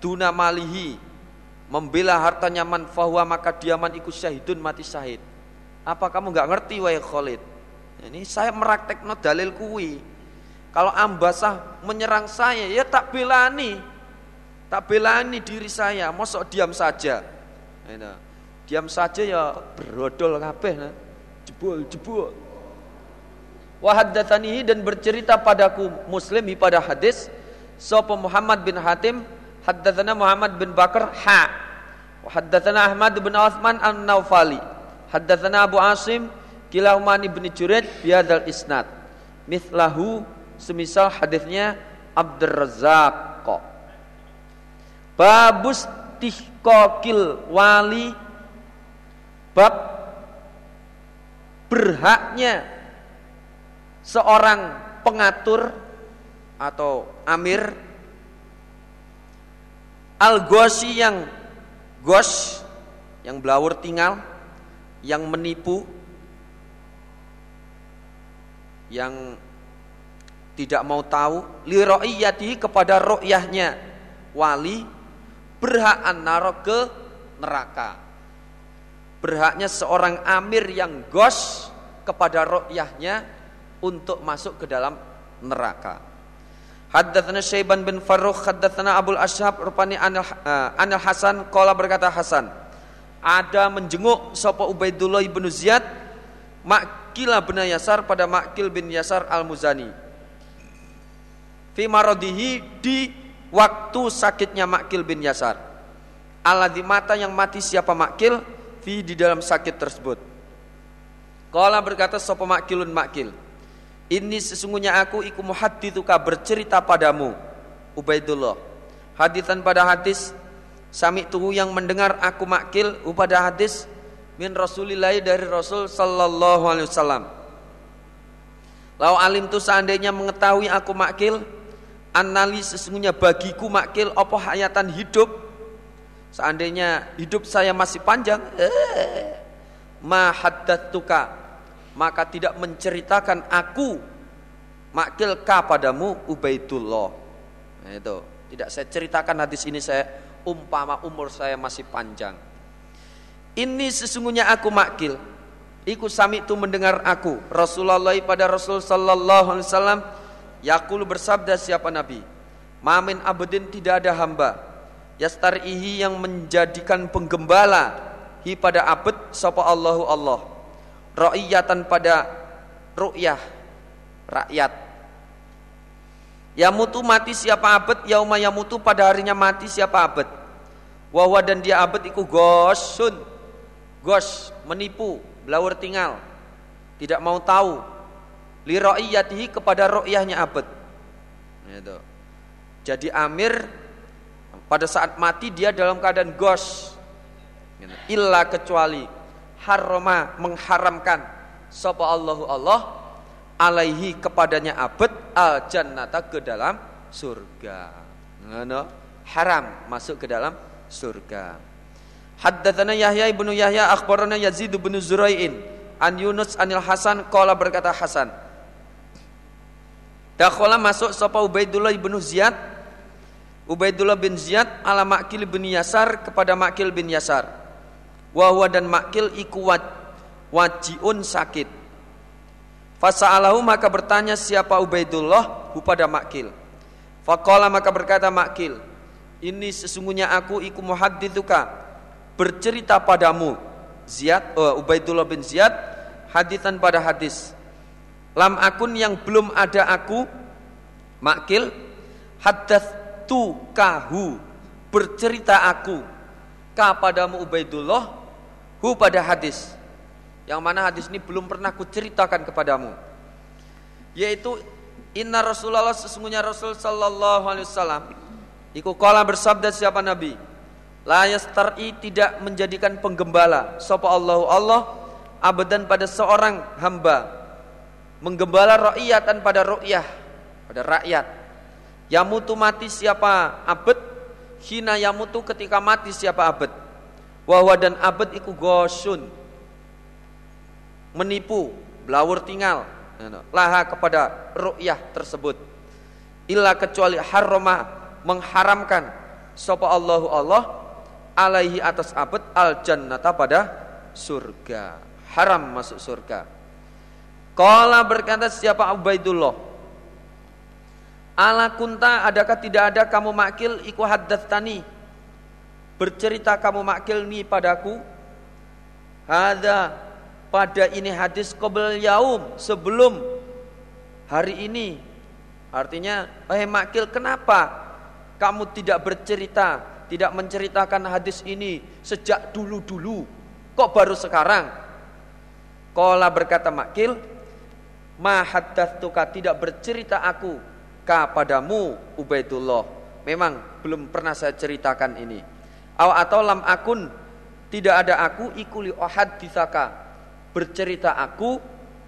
duna malihi membela hartanya man fahuwa maka diaman ikut syahidun mati syahid. Apa kamu nggak ngerti wahai Khalid? Ini saya meraktekno dalil kuwi. Kalau ambasah menyerang saya, ya tak belani. Tak belani diri saya, mosok diam saja. Nah, diam saja ya berodol kabeh nah. Jebul, jebul. Wahaddatsanihi dan bercerita padaku Muslim pada hadis sapa Muhammad bin Hatim haddatsana Muhammad bin Bakar ha wa haddatsana Ahmad bin Utsman an-Naufali haddatsana Abu Asim kilahuma ibn Juraid biadal isnad mithlahu semisal hadisnya Abdur Razzaq babus tihkokil wali. Bab berhaknya seorang pengatur atau amir. Al gosi yang gos yang belawur tinggal yang menipu yang tidak mau tahu liroiyati kepada ro'yahnya wali berhak naro ke neraka. Berhaknya seorang amir yang gos kepada ro'yahnya untuk masuk ke dalam neraka. Haddatsana Syaiban bin Farrukh haddatsana Abdul Ashab rupani Anil, uh, Anil Hasan qala berkata Hasan ada menjenguk sapa Ubaidullah bin Ziyad Makila bin Yasar pada Makil bin Yasar Al-Muzani. Fi maradihi di waktu sakitnya Makil bin Yasar. Alladzi mata yang mati siapa Makil fi di dalam sakit tersebut. Kala berkata sapa Makilun Makil, ini sesungguhnya aku iku muhadditsuka bercerita padamu Ubaidullah. Hadisan pada hadis sami tuhu yang mendengar aku Makil pada hadis min Rasulillah dari Rasul sallallahu alaihi wasallam. Lau alim tu seandainya mengetahui aku makil analis sesungguhnya bagiku makil apa hayatan hidup? Seandainya hidup saya masih panjang eh, tuka maka tidak menceritakan aku makil ka padamu Ubaidullah. Nah, itu. Tidak saya ceritakan hadis ini saya umpama umur saya masih panjang. Ini sesungguhnya aku makil. Iku sami itu mendengar aku. Rasulullah pada Rasul sallallahu alaihi wasallam Yakul bersabda siapa Nabi? Mamin abdin tidak ada hamba. Yastarihi yang menjadikan penggembala. Hi pada abd Sapa Allahu Allah. Ra'iyatan pada ru'yah Rakyat. Yamutu mati siapa abd Yauma yamutu pada harinya mati siapa abd. Wahwa dan dia abd iku gosun Gos menipu Belawur tinggal Tidak mau tahu li ra'iyatihi kepada ro'yahnya abad. Gitu. Jadi Amir pada saat mati dia dalam keadaan gos. Gitu. Illa kecuali haroma mengharamkan sapa Allahu Allah alaihi kepadanya abad al jannata ke dalam surga. Ngono, haram masuk ke dalam surga. Haddatsana Yahya ibnu Yahya akhbarana Yazid bin Zurai'in an Yunus anil Hasan qala berkata Hasan Dakhala masuk sapa Ubaidullah ibnu Ziyad Ubaidullah bin Ziyad ala Makil bin Yasar kepada Makil bin Yasar. Wahwa dan Makil iku wajiun sakit. Fasa'alahu maka bertanya siapa Ubaidullah kepada Makil. Faqala maka berkata Makil, ini sesungguhnya aku iku muhaddithuka bercerita padamu Ziyad uh, Ubaidullah bin Ziyad hadisan pada hadis. Lam akun yang belum ada aku Makil tu kahu bercerita aku kepadamu Ubaidullah hu pada hadis. Yang mana hadis ini belum pernah kuceritakan kepadamu. Yaitu inna Rasulullah sesungguhnya Rasul sallallahu alaihi wasallam iku kala bersabda siapa nabi? La yastari tidak menjadikan penggembala. Sapa Allahu Allah abadan pada seorang hamba menggembala rakyatan pada ru'yah pada rakyat. Yamutu mati siapa abad Hina yamutu ketika mati siapa abad Wahwa dan abad iku gosun Menipu Belawur tinggal Laha kepada ru'yah tersebut. Illa kecuali harroma Mengharamkan Sopa Allahu Allah Alaihi atas abad Al jannata pada surga. Haram masuk surga Kala berkata siapa Ubaidullah? Ala kunta adakah tidak ada kamu makil? Iku haddatsani. Bercerita kamu makil ni padaku. Ada pada ini hadis qabl yaum sebelum hari ini. Artinya eh makil kenapa kamu tidak bercerita tidak menceritakan hadis ini sejak dulu-dulu? Kok baru sekarang? Kola berkata makil ma haddatsuka tidak bercerita aku kepadamu Ubaidullah. Memang belum pernah saya ceritakan ini. Aw atau lam akun tidak ada aku ikuli ohad disaka bercerita aku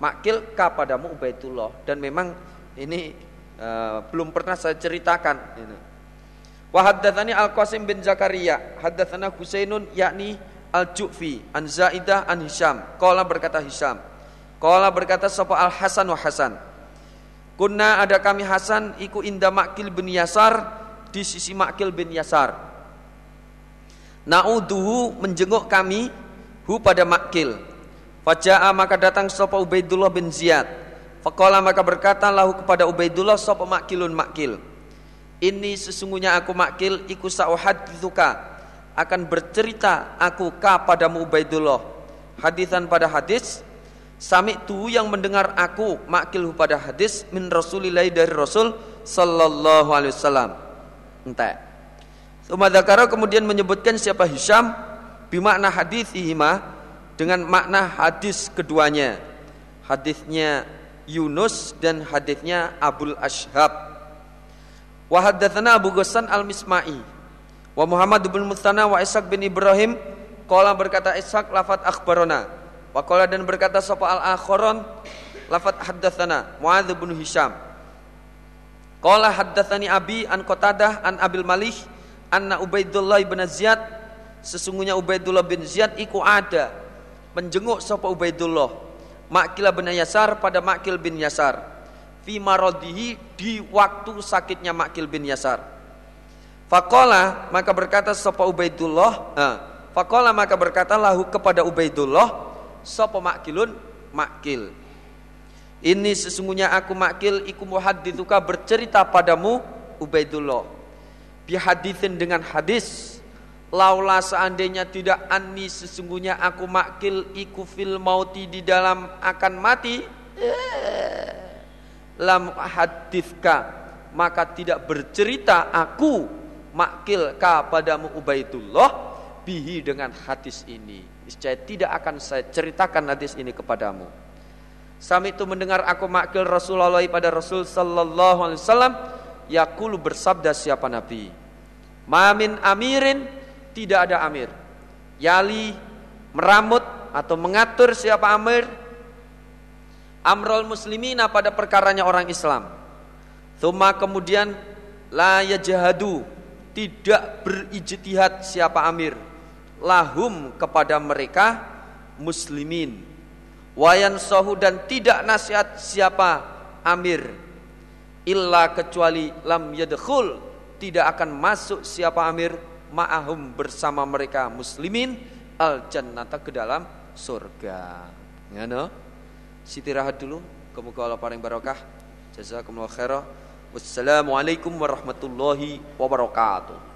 makil kepadamu Ubaidullah dan memang ini uh, belum pernah saya ceritakan ini. Wa Al-Qasim bin Zakaria, haddatsana Husainun yakni Al-Ju'fi an Zaidah an Hisham. Qala berkata Hisham. Qala berkata sapa Al-Hasan wa Hasan. Kunna ada kami Hasan iku inda Makil bin Yasar di sisi Makil bin Yasar. Na'uduhu menjenguk kami hu pada Makil. Faja'a maka datang sapa Ubaidullah bin Ziyad. Faqala maka berkata lahu kepada Ubaidullah sapa Makilun Makil. Ini sesungguhnya aku Makil iku sauhaditsuka akan bercerita aku kepadamu Ubaidullah. Hadisan pada hadis Sami tu yang mendengar aku makil pada hadis min Rasulillah dari Rasul sallallahu alaihi wasallam. Entah. Sumadakara kemudian menyebutkan siapa Hisham bimakna hadis ihima dengan makna hadis keduanya. Hadisnya Yunus dan hadisnya Abul Ashhab. Wa haddatsana Abu Ghassan Al-Misma'i wa Muhammad bin Mustana wa Ishaq bin Ibrahim qala berkata Ishaq lafat akhbarona Waqala dan berkata sapa al-akharon lafat haddatsana Muadz bin Hisham. Qala haddatsani Abi an Qatadah an Abil Malih anna Ubaidullah bin Ziyad sesungguhnya Ubaidullah bin Ziyad iku ada menjenguk sapa Ubaidullah Makil bin Yasar pada Makil bin Yasar fi maradihi di waktu sakitnya Makil bin Yasar. Faqala maka berkata sapa Ubaidullah, eh, faqala maka berkata lahu kepada Ubaidullah, Sopo makilun makil. Ini sesungguhnya aku makil iku muhaddithuka bercerita padamu Ubaidullah. Bihadithin dengan hadis. Laula seandainya tidak ani sesungguhnya aku makil iku fil mauti di dalam akan mati. Lam hadithka maka tidak bercerita aku makil padamu Ubaidullah bihi dengan hadis ini Niscaya tidak akan saya ceritakan hadis ini kepadamu. Sami itu mendengar aku makil Rasulullah pada Rasul sallallahu alaihi wasallam yaqulu bersabda siapa nabi. Mamin amirin tidak ada amir. Yali meramut atau mengatur siapa amir amrul muslimina pada perkaranya orang Islam. Thumma kemudian la yajhadu tidak berijtihad siapa amir lahum kepada mereka muslimin. Wayan sohu dan tidak nasihat siapa amir illa kecuali lam yadkhul tidak akan masuk siapa amir ma'ahum bersama mereka muslimin al jannata ke dalam surga. Ya no Siti rahat dulu kemuka Allah paling barokah. Jazakumullah khairah Wassalamualaikum warahmatullahi wabarakatuh.